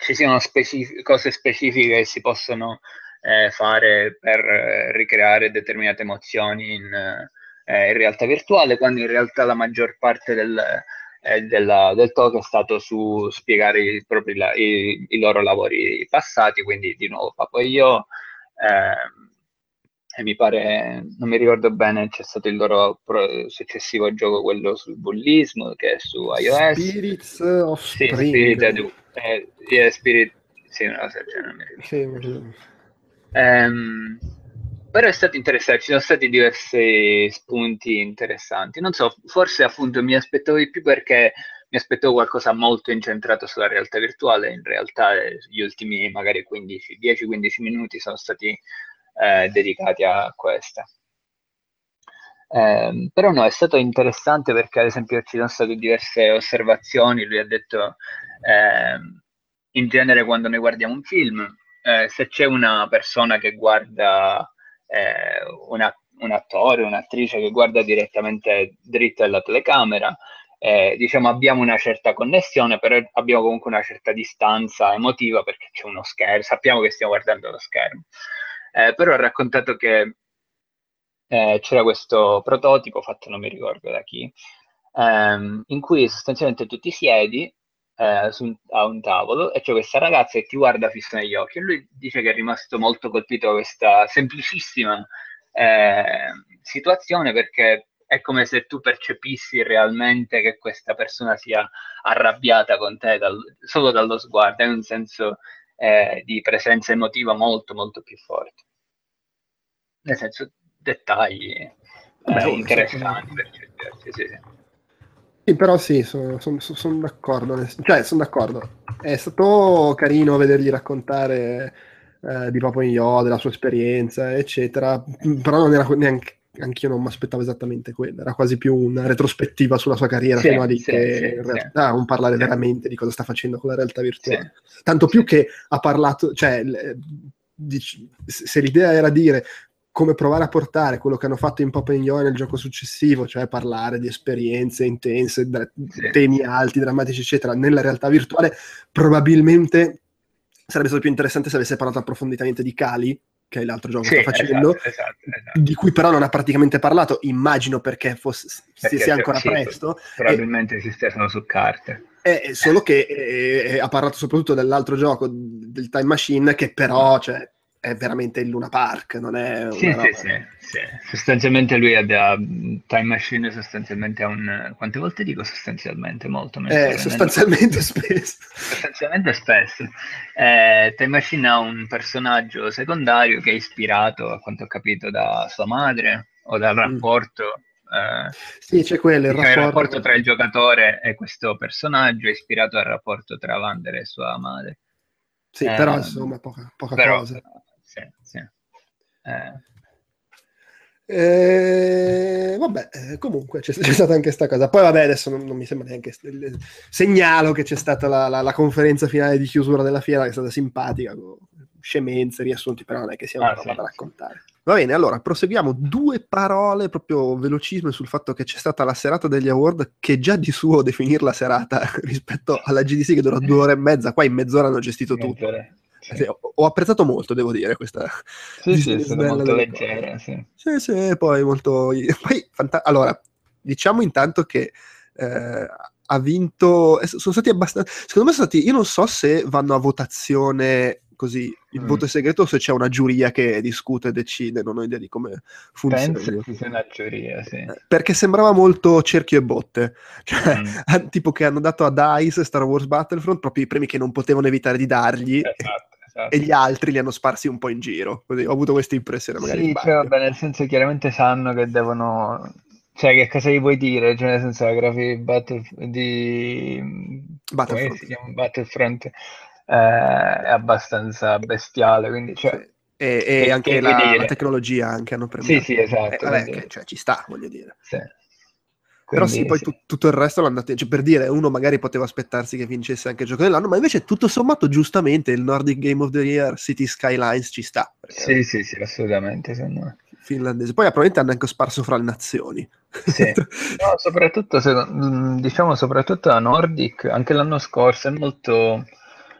Speaker 3: ci siano specif- cose specifiche che si possono eh, fare per eh, ricreare determinate emozioni in, eh, in, realtà virtuale, quando in realtà la maggior parte del, eh, della, del talk è stato su spiegare i, propri, i, i loro lavori passati, quindi di nuovo Papo e io. Ehm, e mi pare, non mi ricordo bene, c'è stato il loro pro- successivo gioco, quello sul bullismo, che è su iOS.
Speaker 2: Spirits of
Speaker 3: sì, Spirit, eh, yeah, Spirit, sì, del genere, non mi ricordo. Sì, Um, però è stato interessante, ci sono stati diversi spunti interessanti. Non so, forse appunto mi aspettavo di più perché mi aspettavo qualcosa molto incentrato sulla realtà virtuale, in realtà eh, gli ultimi magari 10-15 minuti sono stati eh, dedicati a questa. Eh, però no, è stato interessante perché ad esempio ci sono state diverse osservazioni, lui ha detto eh, in genere quando noi guardiamo un film, eh, se c'è una persona che guarda eh, una, un attore, un'attrice che guarda direttamente dritto alla telecamera, eh, diciamo abbiamo una certa connessione, però abbiamo comunque una certa distanza emotiva perché c'è uno schermo, sappiamo che stiamo guardando lo schermo. Eh, però ha raccontato che eh, c'era questo prototipo fatto non mi ricordo da chi, ehm, in cui sostanzialmente tu ti siedi eh, su, a un tavolo e c'è questa ragazza che ti guarda fisso negli occhi e lui dice che è rimasto molto colpito da questa semplicissima eh, situazione perché è come se tu percepissi realmente che questa persona sia arrabbiata con te dal, solo dallo sguardo, è un senso eh, di presenza emotiva molto molto più forte. Nel senso, dettagli Beh, eh, interessanti per certi versi, sì, sì.
Speaker 2: Però sì, sono, sono, sono d'accordo. Cioè, sono d'accordo. È stato carino vedergli raccontare eh, di Papa Io, della sua esperienza, eccetera. Però non era neanche anch'io non mi aspettavo esattamente quello, era quasi più una retrospettiva sulla sua carriera sì, fino a lì sì, che sì, in realtà non parlare veramente di cosa sta facendo con la realtà virtuale. Tanto più che ha parlato, cioè, se l'idea era dire come provare a portare quello che hanno fatto in Pop Yo nel gioco successivo, cioè parlare di esperienze intense, dra- temi alti, drammatici, eccetera, nella realtà virtuale, probabilmente sarebbe stato più interessante se avesse parlato approfonditamente di Kali, che è l'altro gioco sì, che sta facendo, esatto, esatto, esatto. di cui però non ha praticamente parlato, immagino perché, fosse, perché sia ancora sì, presto.
Speaker 3: Probabilmente e, esiste solo su carte.
Speaker 2: È, solo che eh, ha parlato soprattutto dell'altro gioco, del Time Machine, che però cioè, è veramente il Luna Park, non è
Speaker 3: sì, sì, sì, sì, Sostanzialmente lui ha Time Machine sostanzialmente ha un... Quante volte dico sostanzialmente? Molto.
Speaker 2: Eh, sostanzialmente spesso.
Speaker 3: Sostanzialmente spesso. Eh, Time Machine ha un personaggio secondario che è ispirato, a quanto ho capito, da sua madre o dal mm. rapporto...
Speaker 2: Eh, sì, c'è quello,
Speaker 3: il rapporto... il rapporto tra il giocatore e questo personaggio ispirato al rapporto tra Vander e sua madre.
Speaker 2: Sì, però ehm, insomma, poca, poca però, cosa
Speaker 3: sì, sì. Eh.
Speaker 2: Eh, vabbè, eh, comunque c'è, c'è, stata anche questa cosa. Poi, vabbè, adesso non, non mi sembra neanche. Segnalo che c'è stata la, la, la, conferenza finale di chiusura della fiera, che è stata simpatica, con scemenze, riassunti, però non è che sia una ah, roba sì, da raccontare. Va bene, allora proseguiamo. Due parole proprio velocissime sul fatto che c'è stata la serata degli award, che già di suo definirla serata rispetto alla GDC che durò due ore e mezza, qua in mezz'ora hanno gestito tutto. Sì. Sì, ho, apprezzato molto, devo dire, questa...
Speaker 3: Sì, sì, è stata molto leggera, sì.
Speaker 2: Sì, sì, poi molto... Poi, fanta... Allora, diciamo intanto che eh, ha vinto... Sono stati abbastanza... Secondo me sono stati... Io non so se vanno a votazione così il mm. voto è segreto o se c'è una giuria che discute e decide, non ho idea di come funziona.
Speaker 3: Penso che sia una giuria, sì. Eh,
Speaker 2: perché sembrava molto cerchio e botte, cioè, mm. tipo che hanno dato a DICE Star Wars Battlefront proprio i premi che non potevano evitare di dargli. Esatto esatto. e gli altri li hanno sparsi un po' in giro. Così ho avuto questa impressione. Magari
Speaker 3: sì, cioè, vabbè, nel senso chiaramente sanno che devono. Cioè, che cosa gli vuoi dire? Cioè, nel senso, la grafica di, Battle... di...
Speaker 2: Battlefront,
Speaker 3: Battlefront eh, è abbastanza bestiale. Quindi, cioè, sì.
Speaker 2: E, e anche la, la, tecnologia anche hanno preso.
Speaker 3: Sì, sì, esatto.
Speaker 2: Eh, vabbè, che, cioè, ci sta, voglio dire. Sì. Però sì, poi tu, tutto il resto l'hanno dato, cioè per dire, uno magari poteva aspettarsi che vincesse anche il gioco dell'anno, ma invece tutto sommato giustamente il Nordic Game of the Year City Skylines ci sta.
Speaker 3: Sì, sì, sì, assolutamente, secondo me.
Speaker 2: Finlandese. Poi probabilmente hanno anche sparso fra le nazioni.
Speaker 3: Sì. no, soprattutto, mm, diciamo, soprattutto la Nordic, anche l'anno scorso è molto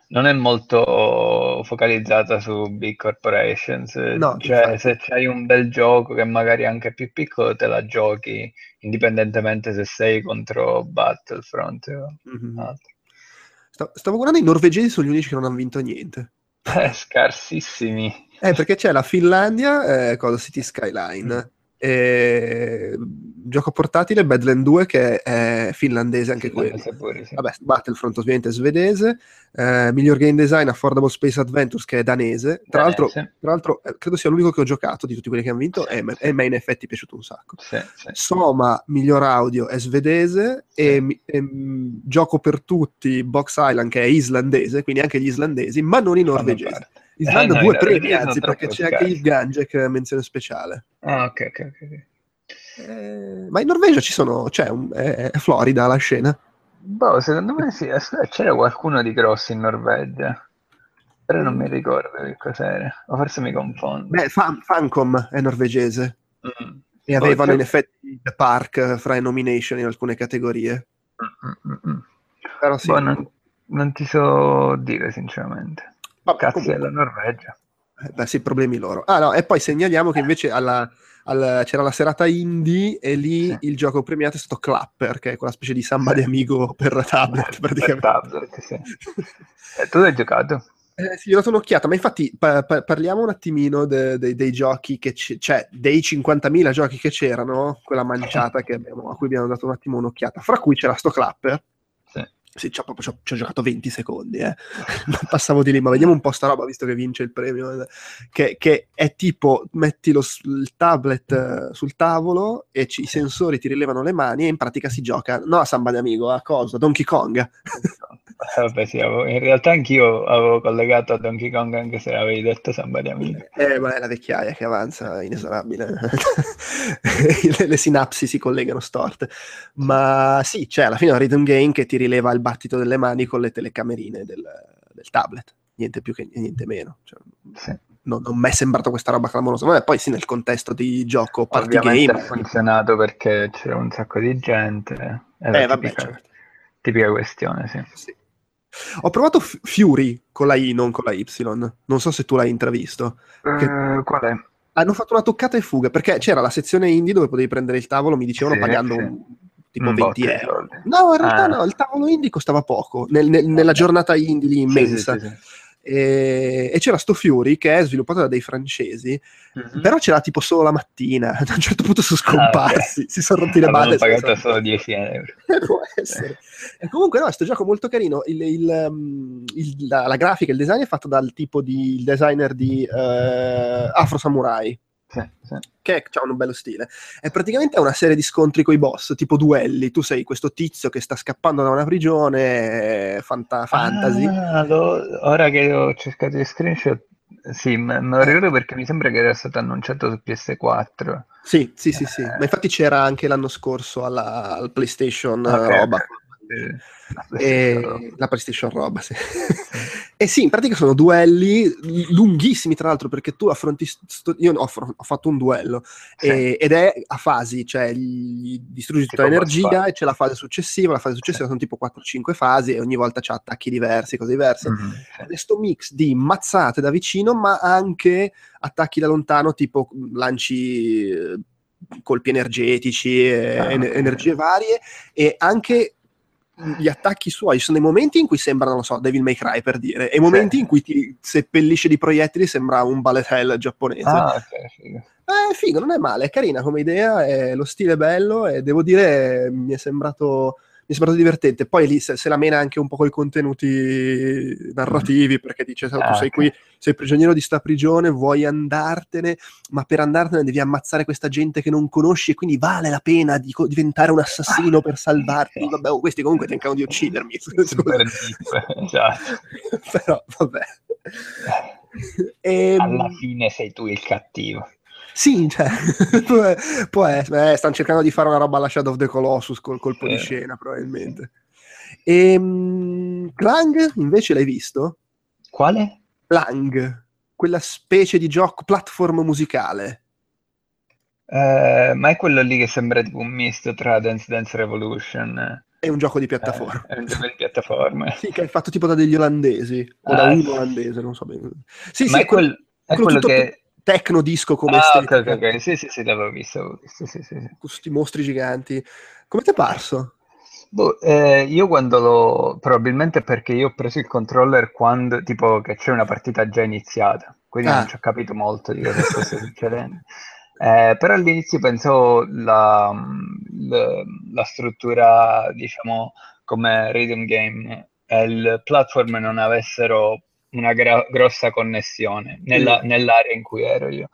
Speaker 3: non è molto focalizzata su big corporations. No, cioè, infatti. se c'hai un bel gioco che magari è anche più piccolo, te la giochi indipendentemente se sei contro Battlefront o mm-hmm. altro.
Speaker 2: Stavo guardando i norvegesi sono gli unici che non hanno vinto niente.
Speaker 3: Eh, scarsissimi.
Speaker 2: Eh, perché c'è la Finlandia, eh, cosa, City Skyline. Mm e... Gioco portatile Badland 2 che è finlandese anche quello. Pure, sì. Vabbè, Battlefront ovviamente è svedese. Eh, miglior game design Affordable Space Adventures che è danese. Tra danese. l'altro, tra l'altro eh, credo sia l'unico che ho giocato di tutti quelli che hanno vinto sì. e, e me in effetti è piaciuto un sacco.
Speaker 3: Sì,
Speaker 2: Soma miglior audio è svedese e, e m, gioco per tutti Box Island che è islandese, quindi anche gli islandesi, ma non i norvegesi. Islanda eh, no, premi, anzi, perché c'è anche il Ganjek menzione speciale.
Speaker 3: Ah, ok, ok, ok.
Speaker 2: Eh, ma in Norvegia ci sono, c'è un, è, è Florida la scena.
Speaker 3: Boh, secondo me sì, c'era qualcuno di grosso in Norvegia. Però non mi ricordo che cos'era, o forse mi confondo.
Speaker 2: Beh, Fan- Fancom è norvegese
Speaker 3: Mm.
Speaker 2: e avevano
Speaker 3: c'è-
Speaker 2: in effetti The Park fra i nomination in alcune categorie.
Speaker 3: Mm, mm, mm, mm.
Speaker 2: Però sì.
Speaker 3: Boh, non, non ti so dire sinceramente.
Speaker 2: Vabbè,
Speaker 3: Cazzo
Speaker 2: comunque,
Speaker 3: della Norvegia.
Speaker 2: eh, beh, sì, problemi loro. Ah no, e poi segnaliamo che invece alla- al- c'era la serata indie e lì
Speaker 3: Sì.
Speaker 2: il gioco premiato è stato Clapper, che è quella specie di samba di amigo per tablet
Speaker 3: Per
Speaker 2: praticamente.
Speaker 3: tablet, sì. Eh, tu l'hai giocato?
Speaker 2: Eh, sì, gli ho dato un'occhiata, ma infatti pa- pa- parliamo un attimino de- de- dei giochi che c- cioè dei 50.000 giochi che c'erano, quella manciata che abbiamo- a cui abbiamo dato un attimo un'occhiata, fra cui c'era sto Clapper.
Speaker 3: Sì.
Speaker 2: Ci ho, proprio- ci ho- giocato 20 secondi, eh. Passavo di lì, ma vediamo un po' sta roba, visto che vince il premio, eh, che, che è tipo, metti lo il tablet eh, sul tavolo e ci- i sensori ti rilevano le mani e in pratica si gioca, no a Samba di Amigo, a cosa? Donkey Kong.
Speaker 3: Eh, Vabbè, sì, avevo- in realtà anch'io avevo collegato a Donkey Kong anche se avevi detto Samba di Amigo.
Speaker 2: Eh, ma è la vecchiaia che avanza inesorabile. le, le sinapsi si collegano storte. Ma sì, c'è alla fine un rhythm game che ti rileva il battito delle mani con le telecamerine del, del tablet. Niente più che niente meno. Cioè,
Speaker 3: Sì.
Speaker 2: non, non mi è sembrato questa roba clamorosa. Ma poi sì, nel contesto di gioco party
Speaker 3: Ovviamente
Speaker 2: game.
Speaker 3: ha funzionato perché c'era un sacco di gente. Era
Speaker 2: Eh, vabbè,
Speaker 3: tipica,
Speaker 2: certo.
Speaker 3: tipica questione, sì.
Speaker 2: Sì. Ho provato F- Fury con la I, non con la Y. Non so se tu l'hai intravisto.
Speaker 3: Eh, qual è?
Speaker 2: Hanno fatto una toccata e fuga perché c'era la sezione indie dove potevi prendere il tavolo, mi dicevano
Speaker 3: Sì,
Speaker 2: pagando
Speaker 3: sì.
Speaker 2: un- tipo
Speaker 3: Un
Speaker 2: 20
Speaker 3: botto di
Speaker 2: euro. No, in realtà
Speaker 3: Ah.
Speaker 2: no, il tavolo indie costava poco nel- nel- nella giornata indie lì immensa.
Speaker 3: sì.
Speaker 2: E, e c'era sto Fury che è sviluppato da dei francesi,
Speaker 3: Mhm.
Speaker 2: però c'era tipo solo la mattina. A un certo punto sono scomparsi, si sono rotti le balle.
Speaker 3: pagato
Speaker 2: senza-
Speaker 3: solo 10 euro.
Speaker 2: Può essere. E comunque, no, sto gioco molto carino. Il- il, um, il- la, la grafica, il design è fatto dal tipo di il designer di eh, Afro Samurai,
Speaker 3: Sì, sì.
Speaker 2: che ha un bello stile. È praticamente una serie di scontri con i boss, tipo duelli. Tu sei questo tizio che sta scappando da una prigione, eh, fanta- fantasy.
Speaker 3: Ah, lo- ora che ho cercato gli screenshot, sì, me, lo ricordo perché mi sembra che era stato annunciato su PS4.
Speaker 2: Sì, sì, sì, sì.
Speaker 3: Eh.
Speaker 2: Ma infatti c'era anche l'anno scorso alla, al PlayStation eh,
Speaker 3: Ok,
Speaker 2: roba.
Speaker 3: Sì,
Speaker 2: E-
Speaker 3: PlayStation.
Speaker 2: la PlayStation roba, sì. e sì, in pratica sono duelli lunghissimi, tra l'altro, perché tu affronti. sto- io ho, ho fatto un duello
Speaker 3: Sì.
Speaker 2: e- ed è a fasi, cioè gli distruggi tutta l'energia e c'è la fase successiva. La fase successiva sono tipo 4-5 fasi e ogni volta c'ha attacchi diversi, cose diverse.
Speaker 3: Mhm, sì.
Speaker 2: Ed è sto mix di mazzate da vicino, ma anche attacchi da lontano, tipo lanci eh, colpi energetici, eh,
Speaker 3: Ah,
Speaker 2: en- energie varie, e anche gli attacchi suoi. Ci sono dei momenti in cui sembrano, non so, Devil May Cry per dire, e momenti in cui ti seppellisce di proiettili, sembra un bullet hell giapponese.
Speaker 3: Ah, ok, figo.
Speaker 2: Eh, figo, non è male, è carina come idea, è- lo stile è bello e devo dire mi è sembrato, è sembrato divertente. Poi lì se, se la mena anche un po' con i contenuti narrativi, perché dice, "Sai, tu
Speaker 3: Ah,
Speaker 2: sei
Speaker 3: ok.
Speaker 2: qui, sei prigioniero di sta prigione, vuoi andartene, ma per andartene devi ammazzare questa gente che non conosci e quindi vale la pena di co- diventare un assassino per salvarti. Vabbè, oh, questi comunque cercano di uccidermi.
Speaker 3: Esatto.
Speaker 2: Però, vabbè. Ehm,
Speaker 3: Alla fine sei tu il cattivo.
Speaker 2: Sì, cioè, può, essere. Eh, stanno cercando di fare una roba alla Shadow of the Colossus col colpo di
Speaker 3: Sì.
Speaker 2: scena, probabilmente. Ehm, Clang, invece, l'hai visto?
Speaker 3: Quale?
Speaker 2: Clang, quella specie di gioco platform musicale.
Speaker 3: Eh, ma è quello lì che sembra tipo un misto tra Dance Dance Revolution
Speaker 2: È un gioco di
Speaker 3: eh,
Speaker 2: piattaforma.
Speaker 3: è un gioco di piattaforme.
Speaker 2: Sì, che è fatto tipo da degli olandesi, o da
Speaker 3: Ah,
Speaker 2: un
Speaker 3: sì.
Speaker 2: olandese, non so bene. Sì,
Speaker 3: Ma
Speaker 2: sì,
Speaker 3: è, quel- è
Speaker 2: quello
Speaker 3: quello
Speaker 2: tutto
Speaker 3: che...
Speaker 2: tecno disco come
Speaker 3: Ah,
Speaker 2: estetica,
Speaker 3: ok, ok. Sì, sì, sì, l'avevo visto, sì, sì, sì.
Speaker 2: questi mostri giganti. Come ti è parso?
Speaker 3: Boh, eh, io quando l'ho... Probabilmente perché io ho preso il controller quando, tipo, che c'è una partita già iniziata, quindi
Speaker 2: Ah.
Speaker 3: non ci ho capito molto di cosa stesse succedendo. Eh, però all'inizio pensavo la, la- la struttura, diciamo, come rhythm game e il platform non avessero una gra- grossa connessione nella-
Speaker 2: Mm.
Speaker 3: nell'area in cui ero io.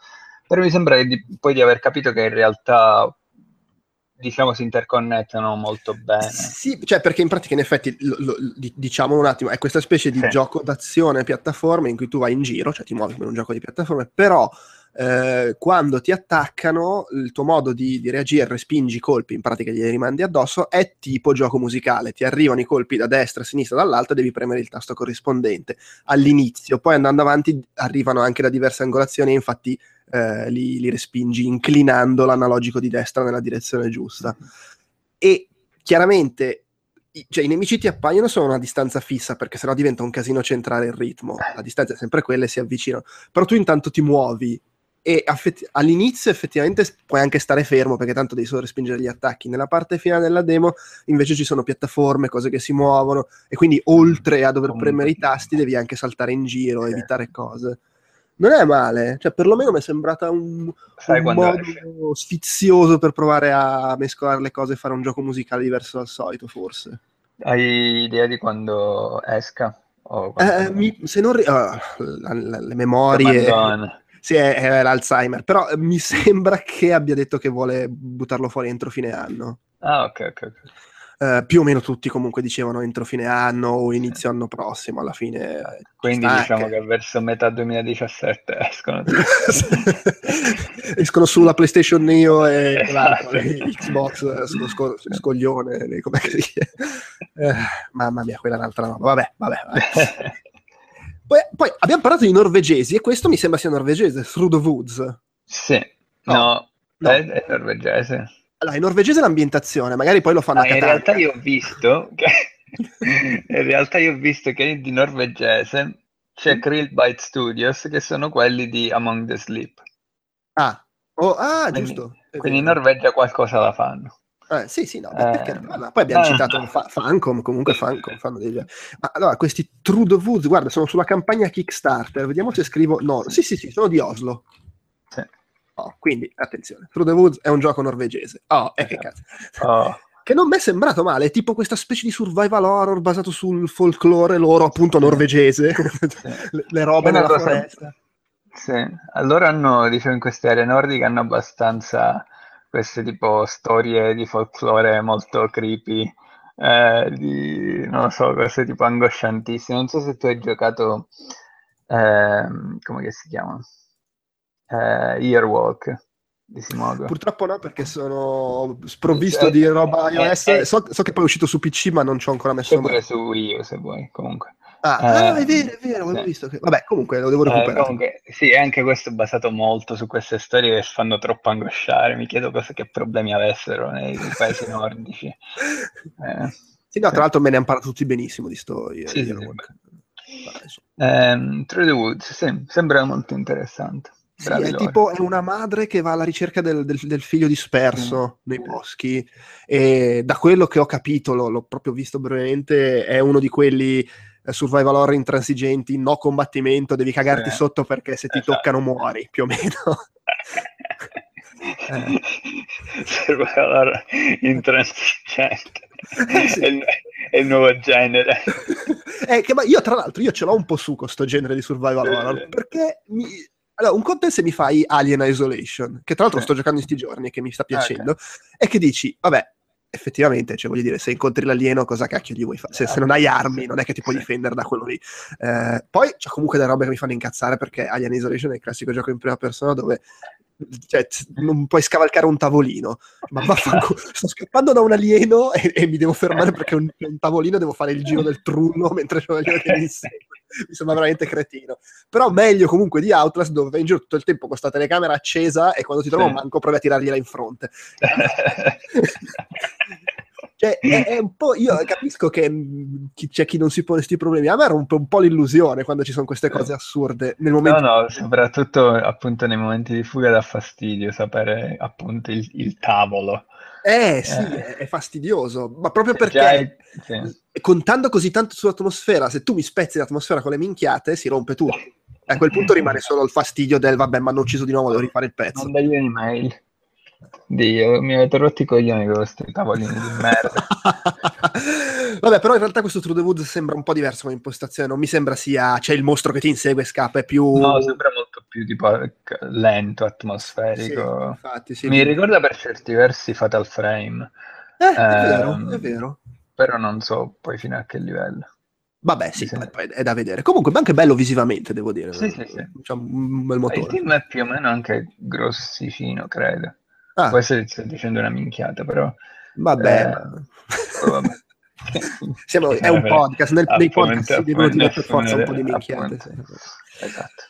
Speaker 3: Però mi sembra di- poi di aver capito che in realtà, diciamo, si interconnettono molto bene.
Speaker 2: Sì, cioè perché in pratica in effetti, lo- lo- di- diciamolo un attimo, è questa specie di
Speaker 3: Sì.
Speaker 2: gioco d'azione piattaforma in cui tu vai in giro, cioè ti muovi come un gioco di piattaforme, però eh, quando ti attaccano il tuo modo di, di reagire, respingi i colpi, in pratica glieli rimandi addosso, è tipo gioco musicale, ti arrivano i colpi da destra, a sinistra, dall'alto devi premere il tasto corrispondente all'inizio, poi andando avanti arrivano anche da diverse angolazioni e infatti eh, li, li respingi inclinando l'analogico di destra nella direzione giusta. E chiaramente i, cioè, i nemici ti appaiono solo a una distanza fissa perché sennò diventa un casino centrare il ritmo. La distanza è sempre quella e si avvicinano. Però tu intanto ti muovi e affetti- all'inizio effettivamente puoi anche stare fermo perché tanto devi solo respingere gli attacchi. Nella parte finale della demo invece ci sono piattaforme, cose che si muovono e quindi oltre a dover
Speaker 3: Comunque.
Speaker 2: premere i tasti devi anche saltare in giro, evitare cose. Non è male, cioè perlomeno mi è sembrata un,
Speaker 3: Sai
Speaker 2: un modo
Speaker 3: esce?
Speaker 2: sfizioso per provare a mescolare le cose e fare un gioco musicale diverso dal solito, forse.
Speaker 3: Hai idea di quando esca?
Speaker 2: Eh,
Speaker 3: quando-
Speaker 2: mi- se non ri- la- le memorie,
Speaker 3: Madonna.
Speaker 2: Sì, è, è l'Alzheimer, però eh, mi sembra che abbia detto che vuole buttarlo fuori entro fine anno.
Speaker 3: Ah, ok, ok, ok.
Speaker 2: Eh, più o meno tutti comunque dicevano entro fine anno o inizio anno prossimo, alla fine. eh,
Speaker 3: Quindi diciamo che verso metà 2017 escono.
Speaker 2: Escono sulla PlayStation Neo e
Speaker 3: Esatto.
Speaker 2: Xbox sco- sco- scoglione, com'è che si chiama? Mamma mia, quella è un'altra roba. Vabbè, vabbè. vabbè. Poi, poi abbiamo parlato di norvegesi e questo mi sembra sia norvegese, Through the Woods.
Speaker 3: Sì,
Speaker 2: No,
Speaker 3: no,
Speaker 2: no.
Speaker 3: È, è norvegese.
Speaker 2: Allora, in norvegese l'ambientazione, magari poi lo fanno
Speaker 3: Ma
Speaker 2: a
Speaker 3: in
Speaker 2: Catania.
Speaker 3: realtà io ho visto che in realtà io ho visto che di norvegese c'è
Speaker 2: Mm.
Speaker 3: Krillbite Studios che sono quelli di Among the Sleep.
Speaker 2: Ah, oh, ah,
Speaker 3: Quindi-
Speaker 2: giusto. è
Speaker 3: Quindi in. Norvegia qualcosa la fanno.
Speaker 2: Eh, sì, sì, no,
Speaker 3: Eh,
Speaker 2: perché? Ma poi abbiamo
Speaker 3: eh.
Speaker 2: citato Fa- Fancom, comunque Fancom fanno dei... Ma allora, questi True the Woods, guarda, sono sulla campagna Kickstarter, vediamo se scrivo... No, sì, sì, sì, sono di Oslo.
Speaker 3: Sì.
Speaker 2: Oh, quindi, attenzione, True the Woods è un gioco norvegese. Oh, e che cazzo.
Speaker 3: Oh,
Speaker 2: Che non mi è sembrato male, è tipo questa specie di survival horror basato sul folklore loro, appunto, norvegese. le, le robe nella foresta.
Speaker 3: Sì, allora hanno, diciamo, in queste aree nordiche hanno abbastanza queste tipo storie di folklore molto creepy, eh, di, non lo so, cose tipo angosciantissime. Non so se tu hai giocato, ehm, come che si chiama? Eh, Simogo.
Speaker 2: Purtroppo no, perché sono sprovvisto
Speaker 3: Eh,
Speaker 2: di roba
Speaker 3: eh,
Speaker 2: iOS.
Speaker 3: eh.
Speaker 2: So, so che poi è uscito su PC, ma non ci ho ancora messo
Speaker 3: pure su Wii U se vuoi, comunque.
Speaker 2: Ah,
Speaker 3: Eh,
Speaker 2: ah, è vero, è vero, avevo
Speaker 3: sì.
Speaker 2: visto che... Vabbè, comunque lo devo
Speaker 3: Eh,
Speaker 2: recuperare.
Speaker 3: comunque, sì, e anche questo è basato molto su queste storie che fanno troppo angosciare. Mi chiedo cosa, che problemi avessero nei, paesi nordici. Eh,
Speaker 2: Sì, no, tra l'altro me ne hanno parlato tutti benissimo di sto
Speaker 3: Sì, sì, sì. Ehm, Through the Woods, sì, sembra molto interessante.
Speaker 2: Sì, è tipo è una madre che va alla ricerca del, del- del figlio disperso nei boschi e da quello che ho capito, l'ho, l'ho proprio visto brevemente, è uno di quelli eh, survival horror intransigenti, no combattimento, devi cagarti
Speaker 3: Sì.
Speaker 2: sotto perché se ti
Speaker 3: Esatto.
Speaker 2: toccano muori, più o meno. Eh.
Speaker 3: Allora intransigente.
Speaker 2: Eh, sì.
Speaker 3: È, il, è il nuovo genere.
Speaker 2: Eh, che, ma io tra l'altro io ce l'ho un po' su questo genere di survival horror perché mi... allora, un conto è se mi fai Alien Isolation che tra l'altro sto giocando in sti giorni e che mi sta
Speaker 3: Ah,
Speaker 2: piacendo e che dici vabbè effettivamente cioè voglio dire se incontri l'alieno cosa cacchio gli vuoi fare se, se non hai armi non è che ti puoi
Speaker 3: Sì.
Speaker 2: difendere da quello lì Eh, poi c'è comunque delle robe che mi fanno incazzare perché Alien Isolation è il classico gioco in prima persona dove cioè, non puoi scavalcare un tavolino. Ma vaffanculo, sto scappando da un alieno e, e mi devo fermare perché un, un tavolino devo fare il giro del trullo mentre c'è un alieno che mi insegue mi sembra veramente cretino. Però meglio comunque di Outlast dove vai in giro tutto il tempo con questa telecamera accesa e quando ti trovo
Speaker 3: Sì.
Speaker 2: manco provi a tirargliela in fronte cioè, è, è un po'. Io capisco che mh, chi- c'è chi non si pone questi problemi. A me rompe un po' l'illusione quando ci sono queste cose assurde. Nel
Speaker 3: No,
Speaker 2: momento
Speaker 3: no, soprattutto appunto nei momenti di fuga dà fastidio sapere appunto il, il tavolo.
Speaker 2: Eh sì,
Speaker 3: Eh.
Speaker 2: è, fastidioso. Ma proprio
Speaker 3: già
Speaker 2: perché
Speaker 3: è- sì.
Speaker 2: contando così tanto sull'atmosfera, se tu mi spezzi l'atmosfera con le minchiate, si rompe tutto. A quel punto rimane solo il fastidio del vabbè, mi hanno ucciso di nuovo, devo rifare il pezzo.
Speaker 3: Mandagli un'email. Dio, mi avete rotto i coglioni con questi tavolini di merda.
Speaker 2: Vabbè, però in realtà questo True the Woods sembra un po' diverso come impostazione. Non mi sembra sia c'è il mostro che ti insegue e scappa, è più.
Speaker 3: No, sembra molto più tipo lento,
Speaker 2: Sì,
Speaker 3: atmosferico.
Speaker 2: infatti, sì.
Speaker 3: Mi ricorda per certi versi Fatal Frame,
Speaker 2: Eh, è vero,
Speaker 3: Ehm,
Speaker 2: è vero.
Speaker 3: però non so poi fino a che livello.
Speaker 2: Vabbè, sì,
Speaker 3: Sì.
Speaker 2: è da vedere. Comunque, è anche bello visivamente, devo dire.
Speaker 3: Sì, sì, sì.
Speaker 2: C'ha un bel
Speaker 3: Il
Speaker 2: motore.
Speaker 3: team è più o meno anche grossicino, credo.
Speaker 2: Ah,
Speaker 3: Può essere che sto dicendo una minchiata, però...
Speaker 2: vabbè.
Speaker 3: eh, oh, vabbè.
Speaker 2: Siamo- è un podcast, nel- nei podcast si devono dire per forza un po' di minchiate. sì.
Speaker 3: Esatto.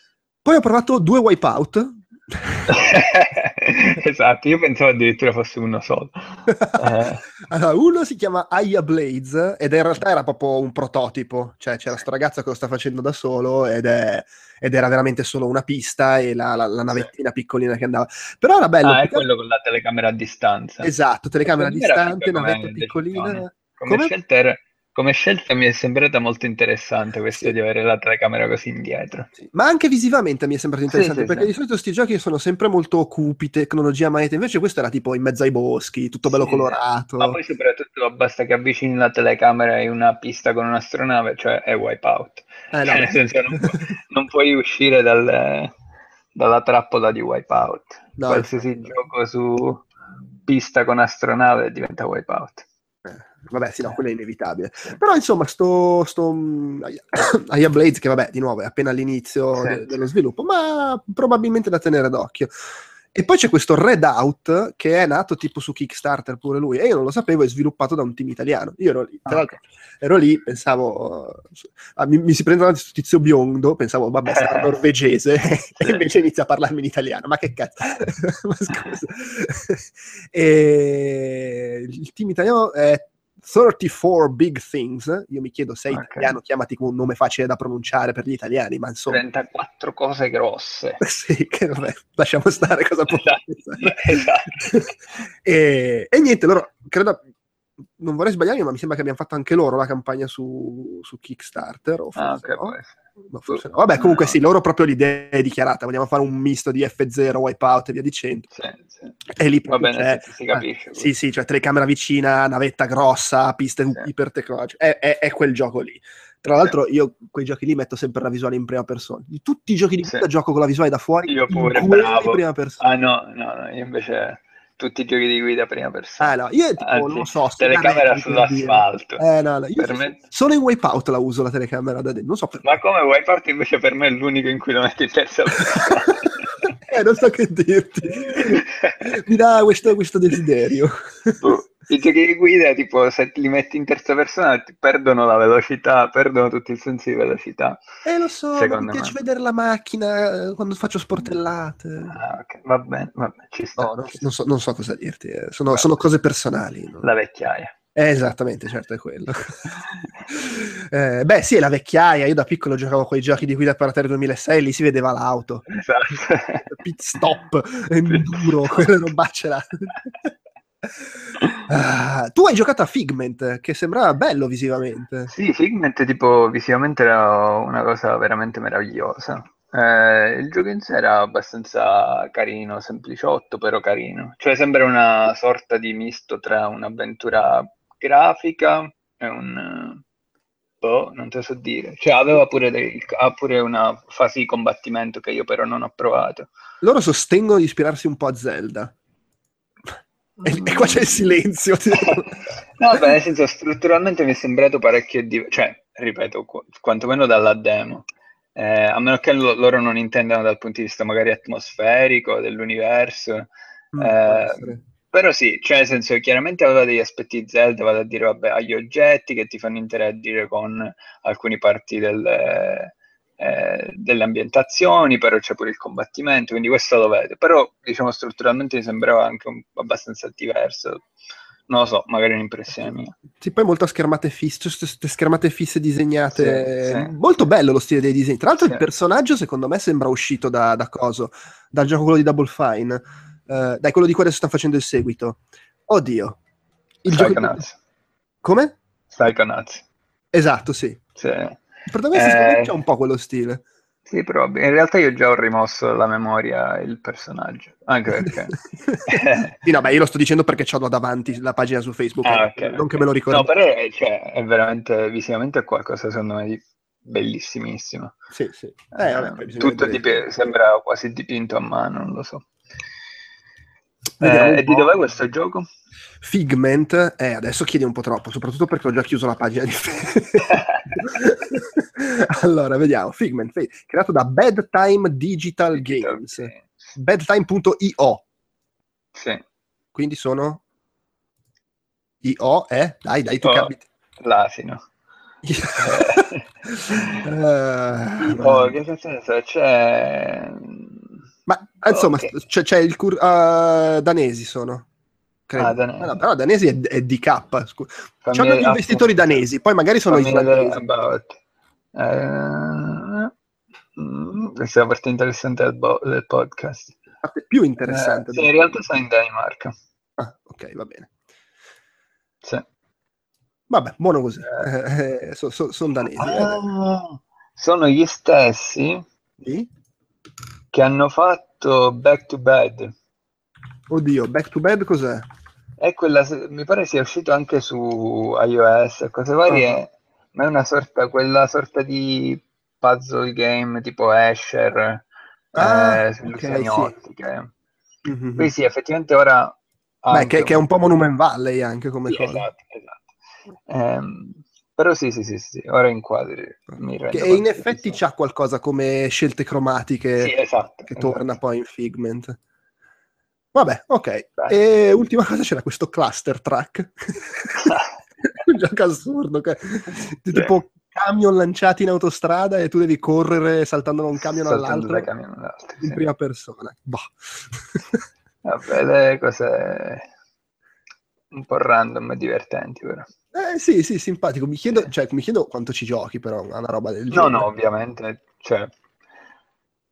Speaker 2: Poi ho provato due wipeout.
Speaker 3: esatto, io pensavo addirittura fosse uno solo. Eh,
Speaker 2: Allora, uno si chiama Aya Blades ed in realtà era proprio un prototipo, cioè c'era sto ragazzo che lo sta facendo da solo ed, è- ed era veramente solo una pista e la, la- la navettina piccolina che andava. Però era bello.
Speaker 3: ah, è quello con la telecamera a distanza.
Speaker 2: Esatto, telecamera
Speaker 3: era
Speaker 2: distante, navetta piccolina.
Speaker 3: Come,
Speaker 2: Come?
Speaker 3: Scelta era- come scelta mi è sembrata molto interessante questa
Speaker 2: Sì.
Speaker 3: di avere la telecamera così indietro.
Speaker 2: Sì, Ma anche visivamente mi è sembrato interessante
Speaker 3: sì,
Speaker 2: perché
Speaker 3: sì.
Speaker 2: di solito questi giochi sono sempre molto cupi, tecnologia maeta, invece questo era tipo in mezzo ai boschi, tutto bello colorato.
Speaker 3: Ma poi soprattutto basta che avvicini la telecamera in una pista con un'astronave, cioè è wipeout.
Speaker 2: Eh, no,
Speaker 3: Cioè, nel senso non, pu- non puoi uscire dal- dalla trappola di wipeout.
Speaker 2: No,
Speaker 3: Qualsiasi gioco su pista con astronave diventa wipeout.
Speaker 2: Eh, Vabbè, sì, no, quello è inevitabile. Però insomma, sto, sto mm, Aya- Blades, che vabbè, di nuovo è appena all'inizio
Speaker 3: Sì.
Speaker 2: de- dello sviluppo, ma probabilmente da tenere d'occhio. E poi c'è questo Redout che è nato tipo su Kickstarter pure lui, e io non lo sapevo, è sviluppato da un team italiano. Io ero lì, tra
Speaker 3: Ah,
Speaker 2: l'altro, ero lì, pensavo, ah, mi, mi si prende davanti questo tizio biondo, pensavo, vabbè, sarà norvegese, e invece inizia a parlarmi in italiano. Ma che cazzo? Ma scusa. e il team italiano è 34 Big Things. Io mi chiedo se è
Speaker 3: Ok.
Speaker 2: italiano, chiamati con un nome facile da pronunciare per gli italiani, ma insomma,
Speaker 3: 34 cose grosse.
Speaker 2: sì, che vabbè, lasciamo stare cosa può
Speaker 3: Esatto. esatto.
Speaker 2: e, e niente, loro credo. Non vorrei sbagliarmi, ma mi sembra che abbiamo fatto anche loro la campagna su, su Kickstarter. O
Speaker 3: Ah,
Speaker 2: forse
Speaker 3: ok,
Speaker 2: no.
Speaker 3: può essere.
Speaker 2: Ma forse no. Vabbè, comunque
Speaker 3: No.
Speaker 2: sì, loro proprio l'idea è dichiarata. Vogliamo fare un misto di F0, Wipeout e via dicendo.
Speaker 3: Sì, sì.
Speaker 2: E lì
Speaker 3: Va
Speaker 2: proprio
Speaker 3: bene,
Speaker 2: c'è-
Speaker 3: si, capisce.
Speaker 2: Sì, sì, cioè telecamera vicina, navetta grossa, piste
Speaker 3: Sì.
Speaker 2: ipertecnologiche. È, è- è quel gioco lì. Tra l'altro, io quei giochi lì metto sempre la visuale in prima persona. Di tutti i giochi di guida gioco con la visuale da fuori.
Speaker 3: Io pure, bravo.
Speaker 2: in prima persona.
Speaker 3: Ah no, no, no, io invece tutti i giochi di guida prima persona.
Speaker 2: Ah, no, io tipo,
Speaker 3: Anzi,
Speaker 2: non so.
Speaker 3: telecamera sull'asfalto.
Speaker 2: Eh, no, no, io
Speaker 3: Per me-
Speaker 2: solo in Wipeout la uso la telecamera da dentro. Non so perché.
Speaker 3: Ma come Wipeout invece per me è l'unico in cui lo metti in terza persona.
Speaker 2: eh, non so che dirti. Mi dà questo, questo desiderio.
Speaker 3: I giochi di guida, tipo, se li metti in terza persona, ti perdono la velocità, perdono tutto il senso di velocità.
Speaker 2: Eh, lo so, mi piace
Speaker 3: me.
Speaker 2: vedere la macchina eh, quando faccio sportellate.
Speaker 3: Ah, ok, va bene, va bene, ci sta.
Speaker 2: No, no, non, so, non so cosa dirti, eh. sono, sono cose personali. no?
Speaker 3: La vecchiaia.
Speaker 2: Eh, esattamente, certo, è quello. Eh, beh, sì, è la vecchiaia. Io da piccolo giocavo a quei giochi di guida per Atari 2006, lì si vedeva l'auto.
Speaker 3: Esatto.
Speaker 2: Pit stop, enduro, quelle robacce là. Ah, tu hai giocato a Figment, che sembrava bello visivamente.
Speaker 3: Sì, Figment tipo visivamente era una cosa veramente meravigliosa. Eh, il gioco in sé era abbastanza carino, sempliciotto, però carino. Cioè sembra una sorta di misto tra un'avventura grafica e un... Boh, non te lo so dire. Cioè aveva pure, dei- ha pure una fase di combattimento che io però non ho provato.
Speaker 2: Loro sostengono di ispirarsi un po' a Zelda. E, e qua c'è il silenzio.
Speaker 3: No, beh, nel senso, strutturalmente mi è sembrato parecchio diverso, cioè, ripeto, qu- quantomeno dalla demo. Eh, a meno che lo- loro non intendano dal punto di vista magari atmosferico dell'universo.
Speaker 2: Mm,
Speaker 3: Eh. Però sì, cioè nel senso chiaramente aveva degli aspetti Zelda, vado a dire, vabbè, agli oggetti che ti fanno interagire con alcune parti del- eh, delle ambientazioni, però c'è pure il combattimento, quindi questo lo vedo. Però, diciamo, strutturalmente mi sembrava anche un- abbastanza diverso. Non lo so, magari è un'impressione mia.
Speaker 2: Sì, poi molto a schermate fisse, queste schermate fisse disegnate.
Speaker 3: Sì, sì.
Speaker 2: Molto bello lo stile dei disegni. Tra l'altro,
Speaker 3: Sì.
Speaker 2: il personaggio, secondo me, sembra uscito da, da coso, dal gioco quello di Double Fine. Eh, dai, quello di cui adesso stanno facendo il seguito. Oddio. Il gioco... Come?
Speaker 3: Psychonauts.
Speaker 2: Esatto, sì.
Speaker 3: Sì.
Speaker 2: Il protagonista
Speaker 3: Eh,
Speaker 2: c'ha un po' quello stile.
Speaker 3: Sì, probabile. In realtà io già ho rimosso dalla memoria il personaggio, anche perché...
Speaker 2: sì, no, beh, io lo sto dicendo perché ho davanti la pagina su Facebook.
Speaker 3: Ah, ok,
Speaker 2: non
Speaker 3: ok.
Speaker 2: che me lo ricordo.
Speaker 3: No, però è, cioè, è veramente, visivamente è qualcosa secondo me di bellissimissimo.
Speaker 2: Sì, sì. Eh, vabbè, poi bisogna
Speaker 3: Tutto dipe- sembra quasi dipinto a mano, non lo so. Eh, e di dov'è questo gioco?
Speaker 2: Figment, eh, adesso chiedi un po' troppo, soprattutto perché ho già chiuso la pagina di allora, vediamo. Figment, creato da Bedtime Digital Games.
Speaker 3: Sì.
Speaker 2: Bedtime.io.
Speaker 3: Sì.
Speaker 2: Quindi sono IO, eh? Dai, dai, tu
Speaker 3: Oh.
Speaker 2: cambi.
Speaker 3: L'asino.
Speaker 2: Eh,
Speaker 3: Oh, che cazzo ne so, c'è...
Speaker 2: Ma insomma,
Speaker 3: Ok.
Speaker 2: c'è, c'è il cur- uh, danesi sono. Credo.
Speaker 3: Ah, danesi.
Speaker 2: no, però danesi è, è DK. Scu- C'hanno gli
Speaker 3: ah,
Speaker 2: investitori
Speaker 3: appunto.
Speaker 2: danesi, poi magari sono
Speaker 3: Fammi
Speaker 2: islandesi.
Speaker 3: Eh, mm, questa è la parte interessante del, bo- del podcast.
Speaker 2: La parte più interessante.
Speaker 3: Eh, sì, in realtà sono in Danimarca.
Speaker 2: Ah, ok, va bene.
Speaker 3: Sì.
Speaker 2: Vabbè, buono così.
Speaker 3: Eh.
Speaker 2: Eh, sono danesi. eh.
Speaker 3: Ah, sono gli stessi
Speaker 2: Sì?
Speaker 3: che hanno fatto Back to Bed.
Speaker 2: Oddio, Back to Bed cos'è?
Speaker 3: È quella, mi pare sia uscito anche su iOS e cose varie,
Speaker 2: Ah.
Speaker 3: ma è una sorta, quella sorta di puzzle game tipo Asher,
Speaker 2: Ah,
Speaker 3: eh,
Speaker 2: ok,
Speaker 3: sulle illusioni
Speaker 2: sì.
Speaker 3: ottiche.
Speaker 2: Mhm.
Speaker 3: Qui sì, effettivamente ora...
Speaker 2: Beh, che, che è un po' Monument Valley anche come
Speaker 3: Sì,
Speaker 2: cosa.
Speaker 3: esatto, esatto. Ehm, però sì, sì, sì, sì, ora inquadri. Conto
Speaker 2: in effetti c'ha qualcosa come scelte cromatiche
Speaker 3: Sì, esatto.
Speaker 2: che
Speaker 3: esatto.
Speaker 2: torna poi in Figment. Vabbè, ok.
Speaker 3: Beh.
Speaker 2: E ultima cosa c'era questo cluster track. un gioco assurdo. che- Tipo camion lanciati in autostrada e tu devi correre saltando da un camion
Speaker 3: Saltando
Speaker 2: all'altro
Speaker 3: camion all'altro,
Speaker 2: in
Speaker 3: sì.
Speaker 2: prima persona. Boh.
Speaker 3: Vabbè, le cose un po' random e divertenti, però.
Speaker 2: Eh, sì, sì, simpatico. Mi chiedo, cioè, mi chiedo quanto ci giochi, però, una roba del
Speaker 3: No,
Speaker 2: genere.
Speaker 3: no, ovviamente, cioè,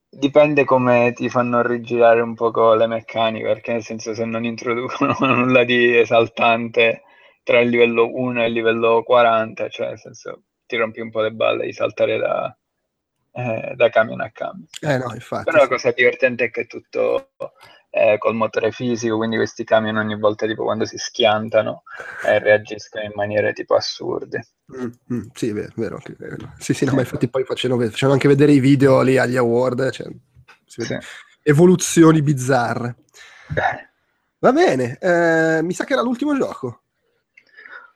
Speaker 3: dipende come ti fanno rigirare un poco le meccaniche, perché nel senso se non introducono nulla di esaltante tra il livello 1 e il livello 40, cioè nel senso ti rompi un po' le balle di saltare da, eh, da camion a camion.
Speaker 2: Eh, no, infatti.
Speaker 3: Però la cosa divertente è che è tutto eh, col motore fisico, quindi questi camion ogni volta tipo quando si schiantano eh, reagiscono in maniere tipo assurde.
Speaker 2: Mm, mm, sì, vero, vero, vero. Sì, sì, no, ma infatti poi facevano, facevano anche vedere i video lì agli award, cioè,
Speaker 3: Sì.
Speaker 2: evoluzioni bizzarre. Va bene, eh, mi sa che era l'ultimo gioco.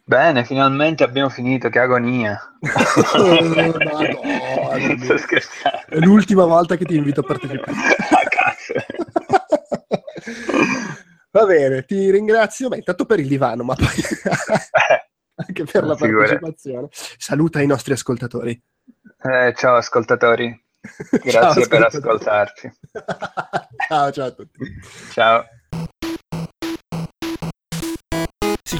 Speaker 3: Bene, finalmente abbiamo finito, che agonia.
Speaker 2: Madonna.
Speaker 3: Sto scherzando.
Speaker 2: È l'ultima volta che ti invito a partecipare.
Speaker 3: A cazzo.
Speaker 2: Va bene, ti ringrazio, beh, intanto per il divano, ma poi anche per la partecipazione. Saluta i nostri ascoltatori.
Speaker 3: Eh, ciao ascoltatori, grazie
Speaker 2: Ciao,
Speaker 3: per
Speaker 2: ascoltatori.
Speaker 3: ascoltarci.
Speaker 2: ciao, ciao a tutti.
Speaker 3: Ciao.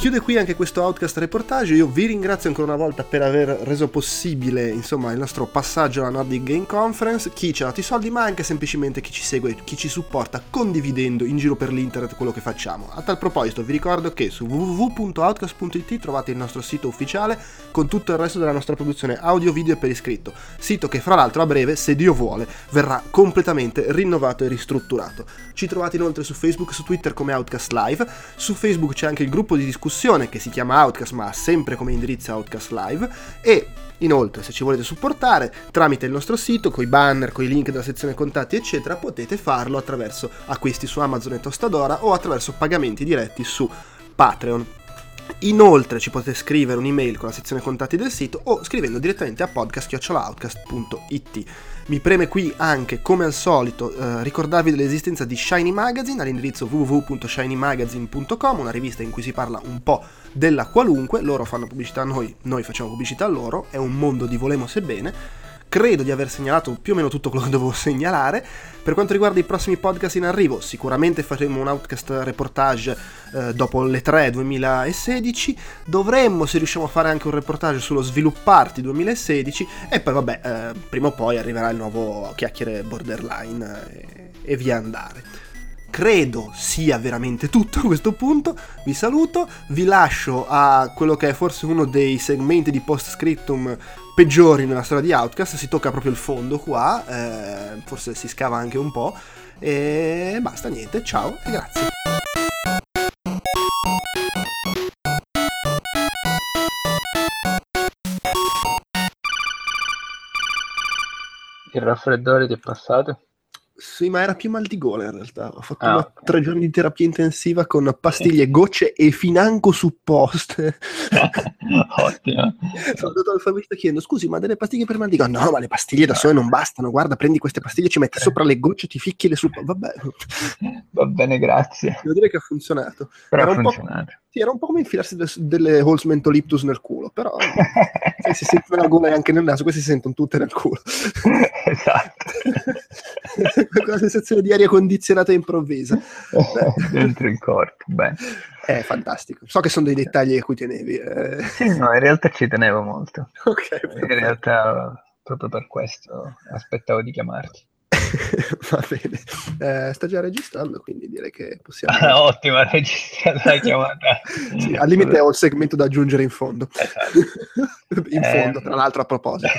Speaker 2: Chiude qui anche questo Outcast reportage. Io vi ringrazio ancora una volta per aver reso possibile insomma, il nostro passaggio alla Nordic Game Conference. Chi ci ha dato i soldi, ma anche semplicemente chi ci segue, chi ci supporta condividendo in giro per l'internet quello che facciamo. A tal proposito, vi ricordo che su www.outcast.it trovate il nostro sito ufficiale con tutto il resto della nostra produzione audio, video e per iscritto. Sito che, fra l'altro, a breve, se Dio vuole, verrà completamente rinnovato e ristrutturato. Ci trovate inoltre su Facebook e su Twitter come Outcast Live. Su Facebook c'è anche il gruppo di discussione che si chiama Outcast, ma ha sempre come indirizzo Outcast Live. E inoltre, se ci volete supportare tramite il nostro sito, con i banner, con i link della sezione contatti, eccetera, potete farlo attraverso acquisti su Amazon e Tostadora o attraverso pagamenti diretti su Patreon. Inoltre ci potete scrivere un'email con la sezione contatti del sito o scrivendo direttamente a podcast.outcast.it. Mi preme qui anche, come al solito, eh, ricordarvi dell'esistenza di Shiny Magazine all'indirizzo www.shinymagazine.com, una rivista in cui si parla un po' della qualunque, loro fanno pubblicità a noi, noi facciamo pubblicità a loro, è un mondo di volemo sebbene. Credo di aver segnalato più o meno tutto quello che dovevo segnalare. Per quanto riguarda i prossimi podcast in arrivo, sicuramente faremo un outcast reportage eh, dopo le 3 2016. Dovremmo, se riusciamo a fare anche un reportage sullo Svilupparti 2016. E poi, vabbè, eh, prima o poi arriverà il nuovo chiacchiere borderline eh, e via andare credo sia veramente tutto a questo punto. Vi saluto, vi lascio a quello che è forse uno dei segmenti di post scriptum peggiori nella storia di Outcast. Si tocca proprio il fondo qua, eh, forse si scava anche un po'. E basta, niente, ciao e grazie.
Speaker 3: Il raffreddore ti è passato?
Speaker 2: Sì, ma era più mal di gola in realtà. Ho fatto
Speaker 3: Ah,
Speaker 2: una-
Speaker 3: ok.
Speaker 2: tre giorni di terapia intensiva con pastiglie, gocce e financo supposte.
Speaker 3: Ottimo.
Speaker 2: Sono andato al farmacista chiedendo scusi, ma delle pastiglie per mal di gola? No, ma le pastiglie da sole non bastano. Guarda, prendi queste pastiglie, ci metti sopra le gocce, ti ficchi le supposte. Vabbè,
Speaker 3: Va bene, grazie.
Speaker 2: devo dire che ha funzionato.
Speaker 3: Però ha funzionato.
Speaker 2: Sì, era un po' come infilarsi de- delle Halls Mentoliptus nel culo, però se si sente nella gola e anche nel naso, queste si sentono tutte nel culo.
Speaker 3: esatto.
Speaker 2: Quella sensazione di aria condizionata improvvisa.
Speaker 3: Dentro il corpo. Bene.
Speaker 2: È fantastico. So che sono dei dettagli a cui tenevi. eh.
Speaker 3: Sì, no, in realtà ci tenevo molto.
Speaker 2: Ok,
Speaker 3: In realtà, proprio per questo, aspettavo di chiamarti.
Speaker 2: va bene. Eh, sta già registrando, quindi direi che possiamo...
Speaker 3: Ottima, registrata la chiamata.
Speaker 2: Sì, al limite ho il segmento da aggiungere in fondo.
Speaker 3: Esatto.
Speaker 2: in
Speaker 3: Eh.
Speaker 2: fondo, tra l'altro, a proposito.